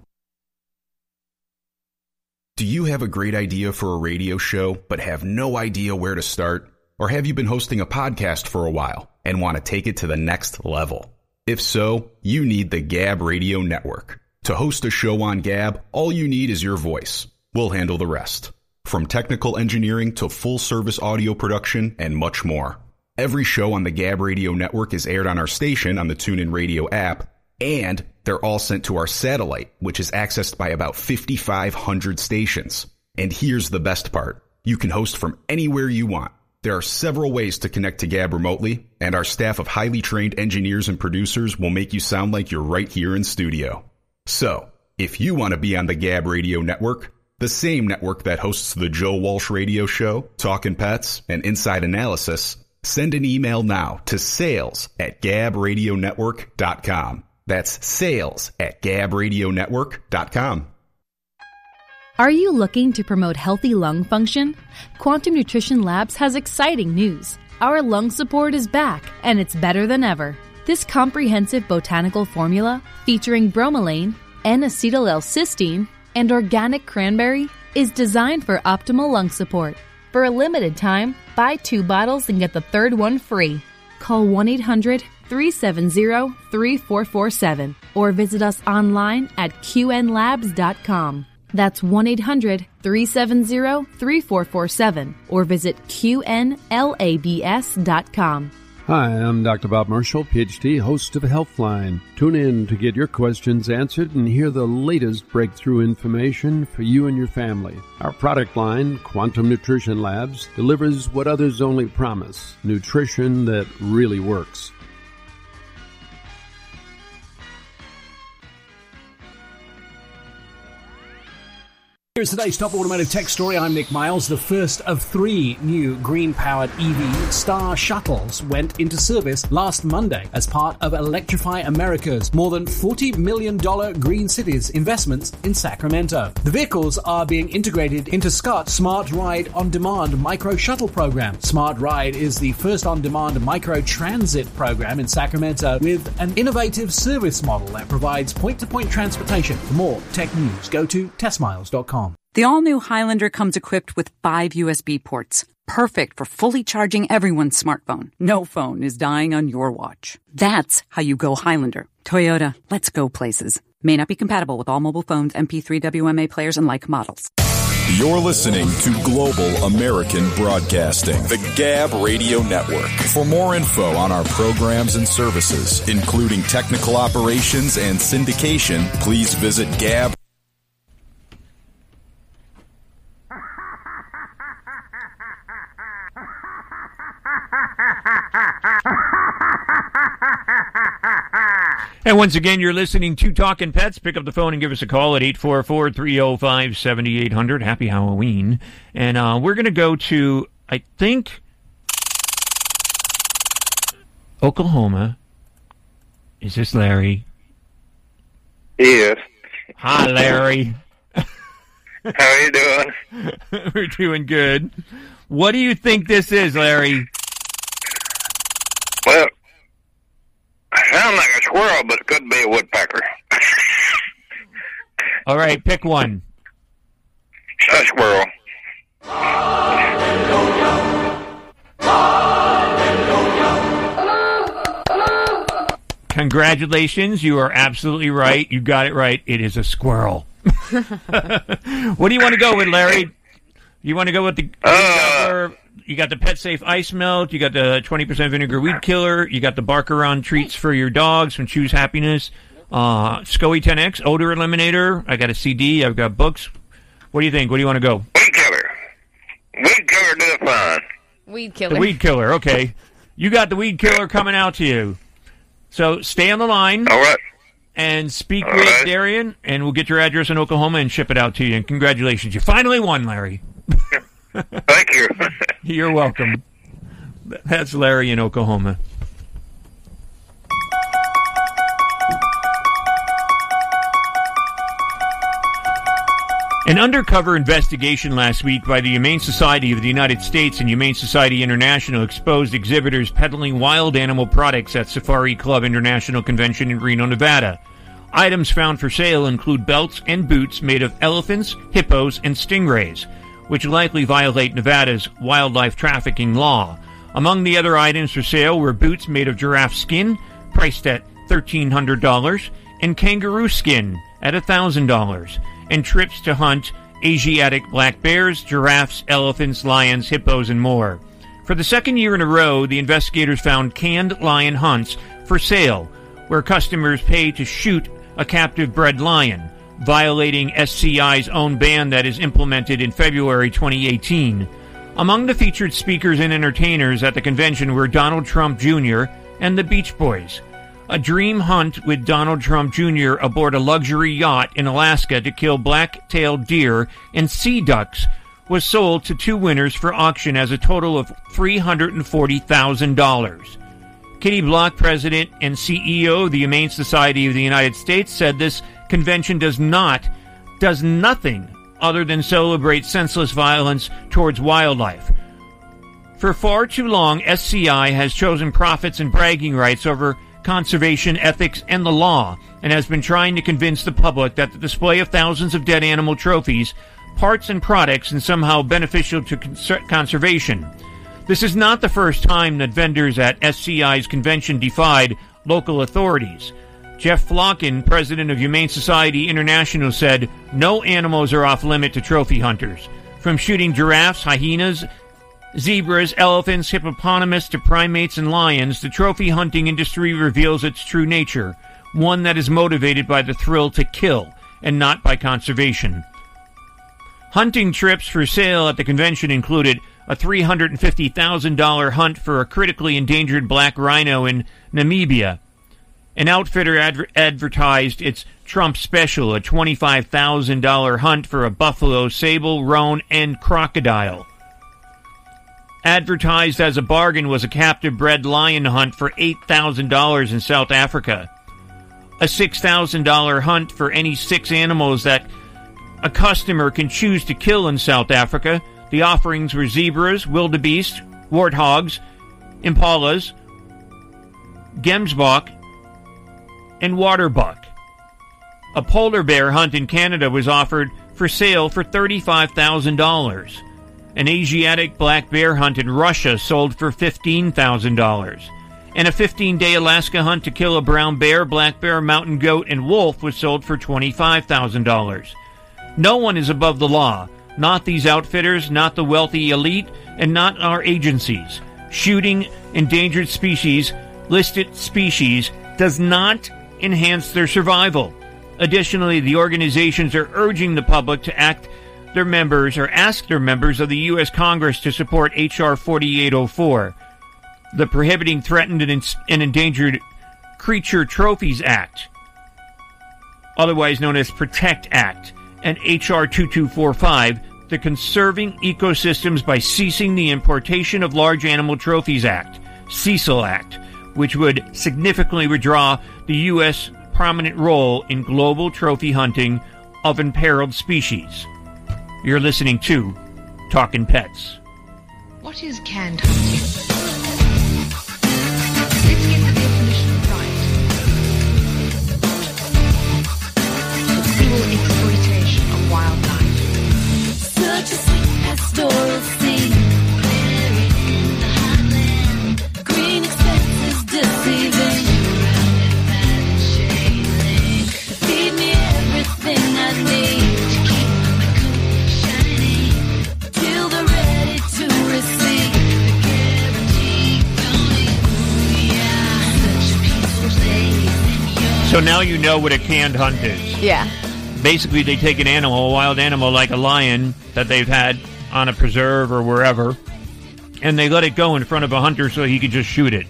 Do you have a great idea for a radio show but have no idea where to start? Or have you been hosting a podcast for a while and want to take it to the next level? If so, you need the Gab Radio Network. To host a show on Gab, all you need is your voice. We'll handle the rest. From technical engineering to full service audio production and much more. Every show on the Gab Radio Network is aired on our station on the TuneIn Radio app, and they're all sent to our satellite, which is accessed by about 5,500 stations. And here's the best part. You can host from anywhere you want. There are several ways to connect to Gab remotely, and our staff of highly trained engineers and producers will make you sound like you're right here in studio. So, if you want to be on the Gab Radio Network, the same network that hosts the Joe Walsh Radio Show, Talkin' Pets, and Inside Analysis, Send an email now to sales at gabradionetwork.com. That's sales at gabradionetwork.com. Are you looking to promote healthy lung function? Quantum Nutrition Labs has exciting news. Our lung support is back, and it's better than ever. This comprehensive botanical formula, featuring bromelain, N-acetyl L-cysteine, and organic cranberry, is designed for optimal lung support. For a limited time, buy two bottles and get the third one free. Call 1 800 370 3447 or visit us online at qnlabs.com. That's 1 800 370 3447 or visit qnlabs.com. Hi, I'm Dr. Bob Marshall, PhD, host of Healthline. Tune in to get your questions answered and hear the latest breakthrough information for you and your family. Our product line, Quantum Nutrition Labs, delivers what others only promise nutrition that really works. Here's today's top automotive tech story. I'm Nick Miles. The first of three new green powered EV Star Shuttles went into service last Monday as part of Electrify America's more than $40 million Green Cities investments in Sacramento. The vehicles are being integrated into Scott's Smart Ride on Demand micro shuttle program. Smart Ride is the first on demand micro transit program in Sacramento with an innovative service model that provides point to point transportation. For more tech news, go to testmiles.com. The all new Highlander comes equipped with five USB ports, perfect for fully charging everyone's smartphone. No phone is dying on your watch. That's how you go Highlander. Toyota, let's go places. May not be compatible with all mobile phones, MP3 WMA players, and like models. You're listening to Global American Broadcasting, the Gab Radio Network. For more info on our programs and services, including technical operations and syndication, please visit Gab. And once again, you're listening to Talkin' Pets. Pick up the phone and give us a call at 844 305 7800. Happy Halloween. And uh, we're going to go to, I think, Oklahoma. Is this Larry? Yes. Hi, Larry. How are you doing? we're doing good. What do you think this is, Larry? Well, sound like a squirrel, but it could be a woodpecker. All right, pick one. A squirrel. Congratulations, you are absolutely right. You got it right. It is a squirrel. what do you want to go with, Larry? You want to go with the Uh, you got the pet safe ice melt, you got the 20% vinegar weed killer, you got the Barkaron treats for your dogs from Chews Happiness, uh, SCOE 10X, odor eliminator. I got a CD, I've got books. What do you think? What do you want to go? Weed killer. Weed killer did fine. Weed killer. The weed killer. Okay. You got the weed killer coming out to you. So stay on the line. All right. And speak All with right. Darian, and we'll get your address in Oklahoma and ship it out to you. And congratulations. You finally won, Larry. Thank you. You're welcome. That's Larry in Oklahoma. An undercover investigation last week by the Humane Society of the United States and Humane Society International exposed exhibitors peddling wild animal products at Safari Club International Convention in Reno, Nevada. Items found for sale include belts and boots made of elephants, hippos, and stingrays, which likely violate Nevada's wildlife trafficking law. Among the other items for sale were boots made of giraffe skin, priced at $1,300, and kangaroo skin at $1,000, and trips to hunt Asiatic black bears, giraffes, elephants, lions, hippos, and more. For the second year in a row, the investigators found canned lion hunts for sale, where customers pay to shoot a captive bred lion, violating SCI's own ban that is implemented in February 2018. Among the featured speakers and entertainers at the convention were Donald Trump Jr. and the Beach Boys. A dream hunt with Donald Trump Jr. aboard a luxury yacht in Alaska to kill black tailed deer and sea ducks was sold to two winners for auction as a total of $340,000. Kitty Block, president and CEO of the Humane Society of the United States, said this convention does not, does nothing other than celebrate senseless violence towards wildlife. For far too long, SCI has chosen profits and bragging rights over conservation, ethics, and the law, and has been trying to convince the public that the display of thousands of dead animal trophies, parts, and products is somehow beneficial to cons- conservation. This is not the first time that vendors at SCI's convention defied local authorities. Jeff Flocken, president of Humane Society International, said no animals are off limit to trophy hunters. From shooting giraffes, hyenas, zebras, elephants, hippopotamus to primates and lions, the trophy hunting industry reveals its true nature one that is motivated by the thrill to kill and not by conservation. Hunting trips for sale at the convention included a $350,000 hunt for a critically endangered black rhino in Namibia. An outfitter adver- advertised its Trump special, a $25,000 hunt for a buffalo, sable, roan, and crocodile. Advertised as a bargain was a captive bred lion hunt for $8,000 in South Africa. A $6,000 hunt for any six animals that a customer can choose to kill in South Africa. The offerings were zebras, wildebeest, warthogs, impalas, gemsbok, and waterbuck. A polar bear hunt in Canada was offered for sale for $35,000. An Asiatic black bear hunt in Russia sold for $15,000. And a 15 day Alaska hunt to kill a brown bear, black bear, mountain goat, and wolf was sold for $25,000. No one is above the law. Not these outfitters, not the wealthy elite, and not our agencies. Shooting endangered species, listed species, does not enhance their survival. Additionally, the organizations are urging the public to act their members or ask their members of the U.S. Congress to support H.R. 4804, the Prohibiting Threatened and, Endangered Creature Trophies Act, otherwise known as PROTECT Act, and H.R. 2245, the Conserving Ecosystems by Ceasing the Importation of Large Animal Trophies Act, Cecil Act, which would significantly withdraw the U.S. prominent role in global trophy hunting of imperiled species. You're listening to Talkin' Pets. What is canned hunting? Let's get the definition right. Cruel exploitation of wildlife. Such a sweet pastoral So now you know what a canned hunt is. Yeah. Basically, they take an animal, a wild animal like a lion that they've had on a preserve or wherever, and they let it go in front of a hunter so he can just shoot it.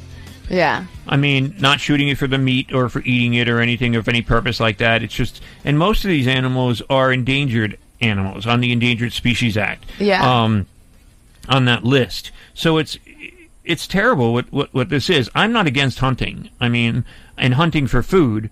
Yeah. I mean, not shooting it for the meat or for eating it or anything of any purpose like that. It's just, and most of these animals are endangered animals on the Endangered Species Act. Yeah. Um, on that list. So it's it's terrible what, what what this is. I'm not against hunting. I mean, and hunting for food,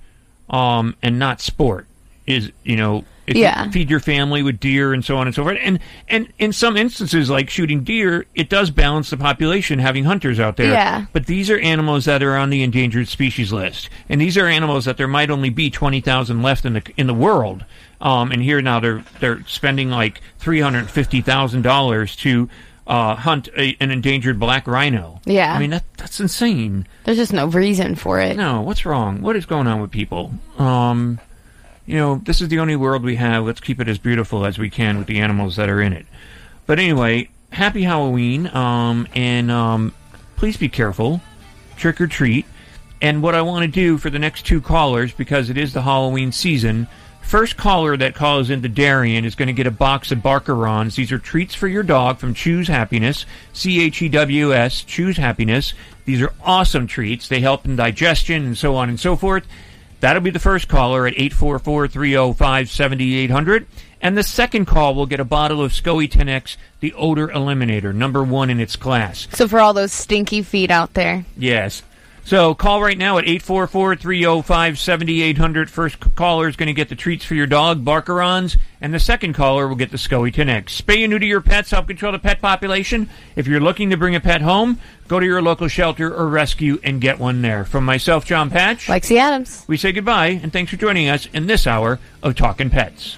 um, and not sport is you know if Yeah. you feed your family with deer and so on and so forth. And and in some instances, like shooting deer, it does balance the population having hunters out there. Yeah. But these are animals that are on the endangered species list, and these are animals that there might only be twenty thousand left in the in the world. Um, and here now they're they're spending like three hundred fifty thousand dollars to uh, hunt a, an endangered black rhino. Yeah. I mean that that's insane. There's just no reason for it. No, what's wrong? What is going on with people? Um, you know, this is the only world we have. Let's keep it as beautiful as we can with the animals that are in it. But anyway, happy Halloween. Um, and um, please be careful. Trick or treat. And what I want to do for the next two callers, because it is the Halloween season, first caller that calls into Darien is going to get a box of Barkarons. These are treats for your dog from Chews Happiness, C H E W S, Chews Happiness. These are awesome treats. They help in digestion and so on and so forth. That'll be the first caller at 844 305 7800. And the second call will get a bottle of SCOE 10X, the odor eliminator, number one in its class. So for all those stinky feet out there. Yes. So call right now at 844-305-7800. First caller is going to get the treats for your dog, Barkarons, and the second caller will get the SCOE 10X. Spay and neuter your pets, help control the pet population. If you're looking to bring a pet home, go to your local shelter or rescue and get one there. From myself, Jon Patch. Lexi Adams. We say goodbye and thanks for joining us in this hour of Talkin' Pets.